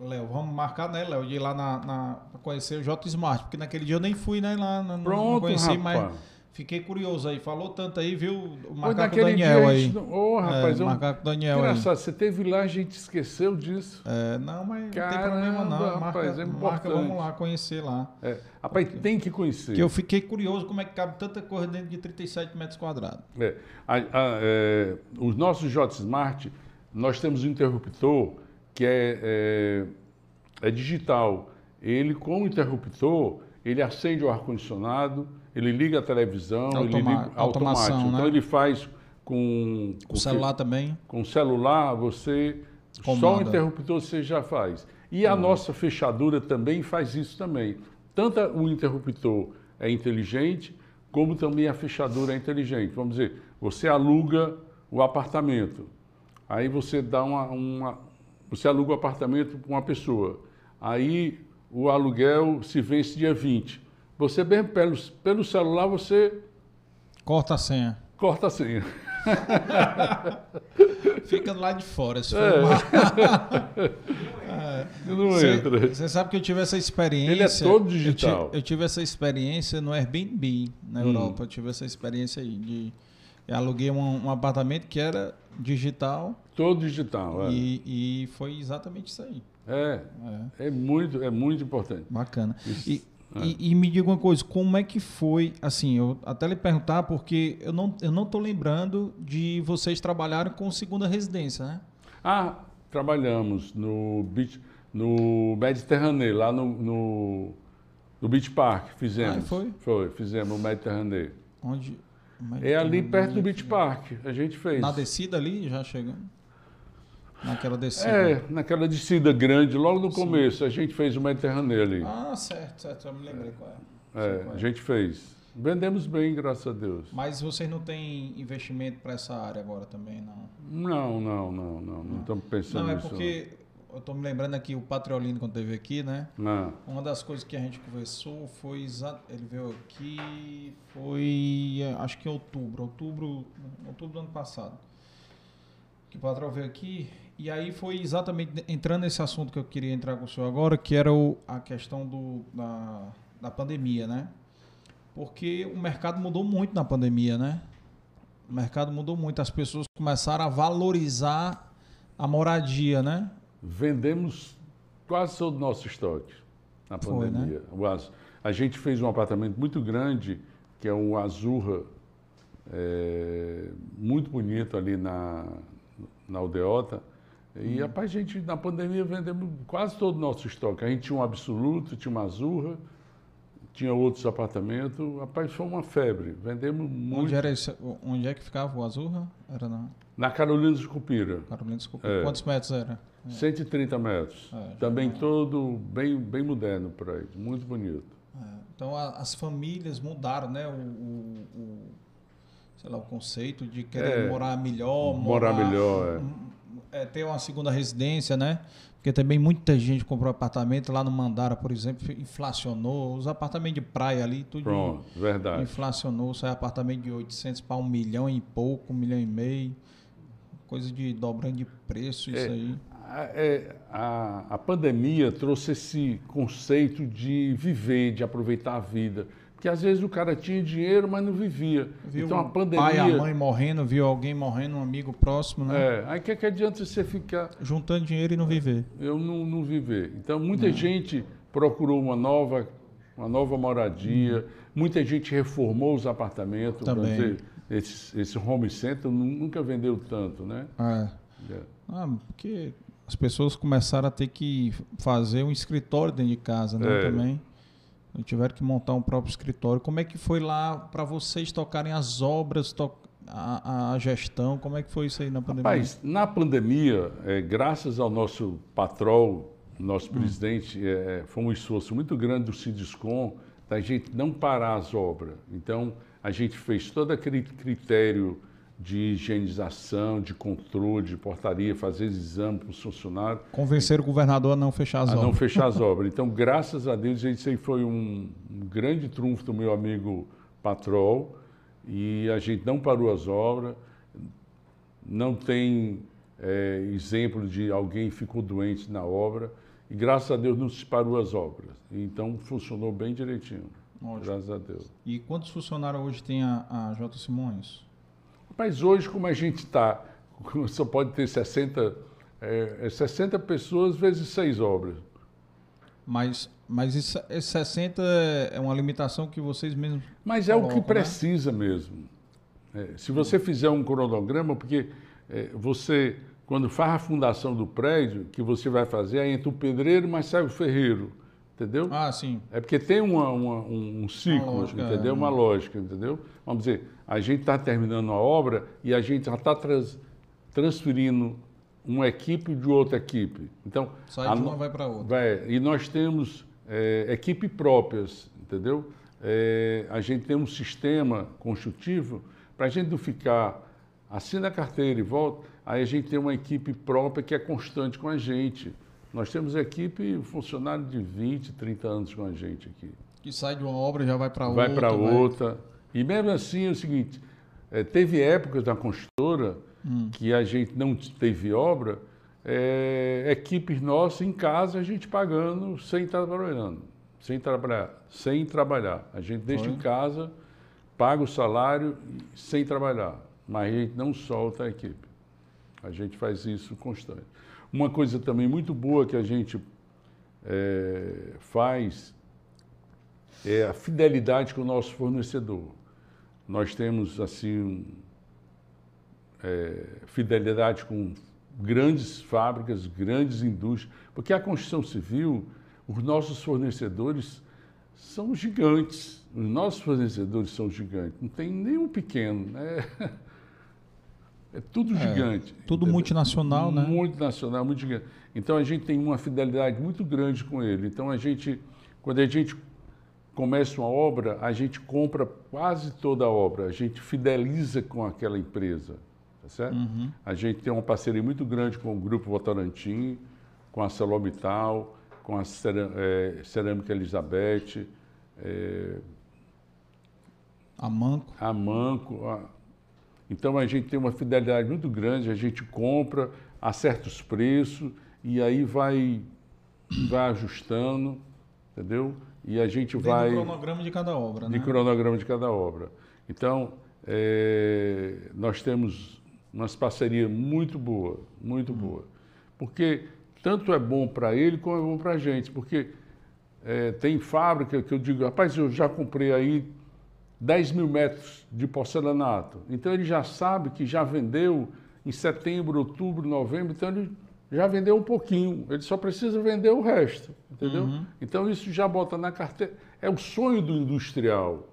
Léo, vamos marcar, né, Léo, de ir lá na, na, conhecer o J Smart, porque naquele dia eu nem fui, né, lá, não, não Pronto, conheci, rapaz. mas fiquei curioso aí. Falou tanto aí, viu? O naquele Daniel dia a aí. gente não- Ô, rapaz, é, é um- marcar com o Daniel aí. engraçado, você teve lá, a gente esqueceu disso. É, não, mas não tem Caramba, problema não. Marca, rapaz, é marca, vamos lá conhecer lá. É, rapaz, tem que conhecer. Que eu fiquei curioso como é que cabe tanta coisa dentro de 37 metros quadrados. É, a- a- é, os nossos J Smart, nós temos um interruptor que é, é, é digital. Ele, com o interruptor, ele acende o ar-condicionado, ele liga a televisão, ele Automa- liga automação, automático. Então né? ele faz com, O celular também. com o celular, você só o Comanda. interruptor você já faz. E a nossa fechadura também faz isso também. Tanto o interruptor é inteligente, como também a fechadura é inteligente. Vamos dizer, você aluga o apartamento, aí você dá uma, uma você aluga o apartamento para uma pessoa, aí o aluguel se vence dia 20. Você bem pelo, pelo celular você Corta a senha. corta a senha. *laughs* Fica lá de fora. Se for *laughs* É. uma- Não Você- entra. Você sabe que eu tive essa experiência. Ele é todo eu ti- digital. Eu, tive essa experiência no Airbnb, na Hum. Europa. Eu tive essa experiência aí. De, eu aluguei um, um apartamento que era digital Todo digital. É. e, e foi exatamente isso aí. É, É, é muito, é muito importante. bacana. Isso, E, é. e, e me diga uma coisa, como é que foi, assim, eu até lhe perguntar, porque eu não, eu não tô lembrando de vocês trabalharem com segunda residência, né? Ah, trabalhamos no Beach, no Mediterrâneo, lá no, no, no Beach Park, fizemos. Ah, foi? Foi, fizemos o Mediterrâneo. Onde... É ali perto do Beach Park, a gente fez. Na descida ali, já chegando? Naquela descida. É, naquela descida grande, logo no começo, a gente fez o Mediterrâneo ali. Ah, certo, certo, eu me lembrei qual é. É, qual a gente fez. Vendemos bem, graças a Deus. Mas vocês não têm investimento para essa área agora também, não? Não, não, não, não. Não estamos pensando Não, é nisso. porque eu estou me lembrando aqui, o Patriolino, quando esteve aqui, né? Não. Uma das coisas que a gente conversou foi ele veio aqui foi acho que em outubro, outubro, outubro do ano passado. Que o patrão veio aqui e aí foi exatamente entrando nesse assunto que eu queria entrar com o senhor agora, que era o, a questão do, da, da pandemia, né? Porque o mercado mudou muito na pandemia, né? O mercado mudou muito, as pessoas começaram a valorizar a moradia, né? Vendemos quase todo o nosso estoque na Foi, né? pandemia. Az- A gente fez um apartamento muito grande, que é um Azurra, é, muito bonito ali na, na Aldeota. E, rapaz, a gente, na pandemia, vendemos quase todo o nosso estoque. A gente tinha um Absoluto, tinha uma Azurra, tinha outros apartamentos. Rapaz, foi uma febre. Vendemos muito. Onde, era esse, onde é que ficava o Azurra? Era na Na Carolina de Cupira, Carolina, desculpa. É. Quantos metros era? 130 metros. É, Também é. todo bem, bem moderno por aí, muito bonito. É, Então a- as famílias mudaram, né? O, o- o- sei lá, o conceito de querer É, morar melhor, morar melhor, é. É, ter uma segunda residência, né? Porque também muita gente comprou apartamento lá no Mandara, por exemplo, inflacionou os apartamentos de praia ali, tudo Pronto, verdade. inflacionou, sai apartamento de 800 para um milhão e pouco, um milhão e meio, coisa de dobrando de preço isso É. aí. É, a, a pandemia trouxe esse conceito de viver, de aproveitar a vida. Porque às vezes o cara tinha dinheiro, mas não vivia. Viu então a o pandemia. pai, a mãe morrendo, viu alguém morrendo, um amigo próximo, né? É, aí que, que adianta você ficar. Juntando dinheiro e não viver. Eu não, não viver. Então muita gente procurou uma nova, uma nova moradia, muita gente reformou os apartamentos. Também. dizer, esse, esse home center nu- nunca vendeu tanto, né? É. É. Ah, porque as pessoas começaram a ter que fazer um escritório dentro de casa, né? É. Também. E tiveram que montar um próprio escritório. Como é que foi lá para vocês tocarem as obras, to- a, a gestão? Como é que foi isso aí na pandemia? Rapaz, na pandemia, é, graças ao nosso patrão, nosso presidente, é, foi um esforço muito grande do Cidiscom da gente não parar as obras. Então, a gente fez todo aquele critério de higienização, de controle, de portaria, fazer exame para os funcionários, Convencer o governador a não fechar as a não obras. fechar as *laughs* obras. Então, graças a Deus, isso aí foi um, um grande trunfo do meu amigo Patrol, e a gente não parou as obras, não tem é, exemplo de alguém que ficou doente na obra, e graças a Deus não se parou as obras. Então, funcionou bem direitinho, Ótimo. graças a Deus. E quantos funcionários hoje tem a, a J. Simões? Mas hoje, como a gente está, só pode ter 60, é, é 60 pessoas vezes seis obras. Mas, mas isso, esse 60 é é uma limitação que vocês mesmos. Mas é o que Colocam, né? precisa mesmo. É, se você fizer um cronograma, porque é, você, quando faz a fundação do prédio, que você vai fazer, aí entra o pedreiro, mas sai o ferreiro, entendeu? Ah, sim. É porque tem uma- uma- um, um ciclo, Uma lógica, entendeu? é. Uma lógica, entendeu? Vamos dizer, a gente está terminando a obra e a gente já está transferindo uma equipe de outra equipe. Então, Sai de uma vai para outra. Vai, e nós temos é, equipe próprias, entendeu? É, a gente tem um sistema construtivo para a gente não ficar assina a carteira e volta, aí a gente tem uma equipe própria que é constante com a gente. Nós temos equipe, funcionário de 20, 30 anos com a gente aqui. Que sai de uma obra e já vai para outra. Vai para outra. E mesmo assim é o seguinte, é, teve épocas na construtora que a gente não teve obra, é, equipes nossas em casa a gente pagando sem estar trabalhando, sem trabalhar, sem trabalhar. A gente deixa Foi. em casa, paga o salário sem trabalhar, mas a gente não solta a equipe. A gente faz isso constante. Uma coisa também muito boa que a gente é, faz é a fidelidade com o nosso fornecedor. Nós temos assim é, fidelidade com grandes fábricas, grandes indústrias, porque a construção civil, os nossos fornecedores são gigantes. Os nossos fornecedores são gigantes. Não tem nenhum pequeno. né? *laughs* É tudo gigante. Tudo entendeu? multinacional, né? Multinacional, muito gigante. Então a gente tem uma fidelidade muito grande com ele. Então a gente, quando a gente começa uma obra, a gente compra quase toda a obra, a gente fideliza com aquela empresa, tá certo? Uhum. A gente tem uma parceria muito grande com o Grupo Votorantim, com a Celomital, com a eh, Cerâmica Elizabeth, eh, A Manco. a Manco. a- Então a gente tem uma fidelidade muito grande, a gente compra, acerta os preços e aí vai, vai ajustando, entendeu? E a gente Vem vai no cronograma de cada obra, de né? cronograma de cada obra. Então, eh, nós temos umas parcerias muito boas, muito boas. Porque tanto é bom para ele como é bom para a gente. Porque eh, tem fábrica que eu digo, rapaz, eu já comprei aí 10 mil metros de porcelanato. Então ele já sabe que já vendeu em setembro, outubro, novembro, então ele já vendeu um pouquinho. Ele só precisa vender o resto, entendeu? Uhum. Então isso já bota na carteira. É o sonho do industrial.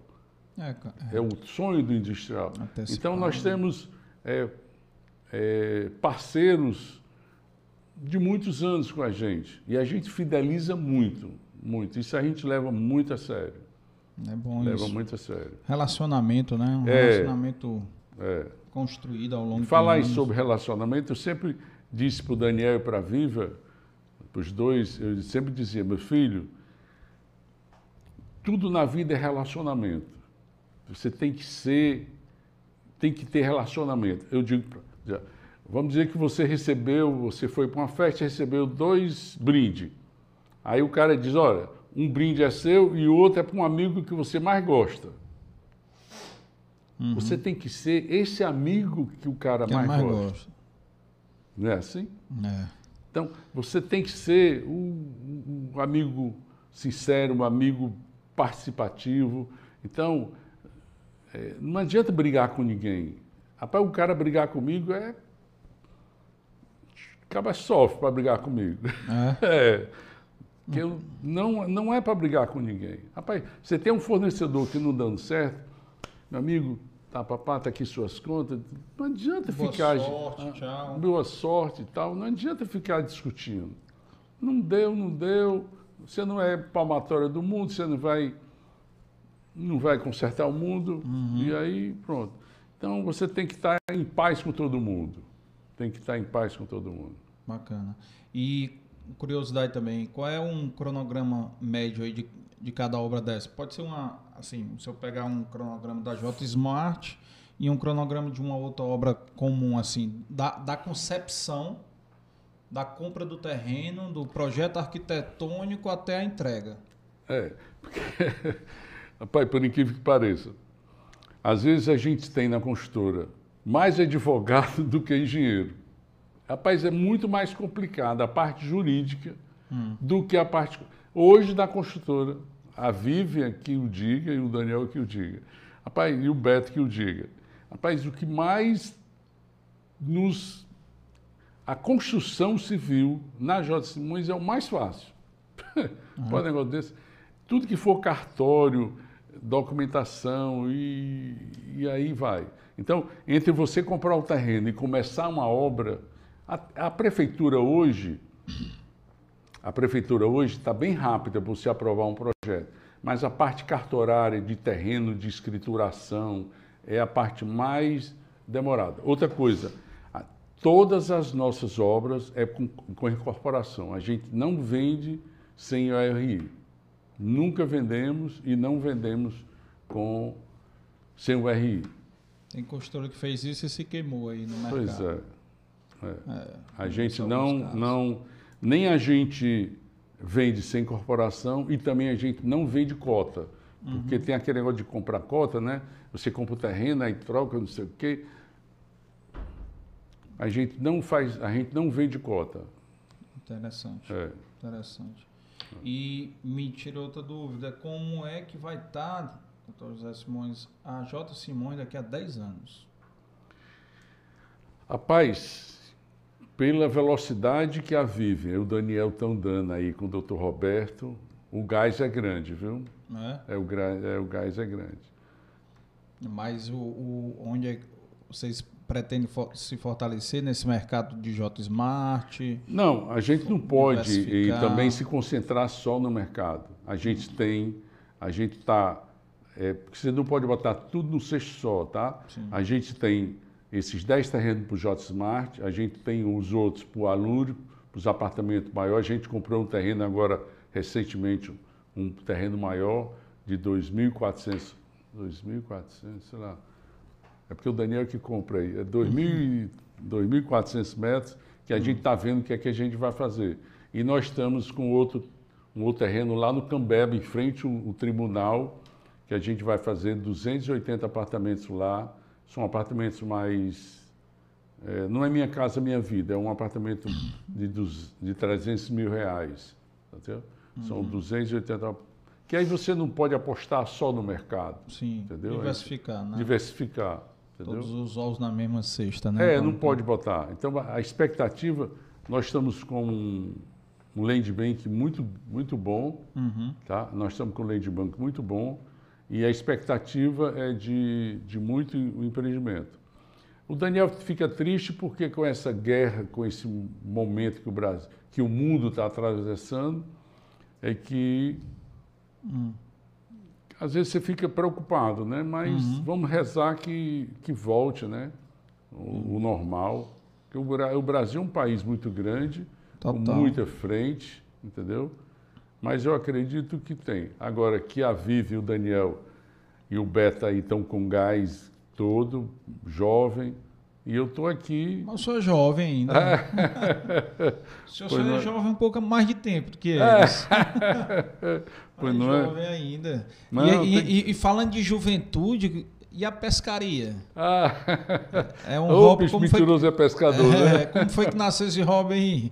É, ca- É o sonho do industrial. Antecipado. Então nós temos é, é, parceiros de muitos anos com a gente. E a gente fideliza muito, muito. Isso a gente leva muito a sério. é bom leva isso. muito a sério. Relacionamento, né? Um É. relacionamento É. construído ao longo de Falar sobre relacionamento, eu sempre disse para o Daniel e para a Viva, para os dois, eu sempre dizia, meu filho, tudo na vida é relacionamento. Você tem que ser, tem que ter relacionamento. Eu digo, vamos dizer que você recebeu, você foi para uma festa e recebeu dois brindes. Aí o cara diz, olha, um brinde é seu e o outro é para um amigo que você mais gosta. Uhum. Você tem que ser esse amigo que o cara que eu mais, mais gosta. gosto. Não é assim? É. Então, você tem que ser um, um amigo sincero, um amigo participativo. Então, é, não adianta brigar com ninguém. Rapaz, o cara brigar comigo é. Acaba sofre para brigar comigo. É. *laughs* É. Que eu, não, não é para brigar com ninguém. Rapaz, você tem um fornecedor que não dando certo, meu amigo, tá, papá, tá aqui suas contas. Não adianta Boa ficar. sorte, ah, tchau. Boa sorte e tal. Não adianta ficar discutindo. Não deu, não deu. Você não é palmatória do mundo, você não vai. Não vai consertar o mundo. E aí, pronto. Então você tem que estar em paz com todo mundo. Tem que estar em paz com todo mundo. Bacana. E curiosidade também, qual é um cronograma médio aí de, de cada obra dessa? Pode ser uma, assim, se eu pegar um cronograma da J Smart e um cronograma de uma outra obra comum, assim, da, da concepção, da compra do terreno, do projeto arquitetônico até a entrega. É, porque, *laughs* rapaz, por incrível que pareça, às vezes a gente tem na construtora mais advogado *laughs* do que engenheiro. Rapaz, é muito mais complicado a parte jurídica do que a parte. Hoje, da construtora, a Vivian que o diga e o Daniel que o diga. Rapaz, e o Beto que o diga. Rapaz, o que mais nos. A construção civil na J. Simões é o mais fácil. *laughs* Pode um negócio desse. Tudo que for cartório, documentação e, e aí vai. Então, entre você comprar o terreno e começar uma obra, a, a prefeitura hoje, a prefeitura hoje está bem rápida para você aprovar um projeto, mas a parte cartorária de terreno, de escrituração, é a parte mais demorada. Outra coisa, todas as nossas obras é com, com incorporação. A gente não vende sem o RI. Nunca vendemos e não vendemos com sem o RI. Tem construtora que fez isso e se queimou aí no mercado. Pois é. É. É, A gente não, não, nem a gente vende sem incorporação e também a gente não vende cota. Uhum. Porque tem aquele negócio de comprar cota, né? Você compra o terreno, aí troca, não sei o quê. A gente não faz, a gente não vende cota. Interessante. É. Interessante. E me tira outra dúvida, como é que vai estar, doutor José Simões, a J. Simões daqui a 10 anos? Rapaz, pela velocidade que a e o Daniel estão dando aí com o doutor Roberto, o gás é grande, viu? Né? É, o, é, o gás é grande. Mas o, o- onde é vocês pretendem se fortalecer nesse mercado de J. Smart? Não, a gente não pode e também se concentrar só no mercado. A gente tem A gente está. É, porque você não pode botar tudo no cesto só, tá? Sim. A gente tem esses 10 terrenos para o J Smart, a gente tem os outros para o Alúrio, para os apartamentos maiores. A gente comprou um terreno agora, recentemente, um terreno maior de 2.400, 2.400, sei lá. É porque o Daniel que compra aí. É 2.000 2.400 metros que a gente está vendo o que é que a gente vai fazer. E nós estamos com outro, um outro terreno lá no Cambeba, em frente ao, ao tribunal, que a gente vai fazer 280 apartamentos lá. São apartamentos mais. É, não é minha casa, minha vida, é um apartamento de, dos, de 300 mil reais. Entendeu? São 280. Que aí você não pode apostar só no mercado. Sim, Entendeu? diversificar, né? Diversificar. Entendeu? Todos os ovos na mesma cesta, né? É, não Como- pode botar. Então, a expectativa, nós estamos com um, um land bank muito, muito bom, Uhum. tá? Nós estamos com um land bank muito bom e a expectativa é de, de muito empreendimento. O Daniel fica triste porque com essa guerra, com esse momento que o Brasil, que o mundo está atravessando, é que às vezes você fica preocupado, né? Mas vamos rezar que, que volte, né? O, o normal. Porque o, o Brasil é um país muito grande, com Total. muita frente, entendeu? Mas eu acredito que tem. Agora, que a Vivi, o Daniel e o Beto aí estão com gás todo, jovem, e eu estou aqui. Mas o senhor é jovem ainda. né? *laughs* o senhor só é não é. jovem um pouco mais de tempo do que eles. *laughs* *laughs* Pois Mas não é? jovem ainda. Não, e, e- tem- e- e falando de juventude, e a pescaria? Ah, É um Ô, hobby bicho como foi, mentiroso é pescador, né? é, como foi que nasceu esse hobby aí?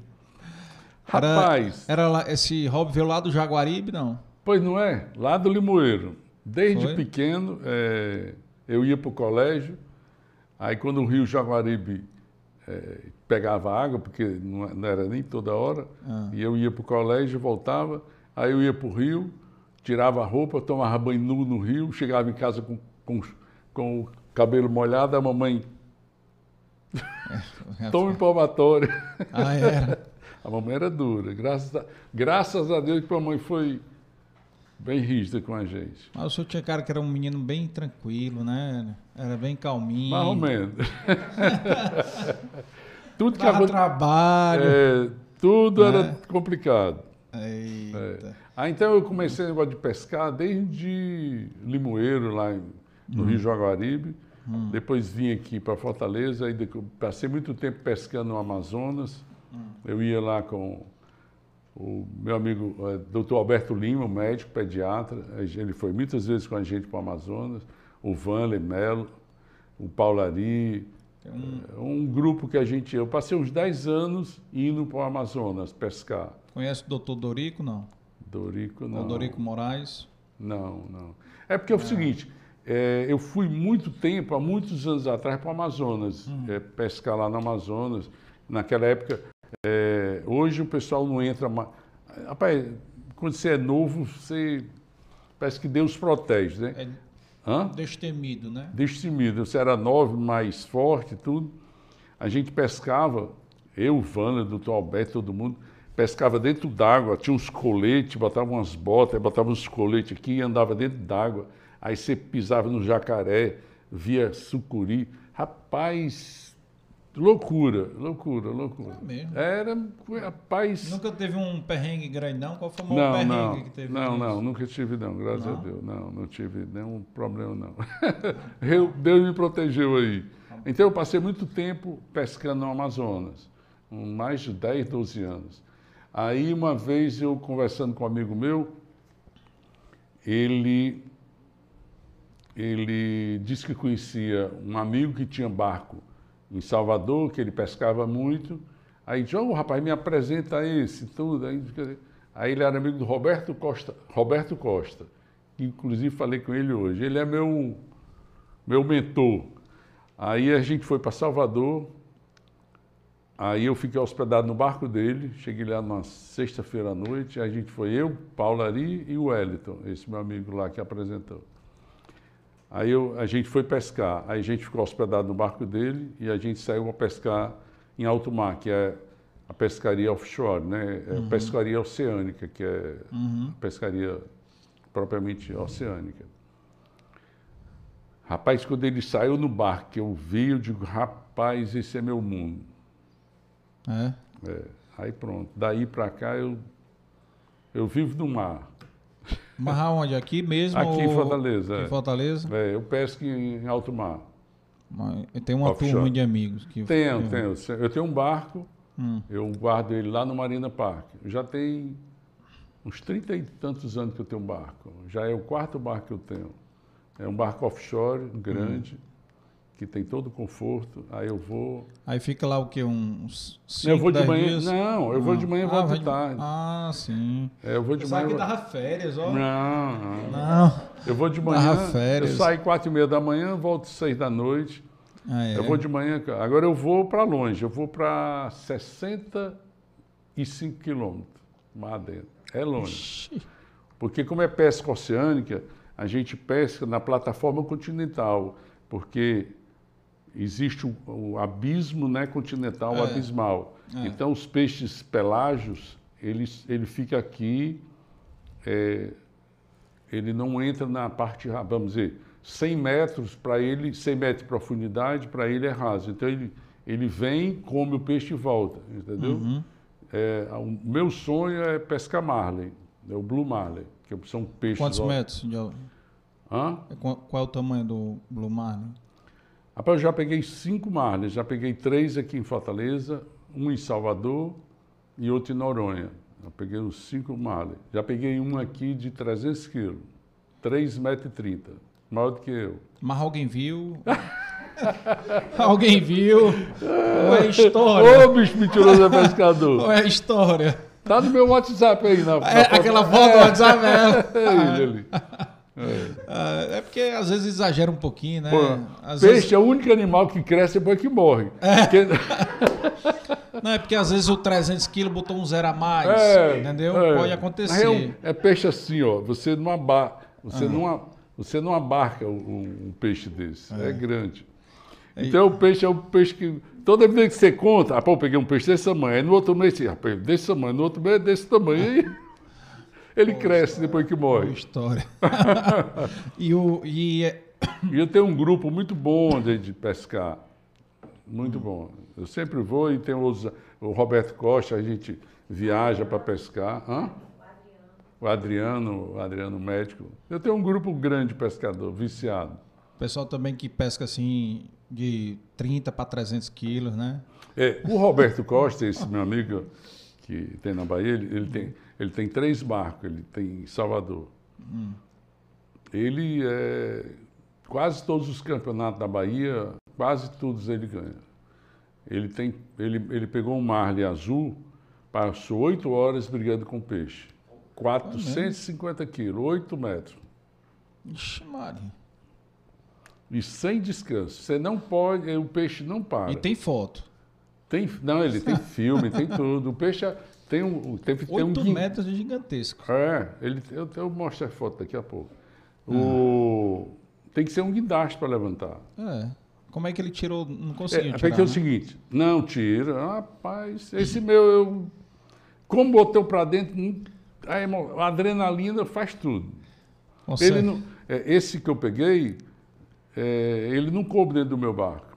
Era- Rapaz, Era lá, esse hobby veio lá do Jaguaribe, não? Pois não é? Lá do Limoeiro. Desde Foi? pequeno, eh, eu ia para o colégio, aí quando o rio Jaguaribe eh, pegava água, porque não, não era nem toda hora, Ah. e eu ia para o colégio, voltava, aí eu ia para o rio, tirava a roupa, tomava banho nu no rio, chegava em casa com, com, com o cabelo molhado, a mamãe, *laughs* toma um palmatório. Ah, era. A mamãe era dura, graças a, graças a Deus que a mamãe foi bem rígida com a gente. Mas o senhor tinha cara que era um menino bem tranquilo, né? Era bem calminho. Mais ou menos. *laughs* tudo que Dava acon- trabalho. é, tudo É. era complicado. Eita. Ah, então eu comecei o negócio de pescar desde Limoeiro, lá no Hum. Rio Jaguaribe. Depois vim aqui para Fortaleza, aí passei muito tempo pescando no Amazonas. Hum. Eu ia lá com o meu amigo eh, Dr. Alberto Lima, médico pediatra. Ele foi muitas vezes com a gente para o Amazonas. O Vanley Melo, o Paulari, um- É um grupo que a gente. Eu passei uns 10 anos indo para o Amazonas pescar. Conhece o doutor Dorico, não? Dorico, não. O Dorico Moraes. Não, não. É porque é o seguinte, é, eu fui muito tempo, há muitos anos atrás, para o Amazonas, é, pescar lá no Amazonas. Naquela época, é, hoje o pessoal não entra mais. Rapaz, quando você é novo, você. Parece que Deus protege, né? É Hã? Destemido, né? destemido. Você era nove, mais forte, tudo. A gente pescava, eu, Vânia, doutor Alberto, todo mundo, pescava dentro d'água, tinha uns coletes, botava umas botas, botava uns coletes aqui e andava dentro d'água. Aí você pisava no jacaré, via sucuri. Rapaz, loucura, loucura, loucura. É mesmo? Era, rapaz. Nunca teve um perrengue grande, não? Qual foi o maior perrengue não, que teve? não, não, nunca tive não, graças Não? a Deus. Não, não tive nenhum problema não. *laughs* Eu- Deus me protegeu aí. Então eu passei muito tempo pescando no Amazonas, mais de 10, 12 anos. Aí uma vez eu conversando com um amigo meu, ele ele disse que conhecia um amigo que tinha barco em Salvador, que ele pescava muito. Aí disse, oh, rapaz, me apresenta esse, tudo. Aí, aí ele era amigo do Roberto Costa, Roberto Costa, que inclusive falei com ele hoje. Ele é meu, meu mentor. Aí a gente foi para Salvador, aí eu fiquei hospedado no barco dele, cheguei lá numa sexta-feira à noite, a gente foi eu, Paulo Ari e o Wellington, esse meu amigo lá que apresentou. Aí eu- a gente foi pescar, aí a gente ficou hospedado no barco dele e a gente saiu para pescar em alto mar, que é a pescaria offshore, né? É a pescaria oceânica, que é Uhum. a pescaria propriamente oceânica. Rapaz, quando ele saiu no barco, que eu vi, eu digo, rapaz, esse é meu mundo. É? É, aí pronto. Daí para cá eu, eu vivo no mar. Mas aonde? Aqui mesmo? Aqui em Fortaleza, Em é. Fortaleza? É, eu pesco em alto mar. Mas Tem uma Offshore. turma de amigos que. Tenho, que- tenho. Eu tenho um barco, Hum. eu guardo ele lá no Marina Park. Já tem uns 30 e tantos anos que eu tenho um barco. Já é o quarto barco que eu tenho. É um barco offshore, grande, que tem todo o conforto. Aí eu vou. Aí fica lá o quê? Uns cinco, eu vou de manhã. dias? Não, eu vou de manhã e Ah, volto de tarde. Ah, sim. É, eu vou de manhã. E que vou- dava férias, ó. Não, não. Não. Eu vou de Dava manhã, férias. eu saio quatro e meia da manhã, volto seis da noite. Ah, é. Eu vou de manhã, agora eu vou para longe, eu vou para 65 quilômetros, mar dentro. É longe. Ixi. Porque como é pesca oceânica, a gente pesca na plataforma continental, porque existe o, o abismo né, continental, É. abismal. É. Então os peixes pelágios, eles, ele fica aqui, é, ele não entra na parte, vamos dizer, 100 metros para ele, 100 metros de profundidade, para ele é raso. Então ele, ele vem, come o peixe e volta, entendeu? Uhum. É, o meu sonho é pescar marlin, é o blue marlin, que são peixes... Quantos ó- metros? de Hã? Qual, qual é o tamanho do Blue Marlin? Rapaz, eu já peguei cinco marlins, já peguei três aqui em Fortaleza, um em Salvador e outro em Noronha. Eu peguei os cinco marlins. Já peguei um aqui de 300 quilos, 3,30 metros, maior do que eu. Mas alguém viu? *laughs* alguém viu? Ou é história? Ô, bicho mentiroso é pescador. Ou é história? Tá no meu WhatsApp aí, na, na É, foto. aquela foto do WhatsApp é. *laughs* É ele ali. Ah, É porque às vezes exagera um pouquinho, né? Pô, peixe vezes, é o único animal que cresce depois que morre. Porque- *laughs* não, é porque às vezes o 300 quilos botou um zero a mais, É, entendeu? é. Pode acontecer. real, é peixe assim, ó. Você não, aba você Ah. não, você não abarca um, um peixe desse. É, grande. Então o peixe é o peixe que. Toda vez que você conta, ah, pô, eu peguei um peixe desse tamanho. Aí no outro mês, assim, rapaz, desse tamanho, no outro mês é desse tamanho. Ele cresce depois que morre. história. *laughs* e o, e é- E eu tenho um grupo muito bom de, pescar. Muito bom. Eu sempre vou e tem os, o Roberto Costa, a gente viaja para pescar. Hã? O Adriano, o Adriano médico. Eu tenho um grupo grande de pescador, viciado. o pessoal também que pesca assim de 30 para 300 quilos, né? É, o Roberto Costa, esse meu amigo que tem na Bahia, ele, ele tem, ele tem três barcos, ele tem em Salvador. Ele, é, quase todos os campeonatos da Bahia, quase todos ele ganha. Ele, tem, ele, ele pegou um marlin azul, passou oito horas brigando com peixe. 450 quilos, 8 metros. Ixi, Maria. E sem descanso. Você não pode, o peixe não para. E tem foto. Tem, não, ele tem *laughs* filme, tem tudo. O peixe é- tem um, tem, tem um 8 guin- metros de gigantesco. É, ele, eu, eu mostro a foto daqui a pouco. O, Tem que ser um guindaste para levantar. É. Como é que ele tirou? Não É, conseguiu é tirar, porque é o né? seguinte, não tira, rapaz, esse meu, eu, como botei para dentro, hum, a, emo- a adrenalina faz tudo. Consegue. Ele não, é, esse que eu peguei, é, ele não coube dentro do meu barco.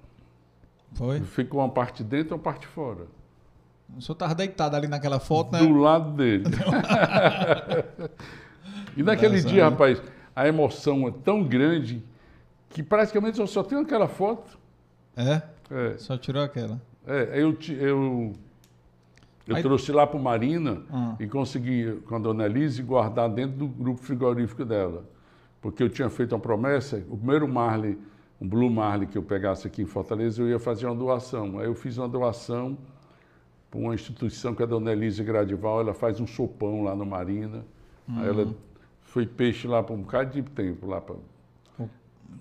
Foi? Ficou uma parte dentro e uma parte fora. O senhor estava deitado ali naquela foto, né? do lado dele. *laughs* e naquele Engraçado. dia, rapaz, a emoção é tão grande que praticamente eu só tenho aquela foto. É? É, Só tirou aquela. é, eu, eu, eu Aí- trouxe lá para Marina Ah. e consegui, com a dona Elise, guardar dentro do grupo frigorífico dela. Porque eu tinha feito uma promessa, o primeiro Marley, um Blue Marley que eu pegasse aqui em Fortaleza, eu ia fazer uma doação. Aí eu fiz uma doação para uma instituição que é a Dona Elise Gradival, ela faz um sopão lá no Marina. Aí ela foi peixe lá por um bocado de tempo. Lá pra, O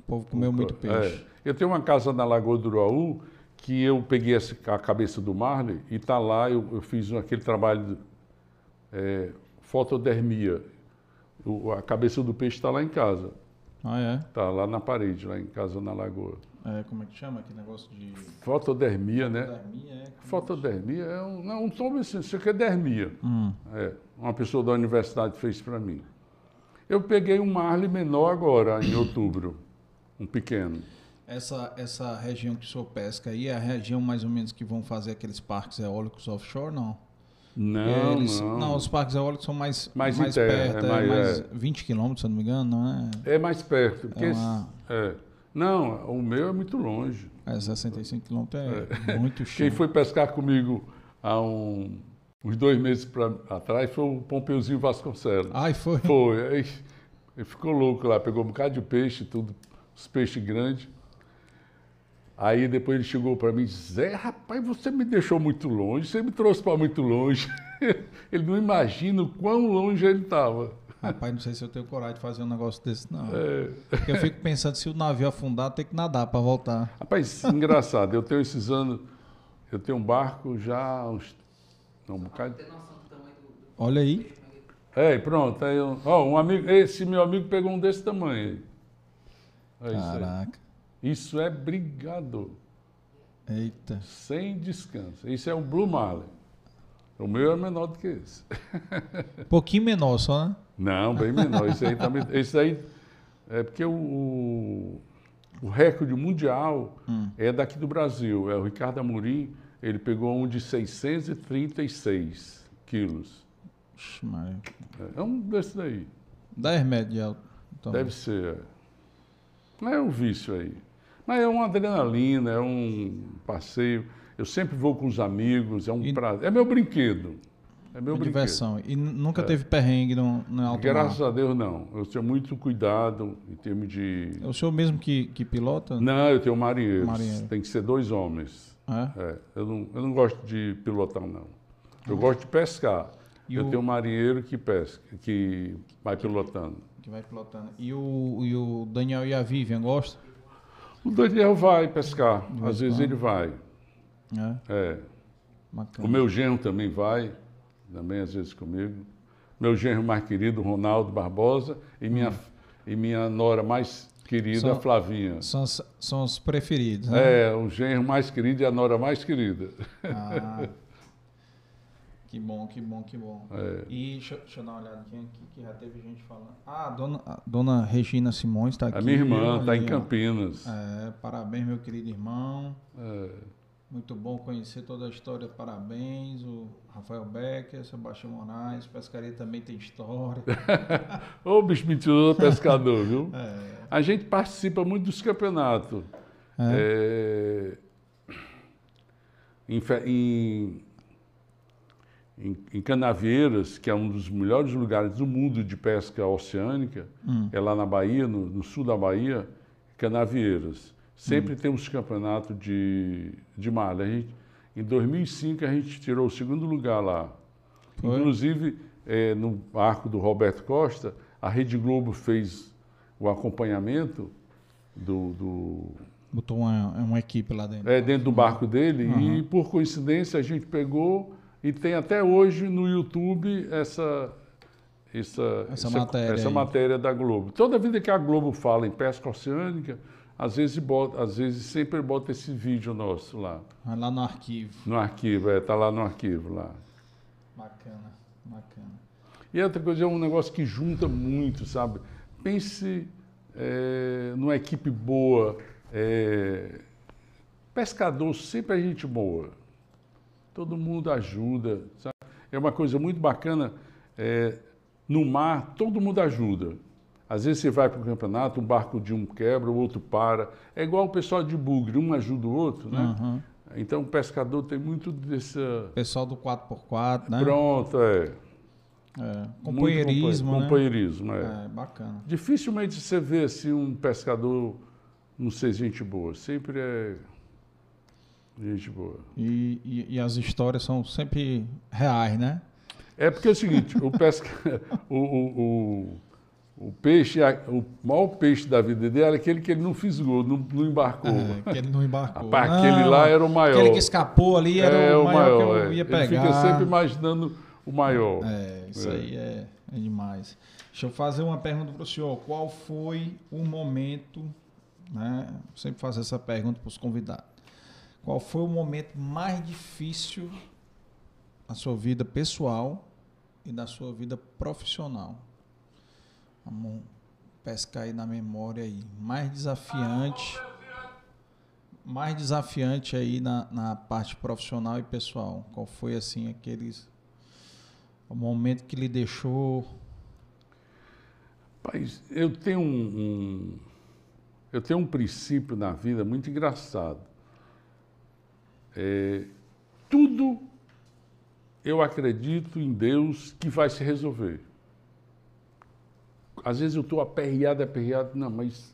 povo comeu muito peixe. É. Eu tenho uma casa na Lagoa do Uruaú que eu peguei a cabeça do Marley e está lá, eu, eu fiz aquele trabalho de é, fotodermia. O- a cabeça do peixe está lá em casa, Ah, é? está lá na parede, lá em casa na Lagoa. É, Como é que chama aquele negócio de. Fotodermia, né? Fotodermia, é. Fotodermia é um, não, um nome assim, isso aqui é dermia. Hum. É, uma pessoa da universidade fez para mim. Eu peguei um marlin menor agora, em outubro, um pequeno. Essa, essa região que o senhor pesca aí é a região mais ou menos que vão fazer aqueles parques eólicos offshore, não? Não, Eles- não. Não, os parques eólicos são mais, Mais mais, terra, perto, é é mais- mais, é. 20 quilômetros, se não me engano, não é? É mais perto. Porque É uma- é. Não, o meu é muito longe. É 65 quilômetros é, muito chão. Quem foi pescar comigo há um- uns dois meses pra, atrás foi o Pompeuzinho Vasconcelos. Ai, foi. Foi. Ele ficou louco lá, pegou um bocado de peixe, tudo, os peixes grandes. Aí depois ele chegou para mim e disse, Zé, rapaz, você me deixou muito longe, você me trouxe para muito longe. *laughs* ele não imagina o quão longe ele estava. Rapaz, não sei se eu tenho coragem de fazer um negócio desse, não. É. Porque eu fico pensando, se o navio afundar, tem que nadar para voltar. Rapaz, engraçado, eu tenho esses anos, eu tenho um barco já uns. Não, um bocado. Olha aí. É, pronto. Aí eu, ó, um amigo, esse meu amigo pegou um desse tamanho aí. É isso aí. Caraca. Isso é brigador, Eita. sem descanso. Isso é um Blue Marlin. O meu é menor do que esse. Um *laughs* pouquinho menor só, né? Não, bem menor. Esse aí também. *laughs* Esse aí é porque o, o, o recorde mundial Hum. é daqui do Brasil. É o Ricardo Amorim. Ele pegou um de 636 quilos. Ixi, Maria. É um desse daí. 10 metros de alto. Então, Deve ser. Não é um vício aí. Mas é uma adrenalina, é um passeio. Eu sempre vou com os amigos, é um E- prazer. É meu brinquedo. É meu uma brinquedo. diversão. E nunca teve perrengue no, no alto Graças mar. a Deus, não. Eu tenho muito cuidado em termos de. É o senhor mesmo que, que pilota? Não, eu tenho marinheiros. Marinheiro. Tem que ser dois homens. É? É, eu, não, eu não gosto de pilotar, não. Eu gosto de pescar. E eu o- tenho um marinheiro que pesca, que vai pilotando. Que vai pilotando. E o, e o Daniel e a Vivian gostam? O Daniel vai pescar. Às vezes ele vai. É, É. O meu genro também vai, também às vezes comigo. Meu genro mais querido, Ronaldo Barbosa, e minha, e minha nora mais querida, São- Flavinha. São, os- são os preferidos, né? É, o genro mais querido e a nora mais querida. Ah, *laughs* que bom, que bom, que bom. É. E deixa, deixa eu dar uma olhadinha aqui que já teve gente falando. Ah, a dona, a dona Regina Simões está aqui. A minha irmã está em. Campinas. É, parabéns, meu querido irmão. É. Muito bom conhecer toda a história. Parabéns. O Rafael Becker, Sebastião Moraes. Pescaria também tem história. *laughs* Ô, bicho mentiroso pescador, viu? *laughs* É, A gente participa muito dos campeonatos. É, em, fe- em- em- em Canavieiras, que é um dos melhores lugares do mundo de pesca oceânica, Hum. é lá na Bahia, no, no sul da Bahia, Canavieiras. Sempre Hum. tem uns campeonatos de, de malha. A gente, em 2005, a gente tirou o segundo lugar lá. Foi? Inclusive, eh, no arco do Roberto Costa, a Rede Globo fez o acompanhamento do, do- botou uma, uma equipe lá dentro. é, dentro do barco dele Uhum. e, por coincidência, a gente pegou e tem até hoje no YouTube essa, essa, Essa matéria essa matéria da Globo. Toda vida que a Globo fala em pesca oceânica, às vezes, bota, às vezes sempre bota esse vídeo nosso lá, Vai lá no arquivo. no arquivo, está lá no arquivo lá. Bacana, bacana. E outra coisa é um negócio que junta muito, sabe? Pense é, numa equipe boa. é, pescador sempre é gente boa. Todo mundo ajuda. Sabe? É uma coisa muito bacana. é, no mar, todo mundo ajuda. Às vezes você vai para o campeonato, um barco de um quebra, o outro para. É igual o pessoal de bugre, um ajuda o outro, né? Uhum. Então o pescador tem muito dessa. Pessoal do 4x4, né? Pronto, é. É, Muito companheirismo, compa- né? Companheirismo, é. É, bacana. Dificilmente você vê assim um pescador não ser gente boa. Sempre é gente boa. E, e, e as histórias são sempre reais, né? É porque é o seguinte, o pesca, *laughs* o, o, o, o peixe, o maior peixe da vida dele era aquele que ele não fisgou, não, não embarcou. É, que ele não embarcou. Rapaz, Não, aquele lá era o maior. Aquele que escapou ali era é o maior, que eu é. ia Ele pegar. fica sempre imaginando o maior. É, isso É. aí é, é demais. Deixa eu fazer uma pergunta para o senhor. Qual foi o momento, né? eu Sempre faço essa pergunta para os convidados. Qual foi o momento mais difícil na sua vida pessoal e na sua vida profissional? Vamos pescar aí na memória aí. Mais desafiante. Mais desafiante aí na, na parte profissional e pessoal. Qual foi assim aqueles. O momento que lhe deixou. Pai, eu tenho um, um, eu tenho um princípio na vida muito engraçado. É, tudo eu acredito em Deus que vai se resolver. Às vezes eu estou aperreado, aperreado, não, mas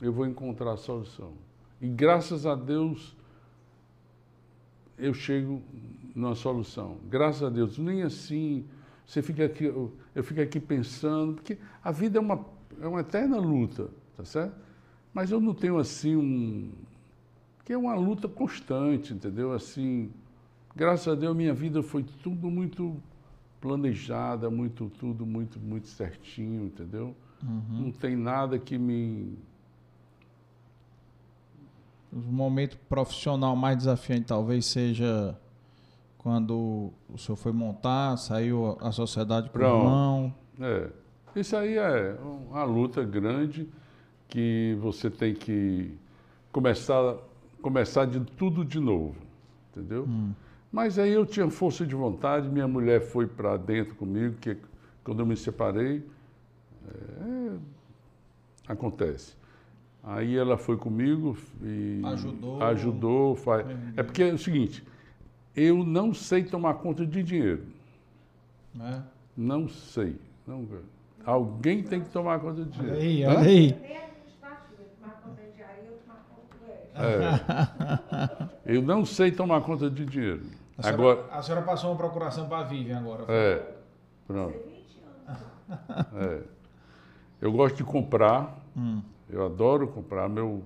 eu vou encontrar a solução. E graças a Deus eu chego numa solução. Graças a Deus, nem assim você fica aqui, eu, eu fico aqui pensando, porque a vida é uma, é uma eterna luta, tá certo? Mas eu não tenho assim um. Que é uma luta constante, entendeu? Assim, graças a Deus minha vida foi tudo muito planejada, muito tudo muito muito certinho, entendeu? Uhum. Não tem nada que me o momento profissional mais desafiante talvez seja quando o senhor foi montar, saiu a sociedade com o irmão. É. Isso aí é uma luta grande que você tem que começar, começar de tudo de novo, entendeu? Hum. Mas aí eu tinha força de vontade, minha mulher foi para dentro comigo, que quando eu me separei, é, acontece. Aí ela foi comigo e ajudou. ajudou faz... É porque é o seguinte, eu não sei tomar conta de dinheiro. É? Não sei. Não... Alguém tem que tomar conta de dinheiro. Olha aí, olha aí. É. Eu não sei tomar conta de dinheiro. A senhora, agora, a senhora passou uma procuração para a Vivian agora. É. Pronto. *laughs* É. Eu gosto de comprar. Hum. Eu adoro comprar. Meu,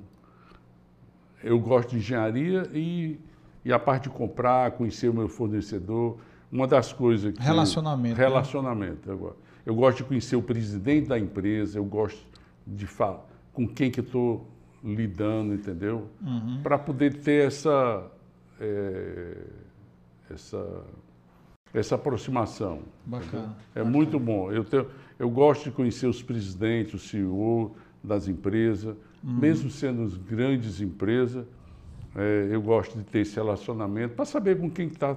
eu gosto de engenharia e e a parte de comprar, conhecer o meu fornecedor, uma das coisas que... Relacionamento. Né? relacionamento. Né? Eu, eu gosto de conhecer o presidente da empresa, eu gosto de falar com quem que eu estou lidando, entendeu? Uhum. Para poder ter essa, é, essa, essa aproximação. Bacana. É Bacana. muito bom. Eu, tenho, eu gosto de conhecer os presidentes, o CEO das empresas, uhum. mesmo sendo grandes empresas, é, eu gosto de ter esse relacionamento para saber com quem está.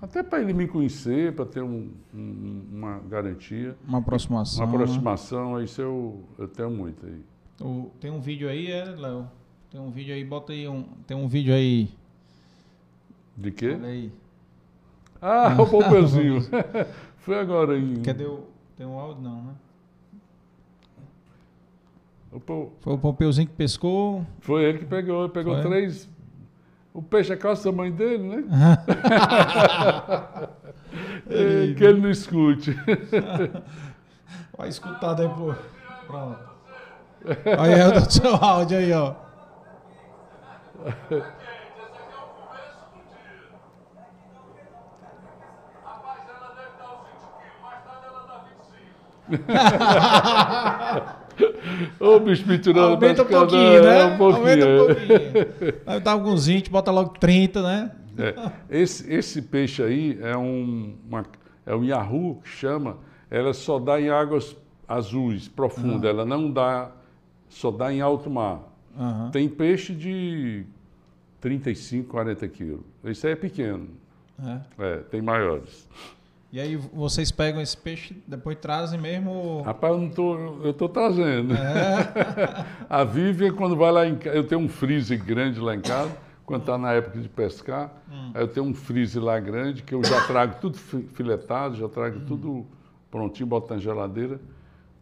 Até para ele me conhecer, para ter um, um, uma garantia. Uma aproximação. Uma aproximação, né? isso eu, eu tenho muito aí. O, tem um vídeo aí, é, Léo? Tem um vídeo aí, bota aí um. Tem um vídeo aí. De quê? Olha aí. Ah, *laughs* o Pompeuzinho. *laughs* Foi agora aí. Cadê o. Tem um áudio não, né? O Foi o Pompeuzinho que pescou. Foi ele que pegou, pegou Foi? três o peixe é quase o tamanho dele, né? *laughs* é, que ele não escute. Vai escutar depois. Pronto. Olha aí o seu áudio aí, ó. Rapaz, ela deve dar uns 20 quilos, mais tarde ela dá 25. Ô, bicho mentirando. Aumenta um pouquinho, né? Um pouquinho. Aumenta um pouquinho. Aí dá alguns 20, bota logo 30, né? É. Esse, esse peixe aí é um, uma, é um Yahoo que chama, ela só dá em águas azuis, profundas, uhum. ela não dá, só dá em alto mar. Uhum. Tem peixe de 35, 40 quilos. Esse aí é pequeno. É. é tem maiores. E aí vocês pegam esse peixe, depois trazem mesmo? Rapaz, eu não tô, eu tô trazendo. É. *laughs* a Vivian, quando vai lá em casa, eu tenho um freezer grande lá em casa, quando está na época de pescar, hum. eu tenho um freezer lá grande que eu já trago tudo filetado, já trago hum. tudo prontinho, boto na geladeira.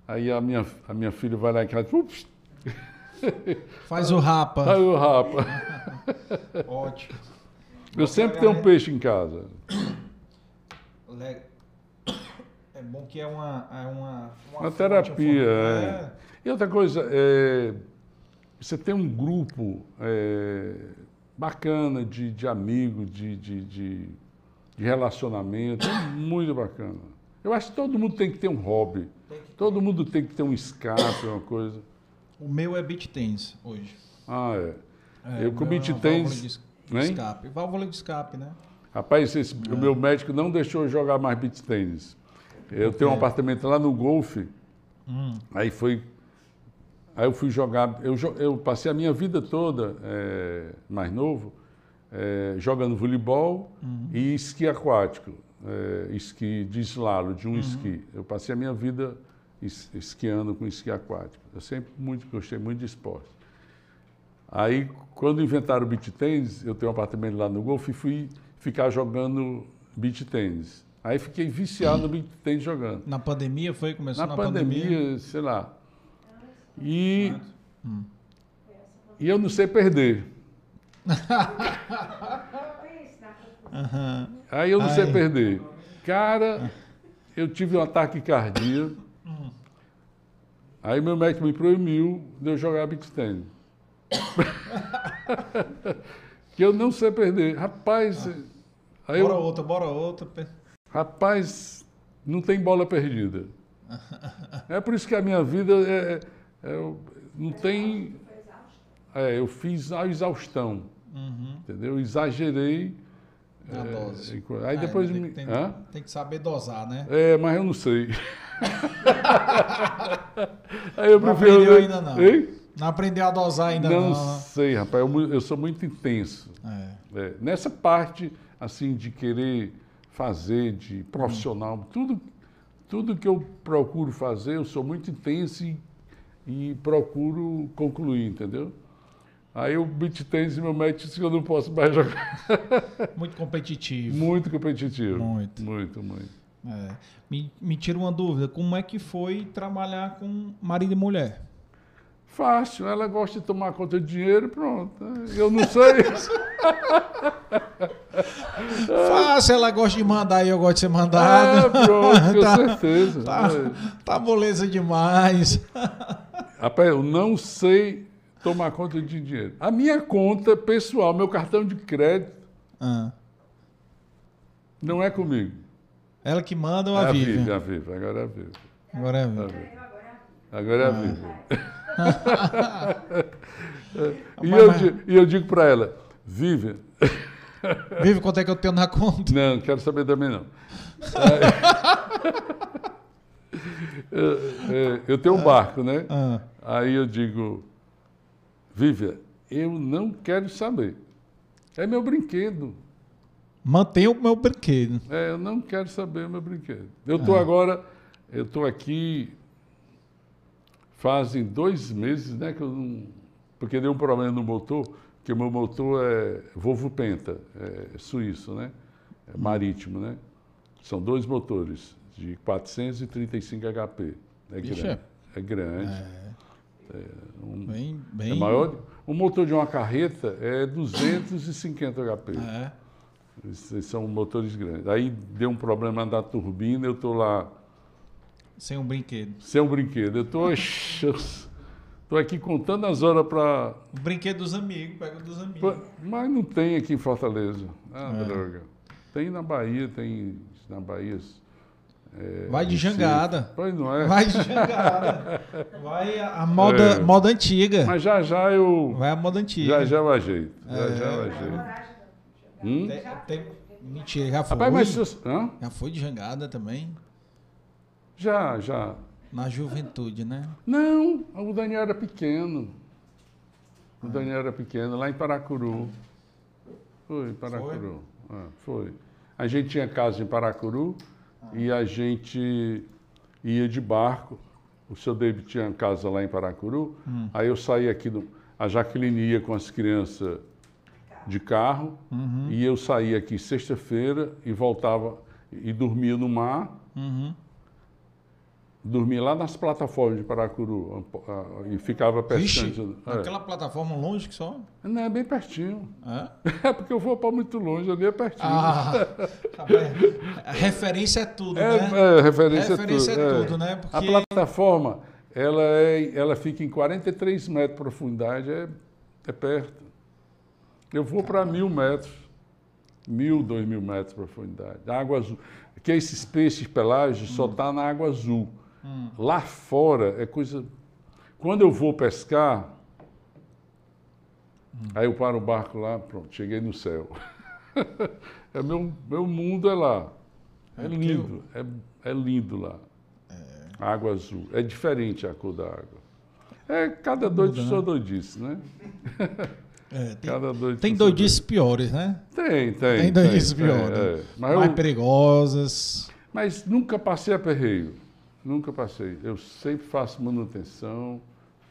Aí a minha, a minha filha vai lá em casa, ups, *laughs* Faz o rapa. Faz o rapa. *laughs* Ótimo. Eu sempre tenho um peixe em casa. É bom que é uma. É uma, uma, uma terapia. É. é. E outra coisa, é, você tem um grupo é, bacana de, de amigos, de, de, de, de relacionamento, é muito bacana. Eu acho que todo mundo tem que ter um hobby. Todo mundo tem que ter um escape, uma coisa. O meu é beat tênis hoje. Ah, é. é eu com beat tênis. Válvula de escape. Válvula de escape, né? Rapaz, esse, o meu médico não deixou eu jogar mais beach tênis. Eu tenho um apartamento lá no Golfe, Aí foi. Aí eu fui jogar. Eu, eu passei a minha vida toda, eh, mais novo, eh, jogando voleibol e esqui aquático. eh, esqui de slalom, de um esqui. Eu passei a minha vida esquiando com esqui aquático. Eu sempre muito, gostei muito de esporte. Aí, quando inventaram o beach tênis, eu tenho um apartamento lá no Golfo e fui ficar jogando beach tênis. Aí fiquei viciado no beach tênis jogando. Na pandemia foi? Começou Na na, pandemia, sei lá. E, e eu não sei perder. Aí eu não sei perder. Cara, eu tive um ataque cardíaco. Aí meu médico me proibiu de eu jogar beach tênis. *laughs* que eu não sei perder. Rapaz, aí Bora eu, outra, bora outra. Rapaz, não tem bola perdida. *laughs* É por isso que a minha vida é, é- é- não tem. É, eu fiz a exaustão, Uhum. entendeu? Eu exagerei. Na é, dose. Aí É, depois tem, me. tem, Hã? tem que saber dosar, né? É, mas eu não sei. *laughs* Aí eu Não prefiro. aprendeu ainda não. Hein? Não aprendeu a dosar ainda Não, não. né? sei, rapaz. Eu, eu sou muito intenso. É. É, nessa parte, assim, de querer fazer, de profissional, tudo, tudo que eu procuro fazer, eu sou muito intenso e, e procuro concluir, entendeu? Aí o beat tênis, meu médico disse que eu não posso mais jogar. Muito competitivo. Muito competitivo. Muito. Muito, muito. É. Me, me tira uma dúvida, como é que foi trabalhar com marido e mulher? Fácil, ela gosta de tomar conta de dinheiro, pronto. Eu não sei. *laughs* Fácil, ela gosta de mandar e eu gosto de ser ah, mandado. pronto, com *laughs* Tá- certeza. Tá, É. tá moleza demais. *laughs* Rapaz, eu não sei tomar conta de dinheiro. A minha conta pessoal, meu cartão de crédito, Ah. não é comigo. Ela que manda ou É a a Vivian? Vivi, a Vivi, agora é a Vivi. Agora é a A Vivian. Vivi. Agora é a Vivi. *laughs* e, Mas- eu, e eu digo para ela, Vivi, *laughs* Vive, quanto é que eu tenho na conta? não, não quero saber também não. *laughs* É, é, eu tenho um barco, né? Ah. Aí eu digo, Vivian, eu não quero saber. É meu brinquedo. Mantenha o meu brinquedo. É, eu não quero saber o meu brinquedo. Eu estou agora, eu estou aqui fazem dois meses, né, que eu não, porque deu um problema no motor, que o meu motor é Volvo Penta, é suíço, né, é marítimo, né. São dois motores de 435 HP. É grande. É grande. É. um- Bem, é bem. maior. O motor de uma carreta é 250 HP. É. São motores grandes. Aí deu um problema da turbina, eu estou lá Sem um brinquedo. sem um brinquedo. Eu estou estou aqui contando as horas para. O brinquedo dos amigos, pega dos amigos. Mas não tem aqui em Fortaleza. Ah, É. droga. Tem na Bahia, tem na Bahia. é, Vai de jangada. Pois não é. Vai de jangada. Vai a, moda, É. moda antiga. Mas já já eu. Vai a moda antiga. Já já eu ajeito. Já É. já eu ajeito. Hum? Tem- tem- mentira, já foi. Rapaz, mas. Hã? Já foi de jangada também. Já, já. Na juventude, né? Não, o Daniel era pequeno. O Daniel era pequeno, lá em Paracuru. Foi, Paracuru. Ah, foi. A gente tinha casa em Paracuru e a gente ia de barco. O seu David tinha casa lá em Paracuru. Aí eu saí aqui do. A Jaqueline ia com as crianças de carro e eu saía aqui sexta-feira e voltava e dormia no mar. Uhum. Dormia lá nas plataformas de Paracuru e ficava Vixe, pescando. É. aquela plataforma longe que só. Não, é bem pertinho. É? *laughs* É porque eu vou para muito longe, ali é pertinho. Ah, tá. A *laughs* referência é tudo, é, né? é, referência, Referência é tudo. é tudo, né? Porque- A plataforma, ela, é, ela fica em 43 metros de profundidade, é, é perto. Eu vou para mil metros, mil, dois mil metros de profundidade. Água azul. Que esses peixes pelágicos só tá na água azul. Lá fora é coisa. Quando eu vou pescar, aí eu paro o barco lá, pronto, cheguei no céu. *laughs* é meu, meu mundo é lá. É É lindo, é, é lindo lá. Água azul. É diferente a cor da água. É, cada doido sua né? doidice, né? *laughs* É, tem Cada doido tem doidices piores, né? Tem, tem. Tem doidices piores. é. Mas, Mais eu- perigosas. mas nunca passei aperreio. Nunca passei. Eu sempre faço manutenção,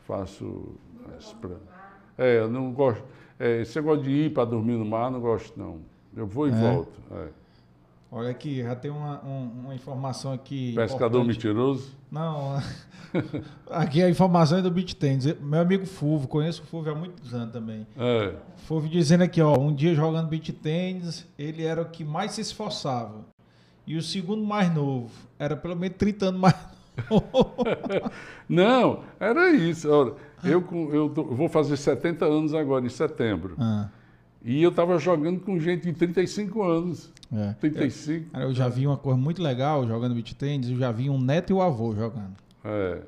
faço. as pra- É, eu não gosto. É, esse negócio de ir para dormir no mar, não gosto, não. Eu vou e É? volto. é. Olha aqui, já tem uma, um- uma informação aqui. Pescador importante. mentiroso. Não, *laughs* aqui a informação é do Beat Tênis. Meu amigo Fulvio, conheço o Fulvio há muitos anos também. É. Fulvio dizendo aqui, ó, um dia jogando beat tênis, ele era o que mais se esforçava. E o segundo mais novo, era pelo menos 30 anos mais novo. *laughs* Não, era isso. Olha, eu, eu tô- vou fazer 70 anos agora, em setembro. Ah, E eu estava jogando com gente de 35 anos. é. 35. Cara, eu já vi uma coisa muito legal jogando beat tênis, eu já vi um neto e o avô jogando. É.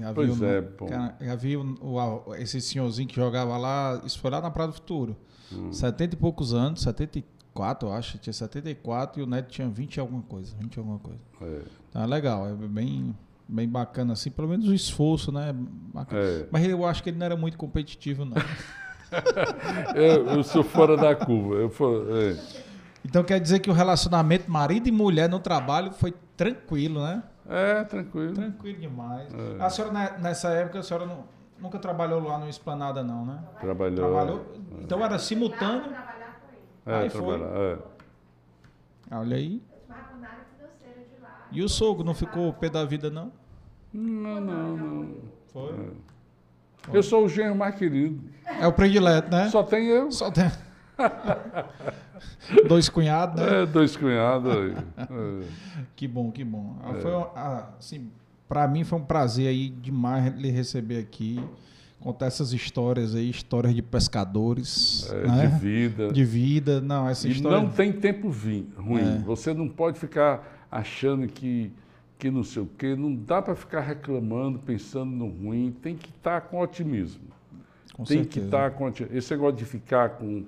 Já Pois o- é, pô. cara, já vi o, o esse senhorzinho que jogava lá, isso foi lá na Praia do Futuro. Hum. 70 e poucos anos, 74, eu acho, tinha 74 e o neto tinha 20 e alguma coisa, 20 e alguma coisa. É. Então é legal, é bem, bem bacana assim, pelo menos o esforço, né? É. Mas eu acho que ele não era muito competitivo, não. *laughs* Eu, eu sou fora da curva. Eu for- é. então quer dizer que o relacionamento marido e mulher no trabalho foi tranquilo, né? É, tranquilo. Tranquilo demais. É. A senhora, ne- nessa época, a senhora não- nunca trabalhou lá no Esplanada, não, né? Trabalhou. Trabalhou? Então era simultâneo. trabalhar com ele. É, Aí foi. trabalhar. É. Olha aí. E o sogro não ficou pé da vida, não? Não, não, não. Foi. Eu sou o genro mais querido. É o predileto, né? Só tem eu. Só tem. *laughs* Dois cunhados, né? É, dois cunhados aí. É. Que bom, que bom. Ah, Foi, um- ah, assim, para mim foi um prazer aí demais lhe receber aqui, contar essas histórias aí, histórias de pescadores, É, né? De vida. De vida. Não, essa E história. não tem tempo ruim. É. Você não pode ficar achando que, que não sei o quê. Não dá para ficar reclamando, pensando no ruim. Tem que estar com otimismo. Com tem que certeza. estar com. Esse negócio de ficar com,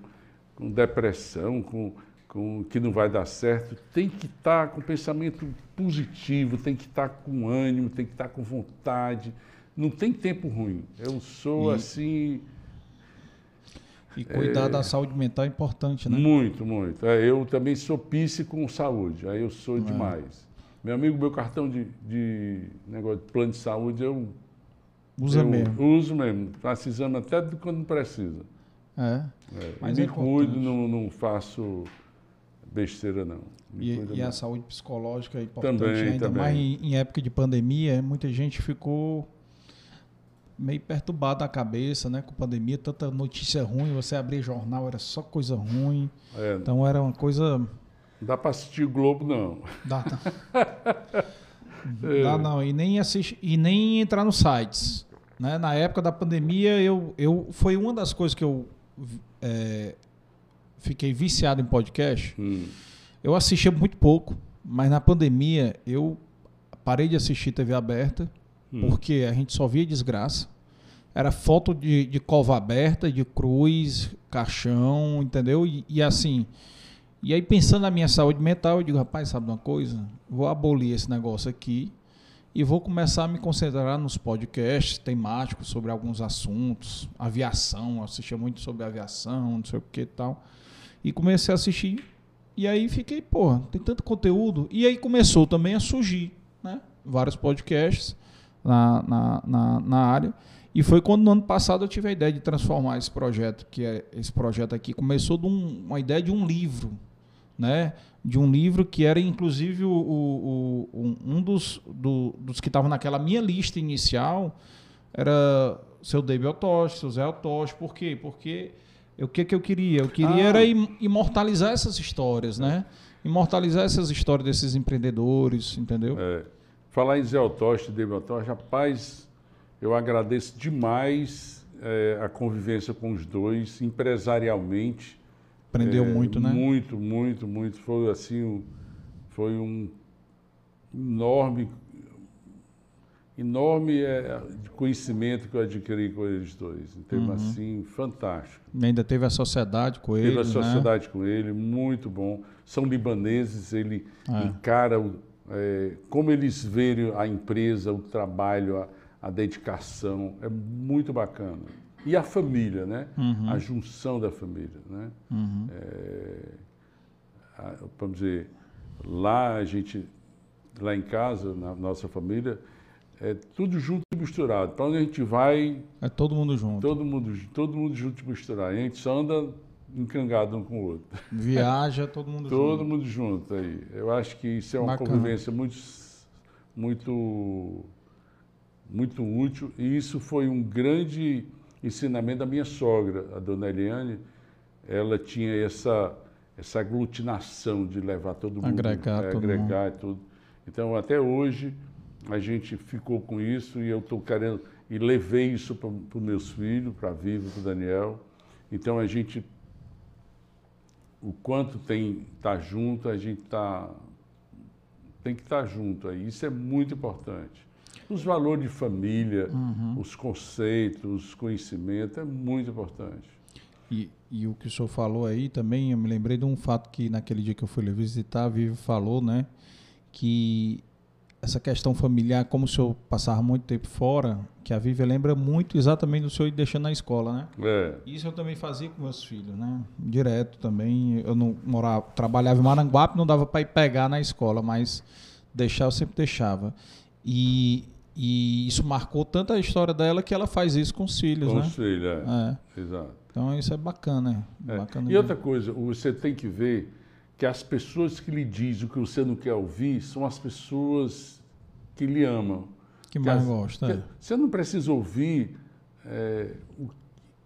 com depressão, com, com que não vai dar certo, tem que estar com pensamento positivo, tem que estar com ânimo, tem que estar com vontade. Não tem tempo ruim. Eu sou E- assim. E cuidar da saúde mental é importante, né? Muito, muito. É, eu também sou pisse com saúde, aí eu É. sou demais. Meu amigo, meu cartão de, de negócio de plano de saúde, eu, Usa eu mesmo. uso mesmo. Faço exame até de quando precisa. É. É, Mas é me cuido, importante. não, não faço besteira, não. Me E, cuido e a saúde psicológica é importante, Também, ainda também. mais em, em época de pandemia, muita gente ficou meio perturbada da cabeça, né? Com pandemia, tanta notícia ruim, você abria jornal, era só coisa ruim. É, Então era uma coisa. não dá para assistir o Globo, não. Dá, *laughs* É. dá não, e nem assistir, e nem entrar nos sites. Né? Na época da pandemia, eu, eu foi uma das coisas que eu é, fiquei viciado em podcast. Hum, Eu assistia muito pouco, mas na pandemia eu parei de assistir TV aberta, hum. porque a gente só via desgraça. Era foto de, de cova aberta, de cruz, caixão, entendeu? E, e assim. E aí, pensando na minha saúde mental, eu digo, rapaz, sabe uma coisa? Vou abolir esse negócio aqui e vou começar a me concentrar nos podcasts temáticos sobre alguns assuntos, aviação, eu assistia muito sobre aviação, não sei o que e tal. E comecei a assistir. E aí fiquei, pô, tem tanto conteúdo. E aí começou também a surgir, né? Vários podcasts na, na, na, na área. E foi quando no ano passado eu tive a ideia de transformar esse projeto, que é esse projeto aqui, começou de um- uma ideia de um livro, né? De um livro que era inclusive o, o- o- um, dos, do- dos que estavam naquela minha lista inicial, era seu David Otoshi, seu Zé Otoshi. Por quê? Porque o que, que eu queria? Eu queria Ah. era im- imortalizar essas histórias, né? Imortalizar essas histórias desses empreendedores, entendeu? É, falar em Zé Otoste, David Otoste, rapaz, eu agradeço demais é, a convivência com os dois, empresarialmente. Aprendeu É, muito, né? Muito, muito, muito. Foi assim, um- foi um enorme, enorme é, conhecimento que eu adquiri com eles dois. Em termos Uhum. assim, fantástico. E Ainda teve a sociedade com Teve ele, a né? sociedade com ele, muito bom. São libaneses, ele É. encara o, é, como eles veem a empresa, o trabalho, a, a dedicação, é muito bacana. E a família, né? Uhum. A junção da família, né? Uhum. É, a- vamos dizer, lá a gente, lá em casa, na nossa família, é tudo junto e misturado. Para onde a gente vai, É todo mundo junto. todo mundo, todo mundo junto e misturado. A gente só anda encangado um com o outro. Viaja, todo mundo *laughs* Todo junto. mundo junto aí. Eu acho que isso é uma Bacana. convivência muito, muito, muito útil. E isso foi um grande ensinamento da minha sogra, a dona Eliane. Ela tinha essa, essa aglutinação de levar todo mundo, Agregar é, todo agregar e tudo. Então, até hoje, a gente ficou com isso e eu estou querendo, e levei isso para os meus filhos, para a Viva, para o Daniel. Então, a gente o quanto tem estar junto, a gente tá, tem que estar junto aí. Isso é muito importante. Os valores de família, Uhum. os conceitos, os conhecimentos, é muito importante. E, e o que o senhor falou aí também, eu me lembrei de um fato que naquele dia que eu fui visitar, a Vivi falou, né? Que essa questão familiar, como o senhor passava muito tempo fora, que a Vivi lembra muito exatamente do senhor ir deixando na escola, né? É, Isso eu também fazia com meus filhos, né? Direto também. Eu não morava, trabalhava em Maranguape, não dava para ir pegar na escola, mas deixar eu sempre deixava. E, e isso marcou tanto a história dela que ela faz isso com os filhos, com né? os filhos, é. É. Exato. Então isso é bacana, É. bacana. E outra coisa, você tem que ver que as pessoas que lhe dizem o que você não quer ouvir são as pessoas que lhe amam. que mais as- gosta. que- é. Você não precisa ouvir é,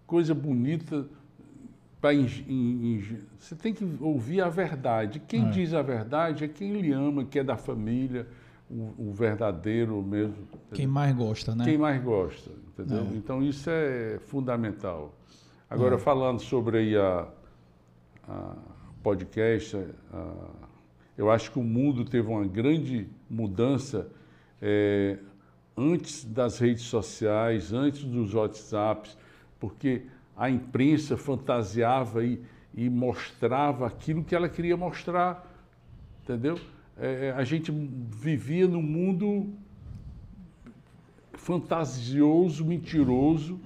coisa bonita para você tem que ouvir a verdade. Quem É. diz a verdade é quem lhe ama, que é da família, o, o verdadeiro mesmo. Quem entendeu? mais gosta, né? Quem mais gosta, entendeu? É. Então isso é fundamental. Agora falando sobre a, a podcast, a- eu acho que o mundo teve uma grande mudança é, antes das redes sociais, antes dos WhatsApps, porque a imprensa fantasiava e, e mostrava aquilo que ela queria mostrar, entendeu? É, a gente vivia num mundo fantasioso, mentiroso,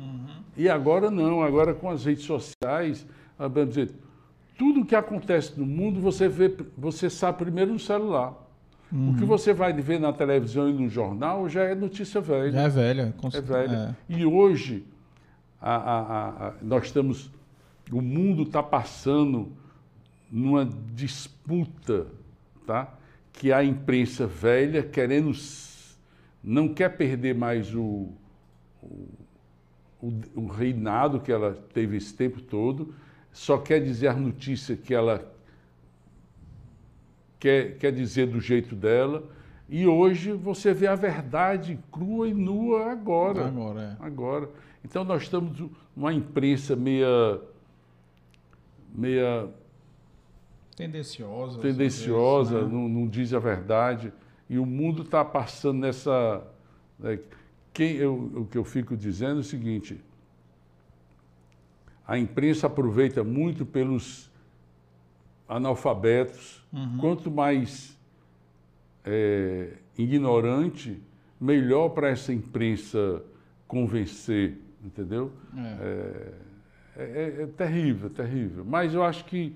e agora não, agora com as redes sociais, vamos dizer, tudo que acontece no mundo você vê, você sabe primeiro no celular. O que você vai ver na televisão e no jornal já é notícia velha. Já é velha. com É velha. E hoje a- a- a- nós estamos, o mundo está passando numa disputa, tá? Que a imprensa velha querendo não quer perder mais o, o, o- o reinado que ela teve esse tempo todo, só quer dizer a notícia que ela quer, quer dizer do jeito dela. E hoje você vê a verdade crua e nua agora. Agora, é. Agora. Então nós estamos numa imprensa meia, meia Tendenciosa. tendenciosa, vezes, né? não, não diz a verdade. E o mundo está passando nessa. né, quem, eu, o que eu fico dizendo é o seguinte: a imprensa aproveita muito pelos analfabetos. Uhum. Quanto mais é, ignorante, melhor para essa imprensa convencer, entendeu? É. É, é- é terrível, terrível. Mas eu acho que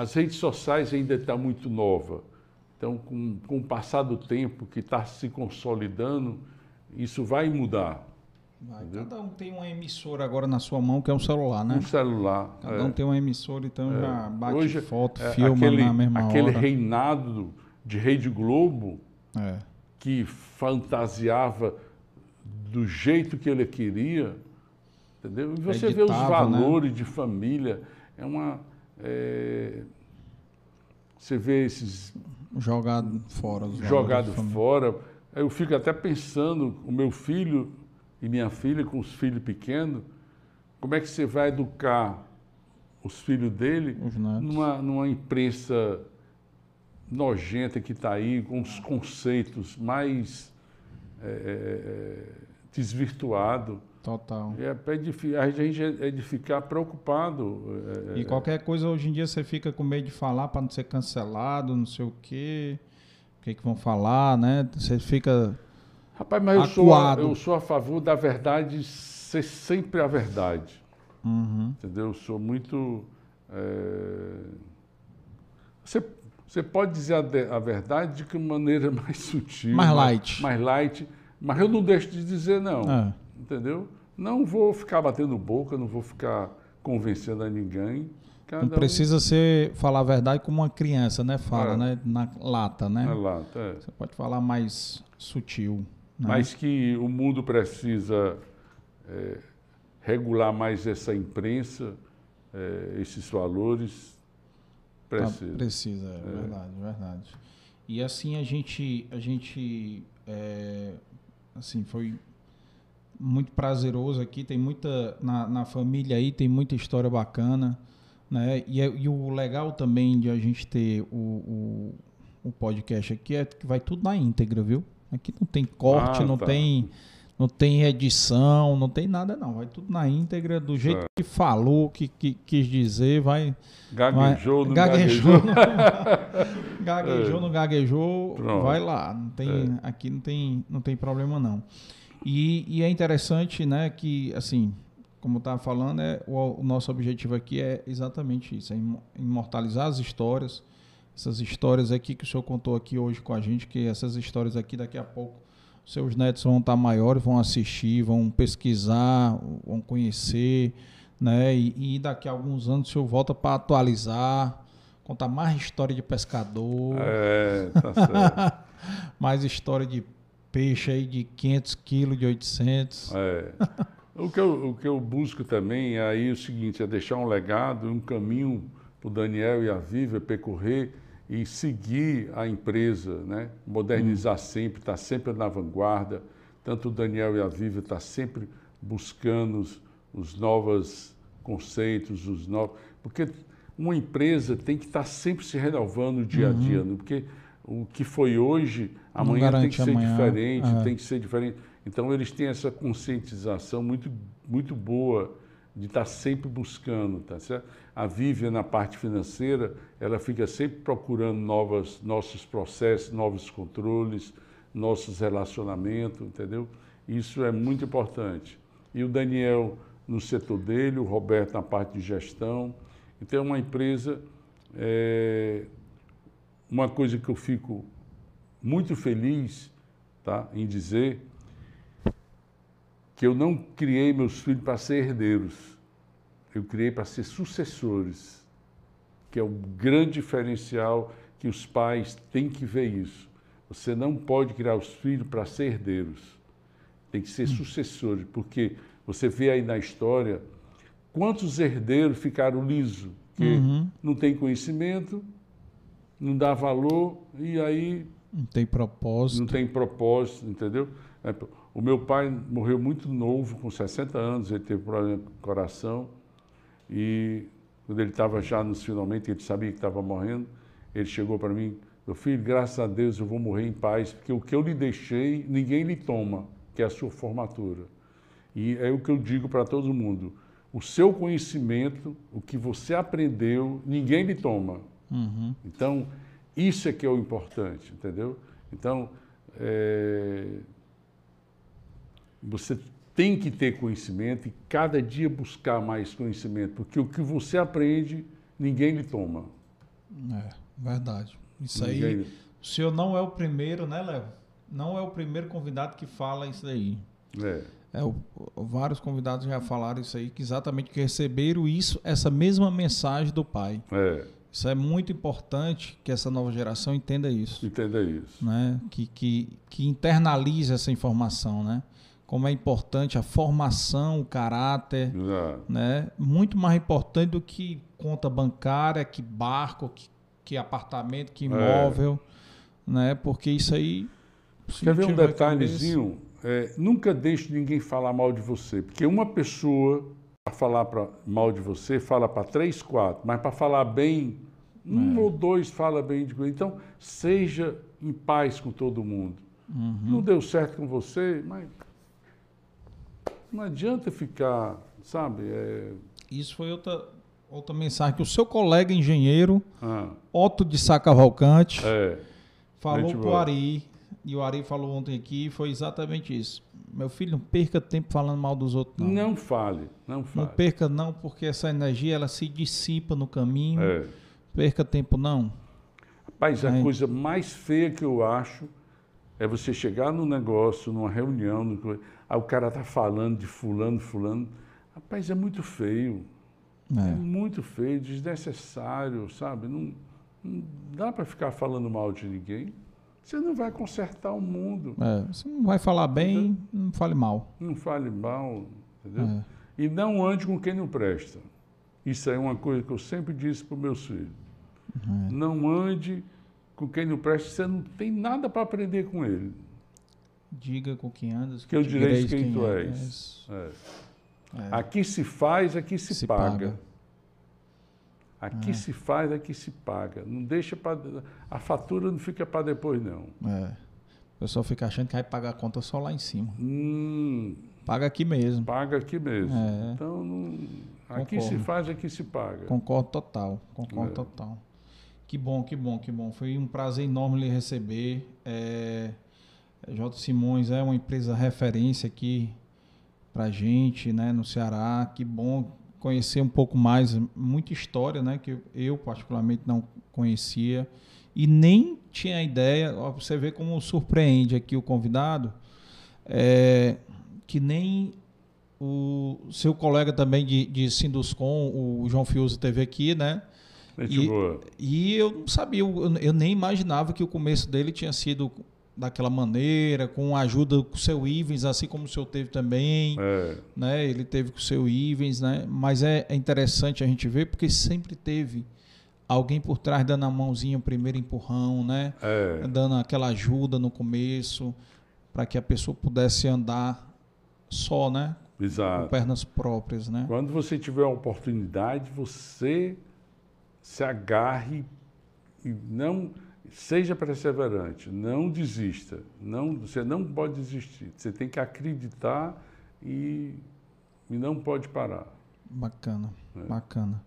as redes sociais ainda estão muito nova. Então, com, com o passar do tempo que está se consolidando, isso vai mudar. Vai? Cada um tem uma emissora agora na sua mão, que é um celular, né? Um celular. Cada é. um tem uma emissora, então já bate Hoje, foto, é, filma aquele, na mesma aquele hora. reinado de Rede Globo É. que fantasiava do jeito que ele queria, entendeu? E você vê os Editava, né? valores de família, é uma é, você vê esses Jogado fora. família. fora. Eu fico até pensando, o meu filho e minha filha com os filhos pequenos, como é que você vai educar os filhos dele Os numa, numa imprensa nojenta que está aí, com os conceitos mais é, é, é, desvirtuados. Total. É pra edifi- a gente é de ficar preocupado. é, E é, qualquer coisa hoje em dia você fica com medo de falar para não ser cancelado, não sei o quê. O que, que vão falar, né? Você fica. Rapaz, mas eu sou, eu sou a favor da verdade ser sempre a verdade. Uhum. Entendeu? Eu sou muito. é, Você, você pode dizer a, a verdade de que maneira *laughs* mais sutil. Mais light. Mais light. Mas eu não deixo de dizer, não. É. Entendeu? Não vou ficar batendo boca, não vou ficar convencendo a ninguém. Cada Não precisa ser falar a verdade como uma criança, né? Fala, É. né? Na lata, né? Um, é lá, é. Você pode falar mais sutil. Né? Mas que o mundo precisa é, regular mais essa imprensa, é, esses valores. Tá, Precisa. precisa, é, verdade, verdade. E assim a gente, a gente, é, assim, foi muito prazeroso aqui. Tem muita na, na família aí tem muita história bacana, né? E, é- e o legal também de a gente ter o, o, o podcast aqui é que vai tudo na íntegra, viu? Aqui não tem corte, Ah, não tá. tem não tem edição, não tem nada não. Vai tudo na íntegra do jeito Certo. que falou, que, que quis dizer, vai Gaguejou, não gaguejou, gaguejou. *laughs* gaguejou, não gaguejou, Pronto. vai lá. Não tem, Aqui não tem, não tem problema não. E, e é interessante, né, que assim, como eu estava falando, é, o, o nosso objetivo aqui é exatamente isso, é imo- imortalizar as histórias, essas histórias aqui que o senhor contou aqui hoje com a gente, que essas histórias aqui daqui a pouco seus netos vão estar maiores, vão assistir, vão pesquisar, vão conhecer, né? E, e daqui a alguns anos o senhor volta para atualizar, contar mais história de pescador, É, tá certo. *laughs* mais história de peixe aí de 500 quilos, de 800. É. O que, eu, o que eu busco também é aí o seguinte, é deixar um legado, um caminho para o Daniel e a Viva percorrer e seguir a empresa, né? modernizar sempre, estar sempre na vanguarda. Tanto o Daniel e a Viva estão sempre buscando os, os novos conceitos, os novos... Porque uma empresa tem que estar sempre se renovando dia a dia, né? porque o que foi hoje, amanhã tem que ser amanhã, diferente, é. tem que ser diferente. Então eles têm essa conscientização muito, muito boa de estar sempre buscando, tá certo? A Vivian na parte financeira, ela fica sempre procurando novas, nossos processos, novos controles, nossos relacionamentos, entendeu? Isso é muito importante. E o Daniel no setor dele, o Roberto na parte de gestão. Então é uma empresa, é, uma coisa que eu fico muito feliz tá, em dizer que eu não criei meus filhos para ser herdeiros, eu criei para ser sucessores, que é o grande diferencial que os pais têm que ver isso. Você não pode criar os filhos para ser herdeiros, tem que ser sucessores, porque você vê aí na história quantos herdeiros ficaram lisos, que Uhum. não tem conhecimento, não dá valor e aí Não tem propósito. não tem propósito, entendeu? É, O meu pai morreu muito novo, com 60 anos, ele teve problema com o coração e quando ele estava já nos finalmente, ele sabia que estava morrendo, ele chegou para mim, meu filho, graças a Deus eu vou morrer em paz, porque o que eu lhe deixei, ninguém lhe toma, que é a sua formatura. E é o que eu digo para todo mundo, o seu conhecimento, o que você aprendeu, ninguém lhe toma. Uhum. Então, isso é que é o importante, entendeu? Então, é, você tem que ter conhecimento e cada dia buscar mais conhecimento, porque o que você aprende, ninguém lhe toma. É, verdade. Isso aí. Ninguém- O senhor não é o primeiro, né, Léo? Não é o primeiro convidado que fala isso aí. É, É, o- vários convidados já falaram isso aí, que exatamente que receberam isso, essa mesma mensagem do pai. é, Isso é muito importante que essa nova geração entenda isso, entenda isso. né? Que, que, que internalize essa informação, né? Como é importante a formação, o caráter, Exato. né? Muito mais importante do que conta bancária, que barco, que, que apartamento, que imóvel, né? Porque isso aí. Quer ver um detalhezinho? É, nunca deixe ninguém falar mal de você, porque uma pessoa, para falar pra, mal de você, fala para três, quatro, mas para falar bem, um ou dois fala bem de você. Então, seja em paz com todo mundo. Não deu certo com você, mas Não adianta ficar, sabe? É, Isso foi outra, outra mensagem que o seu colega engenheiro, ah, Otto de Sá Cavalcante, é, falou pro boa. Ari, e o Ari falou ontem aqui, foi exatamente isso. Meu filho, não perca tempo falando mal dos outros, não. não fale, não Não fale. perca não, porque essa energia ela se dissipa no caminho. É. Perca tempo não. Rapaz, a Aí- coisa mais feia que eu acho é você chegar num negócio, numa reunião, no aí o cara tá falando de fulano, fulano. Rapaz, é muito feio. É É. muito feio, desnecessário, sabe? Não, não dá para ficar falando mal de ninguém. Você não vai consertar o mundo. É, você não vai falar bem, não fale mal. Não fale mal, entendeu? É. E não ande com quem não presta. Isso é uma coisa que eu sempre disse para os meus filhos. Uhum. Não ande com quem não presta, você não tem nada para aprender com ele. Diga com quem andas, Que eu direi direis quem tu é. és. É. É. Aqui se faz, aqui se, Se paga. paga. Aqui se faz, aqui se paga. Não deixa para a fatura não fica para depois não. É. O pessoal fica achando que vai pagar a conta só lá em cima. Hum, Paga aqui mesmo. paga aqui mesmo. É. Então não, aqui Concordo. se faz, aqui se paga. Concordo total. Concordo É. total. Que bom, que bom, que bom. Foi um prazer enorme lhe receber. É, J. Simões é uma empresa referência aqui pra gente, né, no Ceará. Que bom conhecer um pouco mais, muita história, né, que eu particularmente não conhecia e nem tinha ideia. Você vê como surpreende aqui o convidado, é, que nem o seu colega também de, de Sinduscom, o João Fiuso, teve aqui, né? E-. E eu não sabia, eu, eu nem imaginava que o começo dele tinha sido daquela maneira, com a ajuda com o seu Ivens, assim como o senhor teve também, É, né? Ele teve com o seu Ivens, né? Mas é, é interessante a gente ver, porque sempre teve alguém por trás dando a mãozinha, o primeiro empurrão, né? é, Dando aquela ajuda no começo, para que a pessoa pudesse andar só, né? Com exato. pernas próprias, né? Quando você tiver a oportunidade, você se agarre e não seja perseverante, não desista, não, você não pode desistir. Você tem que acreditar e, e não pode parar. Bacana, É. bacana.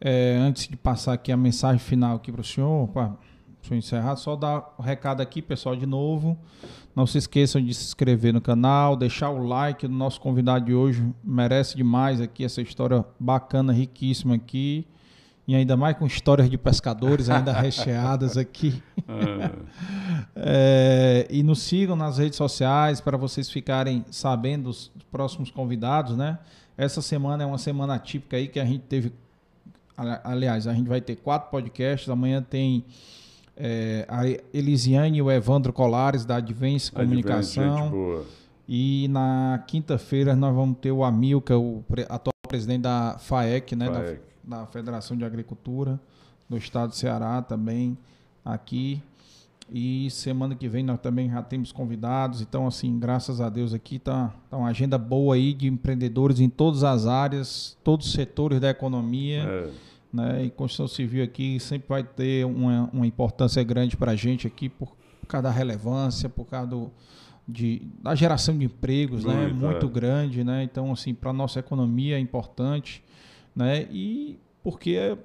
É, antes de passar aqui a mensagem final aqui para o senhor, para o senhor encerrar, só dar o recado aqui, pessoal, de novo. Não se esqueçam de se inscrever no canal, deixar o like do nosso convidado de hoje. Merece demais aqui essa história bacana, riquíssima aqui. E ainda mais com histórias de pescadores ainda *laughs* recheadas aqui. É, *laughs* É, e nos sigam nas redes sociais para vocês ficarem sabendo dos próximos convidados, né? Essa semana é uma semana típica aí que a gente teve. ali- Aliás, a gente vai ter quatro podcasts. Amanhã tem é, a Elisiane e o Evandro Colares, da Advance Comunicação. boa. E na quinta-feira nós vamos ter o Amilca, o atual presidente da FAEC, né? FAEC. da Federação de Agricultura do Estado do Ceará também aqui. E semana que vem nós também já temos convidados. Então, assim, graças a Deus aqui tá, tá uma agenda boa aí de empreendedores em todas as áreas, todos os setores da economia. É, Né? E construção civil aqui sempre vai ter uma, uma importância grande para a gente aqui por, por causa da relevância, por causa do, de, da geração de empregos, né? Muito, Muito é. grande, né? Então, assim, para nossa economia é importante, né? E porque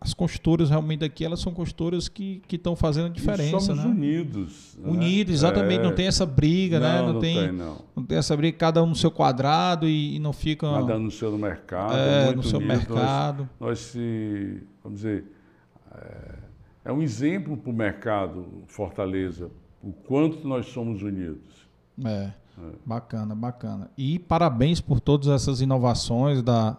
as construtoras realmente aqui, elas são construtoras que estão fazendo a e diferença, somos né? unidos. né? Unidos, exatamente, É. não tem essa briga, né? Não, Não, não tem, tem, não. não tem essa briga, cada um no seu quadrado e, e não fica Cada no seu mercado, é, no seu unido. Nós- mercado. nós se, vamos dizer, é, é um exemplo para o mercado Fortaleza, o quanto nós somos unidos. É, bacana, bacana. E parabéns por todas essas inovações da,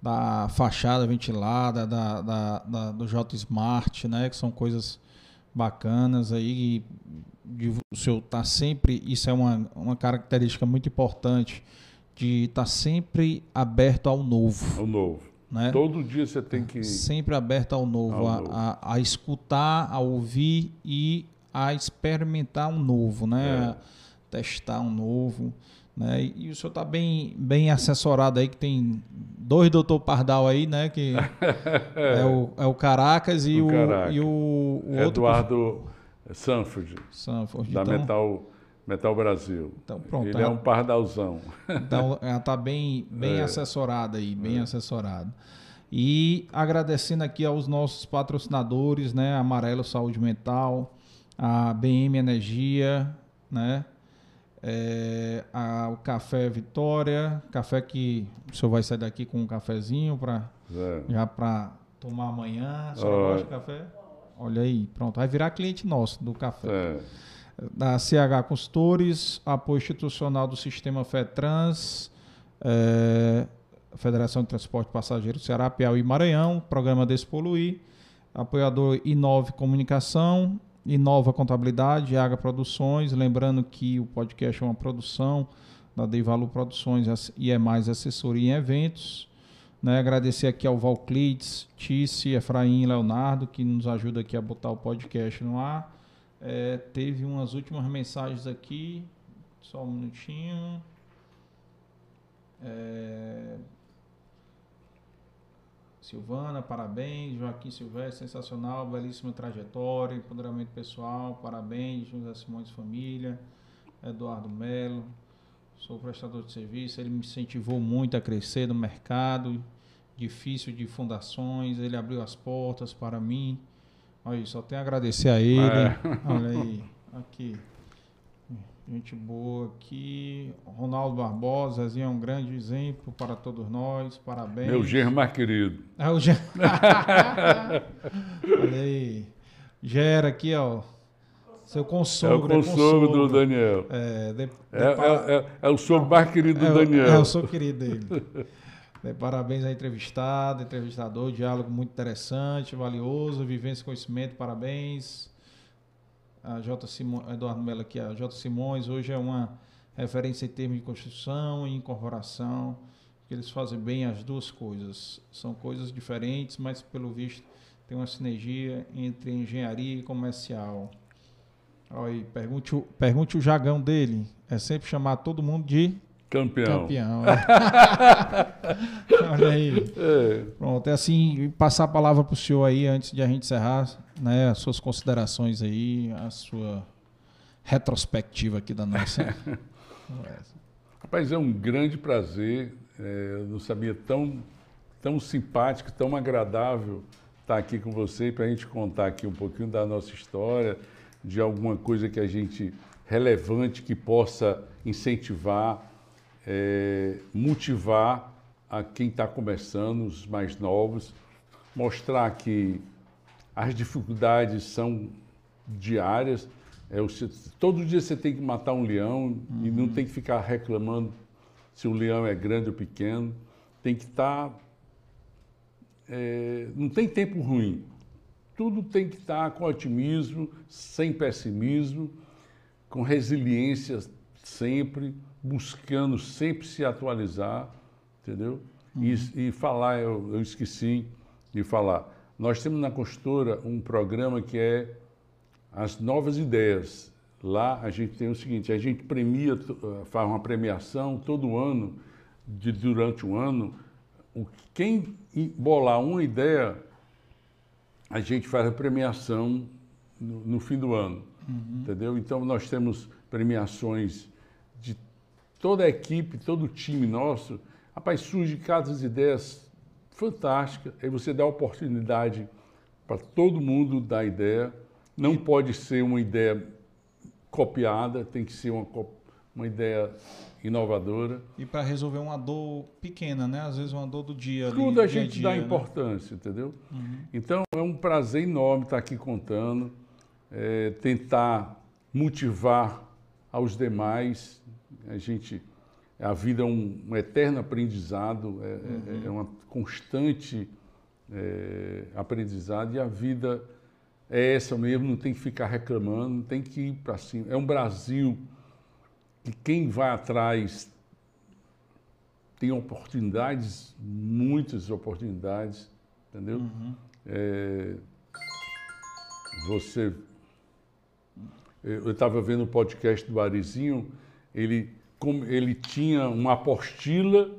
da fachada ventilada, da, da, da- do J Smart, né? Que são coisas bacanas aí. De, o senhor tá sempre, isso é uma, uma característica muito importante, de estar sempre aberto ao novo, É o novo. né? Todo dia você tem que. Sempre aberto ao novo, Ao a, novo. A, a escutar, a ouvir e a experimentar um novo, né? É. Testar um novo. Né? E, o senhor está bem, bem assessorado aí, que tem dois doutor Pardal aí, né? Que *laughs* é, o, é o Caracas e O o, Caracas. e o, o outro. Eduardo Sanford, Sanford. da Então, Metal, Metal Brasil. Então, pronto. Ele é um pardalzão. *laughs* Então, ela está bem, bem É. assessorada aí, bem assessorada. E agradecendo aqui aos nossos patrocinadores, né? Amarelo Saúde Mental, a BM Energia, né? É, a- o Café Vitória, café que o senhor vai sair daqui com um cafezinho para É. já para tomar amanhã. A senhora Ó. gosta de café? Olha aí, pronto, vai virar cliente nosso do café É. da CH Consultores, apoio institucional do Sistema FETRANS, eh, Federação de Transporte Passageiro Ceará, Piauí e Maranhão, Programa Despoluir, apoiador Inove Comunicação, Inova Contabilidade, Aga Produções, lembrando que o podcast é uma produção da Deivalu Produções e é mais assessoria em eventos. Né, agradecer aqui ao Valclides, Tice, Efraim e Leonardo, que nos ajuda aqui a botar o podcast no ar. É, teve umas últimas mensagens aqui. Só um minutinho. É, Silvana, parabéns. Joaquim Silvestre, sensacional, belíssima trajetória, empoderamento pessoal, parabéns. José Simões Família, Eduardo Melo, sou prestador de serviço. Ele me incentivou muito a crescer no mercado, difícil de fundações. Ele abriu as portas para mim. Olha aí, só tenho a agradecer a ele. É. Olha aí, aqui. Gente boa aqui. Ronaldo Barbosa, Zezinho é um grande exemplo para todos nós. Parabéns. Meu genro mais querido. É o. *laughs* Olha aí. Gera aqui, ó. Seu É o consogro. consogro do Daniel. É, de, de É, pa- é, é, é o sogro mais querido do é o- Daniel. É, eu sou querido dele. *laughs* É, parabéns ao entrevistado, entrevistador, diálogo muito interessante, valioso, vivência e conhecimento, parabéns. A J. Simo, Eduardo Mello aqui, a J. Simões, hoje é uma referência em termos de construção e incorporação, que eles fazem bem as duas coisas. São coisas diferentes, mas pelo visto tem uma sinergia entre engenharia e comercial. Olha aí, pergunte, o- pergunte o dele. É sempre chamar todo mundo de Campeão. Campeão. *laughs* Olha aí. É, Pronto, é assim, passar a palavra para o senhor aí, antes de a gente encerrar, né, as suas considerações aí, a sua retrospectiva aqui da nossa. *laughs* Rapaz, é um grande prazer. é, eu não sabia tão, tão simpático, tão agradável estar aqui com você para a gente contar aqui um pouquinho da nossa história, de alguma coisa que a gente relevante que possa incentivar, é, motivar a quem está começando, os mais novos, mostrar que as dificuldades são diárias. É, se- todo dia você tem que matar um leão e não tem que ficar reclamando se o leão é grande ou pequeno. Tem que estar. é, não tem tempo ruim. Tudo tem que estar com otimismo, sem pessimismo, com resiliência sempre, buscando sempre se atualizar, entendeu? E, e falar, eu, eu esqueci de falar. Nós temos na Costura um programa que é as novas ideias. Lá a gente tem o seguinte, a gente premia, eh, faz uma premiação todo ano, de, durante um ano, o, quem bolar uma ideia, a gente faz a premiação no, no fim do ano, entendeu? Então nós temos premiações toda a equipe, todo o time nosso. Rapaz, surge cada ideias fantásticas, aí você dá oportunidade para todo mundo dar ideia. Não pode ser uma ideia copiada, tem que ser uma, uma ideia inovadora. E para resolver uma dor pequena, né? Às vezes uma dor do dia ali, Tudo a dia gente dia, dá né? importância, entendeu? Então é um prazer enorme estar aqui contando, é, tentar motivar aos demais. A gente, a vida é um, um eterno aprendizado, é, é- é uma constante é, aprendizado e a vida é essa mesmo. Não tem que ficar reclamando, não tem que ir para cima. É um Brasil que quem vai atrás tem oportunidades, muitas oportunidades, entendeu? É, você. Eu estava vendo o podcast do Arizinho, ele, como, ele tinha uma apostila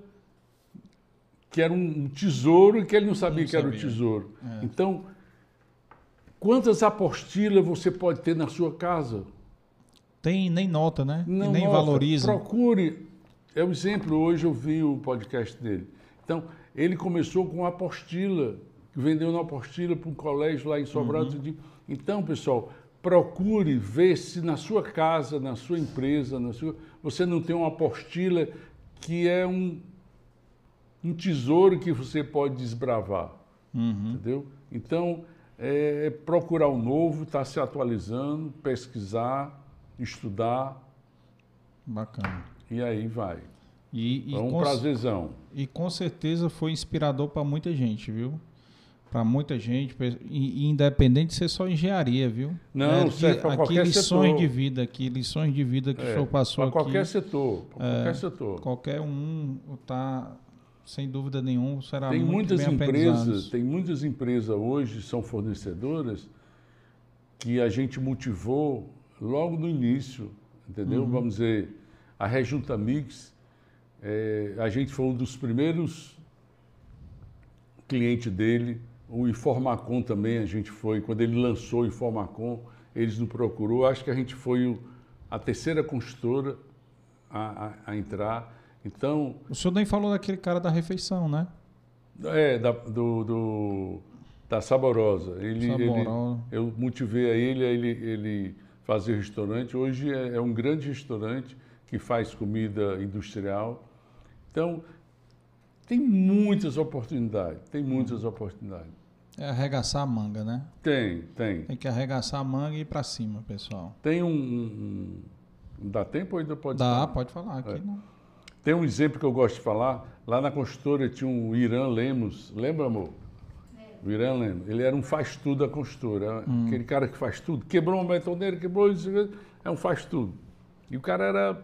que era um tesouro e que ele não sabia Não que era o sabia. tesouro. É. Então, quantas apostilas você pode ter na sua casa? tem nem nota, né? E Não nem nota. valoriza. Procure. É o exemplo, hoje eu vi o podcast dele. Então, ele começou com a apostila, que vendeu na apostila para um colégio lá em Sobrado. Uhum. Então, pessoal, procure ver se na sua casa, na sua empresa, na sua, você não tem uma apostila que é um, um tesouro que você pode desbravar. Uhum. Entendeu? Então, é, é procurar o novo, estar se atualizando, pesquisar, estudar, Bacana. e aí vai. E, e, É um prazerzão. e com certeza foi inspirador para muita gente, viu? Para muita gente, e, independente de ser só engenharia, viu? Não, aqui, serve pra aqui qualquer lições setor. de vida, aqui lições de vida que o senhor passou para aqui. qualquer setor, para É, qualquer setor. Qualquer um tá sem dúvida nenhuma será Tem muito muitas empresas, tem muitas empresas hoje são fornecedoras que a gente motivou logo no início, entendeu? Uhum. Vamos dizer, a Rejunta Mix, eh, a gente foi um dos primeiros clientes dele. O Informacom também, a gente foi, quando ele lançou o Informacom, eles nos procurou. Acho que a gente foi o- a terceira construtora a, a- a entrar. Então, O senhor nem falou daquele cara da refeição, né? é, da, do, do- da Saborosa. Ele, ele- Saborosa. eu motivei a ele, a ele, ele fazer restaurante. Hoje é, é um grande restaurante que faz comida industrial. Então, tem muitas oportunidades, tem muitas oportunidades. É arregaçar a manga, né? Tem, tem. Tem que arregaçar a manga e ir pra cima, pessoal. Tem um... um- um- dá tempo ou ainda pode Dá, falar? pode falar aqui. É. Não. Tem um exemplo que eu gosto de falar. Lá na construtora tinha um Irã Lemos. Lembra, amor? O Irã Lemos. Ele era um faz-tudo da construtora. Aquele cara que faz tudo. Quebrou uma betoneira, quebrou isso. É um faz-tudo. E o cara era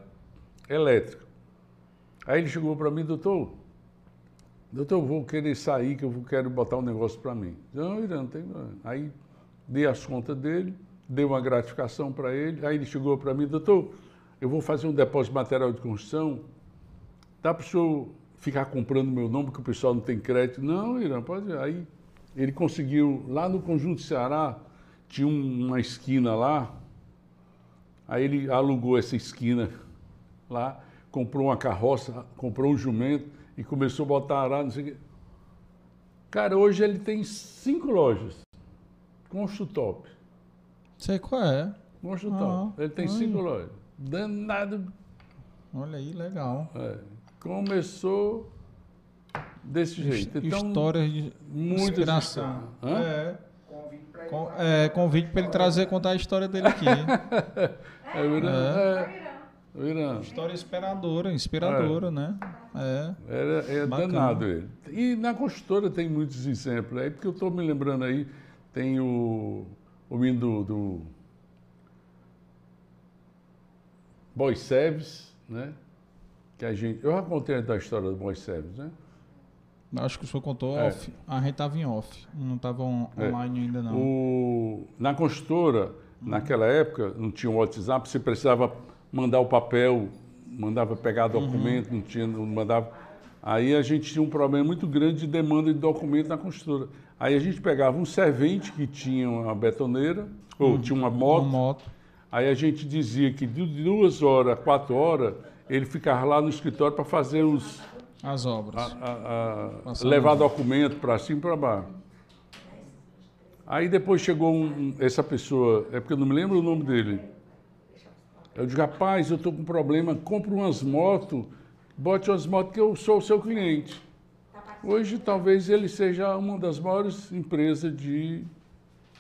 elétrico. Aí ele chegou para mim, doutor, doutor, eu vou querer sair, que eu quero botar um negócio para mim. Não, Irã, não tem problema. Aí dei as contas dele, dei uma gratificação para ele. Aí ele chegou para mim, doutor, eu vou fazer um depósito de material de construção. Dá para o senhor ficar comprando meu nome, que o pessoal não tem crédito? Não, Irã, pode. Aí ele conseguiu, lá no Conjunto Ceará, tinha um- uma esquina lá, aí ele alugou essa esquina lá, comprou uma carroça, comprou um jumento e começou a botar arado, não sei o quê. Cara, hoje ele tem cinco lojas. Construtop. Sei qual é. Construtop. Ah, ele tem olha. cinco lojas. Danado. Olha aí, legal. É. Começou desse jeito. Então, Histórias de inspiração. É. É, convite para ele trazer contar a história dele aqui. *laughs* É, Irã, é, o Irã. história inspiradora, inspiradora, né? É. Era, é Bacana. danado ele. E na construtora tem muitos exemplos. Aí, porque eu estou me lembrando aí, tem o, o menino do, do Boy Service, né? Que a gente, eu já contei da história do Boy Service, né? Acho que o senhor contou É. off. A gente estava em off. Não estava on- É. online ainda, não. O, na construtora, naquela época, não tinha o WhatsApp, você precisava mandar o papel, mandava pegar documento, não tinha, não mandava. Aí a gente tinha um problema muito grande de demanda de documento na construtora. Aí a gente pegava um servente que tinha uma betoneira, ou tinha uma moto, Uma moto. aí a gente dizia que de duas horas a quatro horas, ele ficava lá no escritório para fazer os, As obras. a- a- a- levar documento para cima e para baixo. Aí depois chegou um- essa pessoa, é porque eu não me lembro o nome dele. Eu digo, rapaz, eu estou com um problema, compra umas motos, bote umas motos que eu sou o seu cliente. Hoje talvez ele seja uma das maiores empresas de,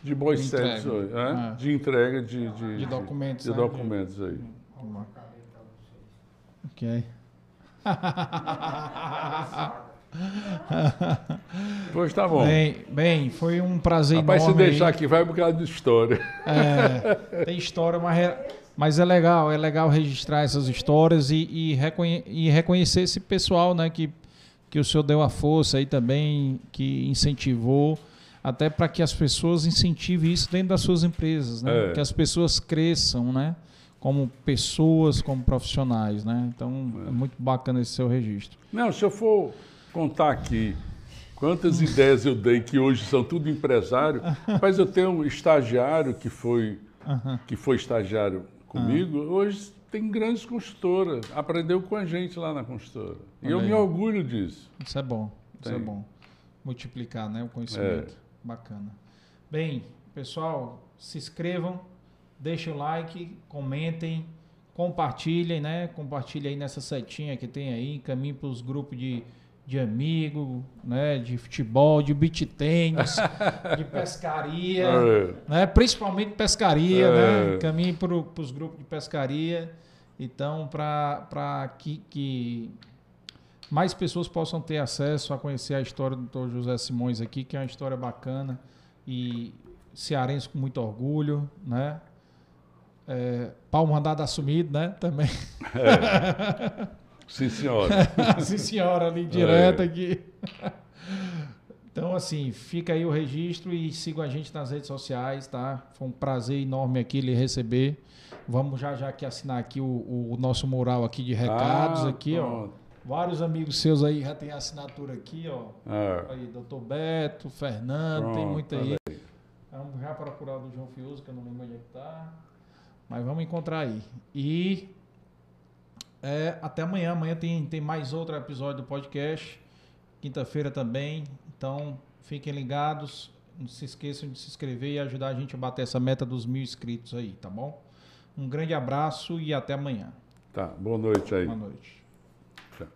de boy De service entrega. hoje, é? É. de entrega de, de, De documentos, de né? documentos aí. Ok. *laughs* Pois tá bom. Bem, bem, foi um prazer Rapaz, se enorme. aí. deixar aqui, vai um bocado de história. É, tem história, mas, é- mas é legal, é legal registrar essas histórias e, e, reconhe- e reconhecer esse pessoal, né, que, que o senhor deu a força aí também, que incentivou, até para que as pessoas incentivem isso dentro das suas empresas, né? É. Que as pessoas cresçam, né? Como pessoas, como profissionais, né? Então é muito bacana esse seu registro. Não, se eu for contar aqui quantas ideias eu dei que hoje são tudo empresário, *laughs* mas eu tenho um estagiário que foi, que foi estagiário comigo, hoje tem grandes construtoras. Aprendeu com a gente lá na construtora. E eu me orgulho disso. Isso é bom. Isso é Tem. bom. Multiplicar, né, o conhecimento. É. Bacana. Bem, pessoal, se inscrevam, deixem o like, comentem, compartilhem, né? Compartilhem aí nessa setinha que tem aí, encaminhem para os grupos de, de amigo, né? De futebol, de beach tênis, de *laughs* pescaria, É. né? Principalmente pescaria, É. né? Encaminhem para os grupos de pescaria. Então, para que, que mais pessoas possam ter acesso a conhecer a história do Dr. José Simões aqui, que é uma história bacana e cearense com muito orgulho, né? É, pau mandado assumido, né? Também. *laughs* Sim, senhora. *laughs* Sim, senhora, ali direto É. aqui. *laughs* Então, assim, fica aí o registro e sigam a gente nas redes sociais, tá? Foi um prazer enorme aqui lhe receber. Vamos já já aqui assinar aqui o, o nosso mural aqui de recados Ah, aqui, ó. pronto. Vários amigos seus aí já tem assinatura aqui, ó. É. Aí, doutor Beto, Fernando, tem Pronto, muito aí. olha Vamos já procurar o do João Fiuso, que eu não lembro onde é que tá. Mas vamos encontrar aí. E é, até amanhã. Amanhã tem, tem mais outro episódio do podcast. Quinta-feira também. Então, fiquem ligados. Não se esqueçam de se inscrever e ajudar a gente a bater essa meta dos mil inscritos aí, tá bom? Um grande abraço e até amanhã. Tá, boa noite aí. Boa noite. Tchau.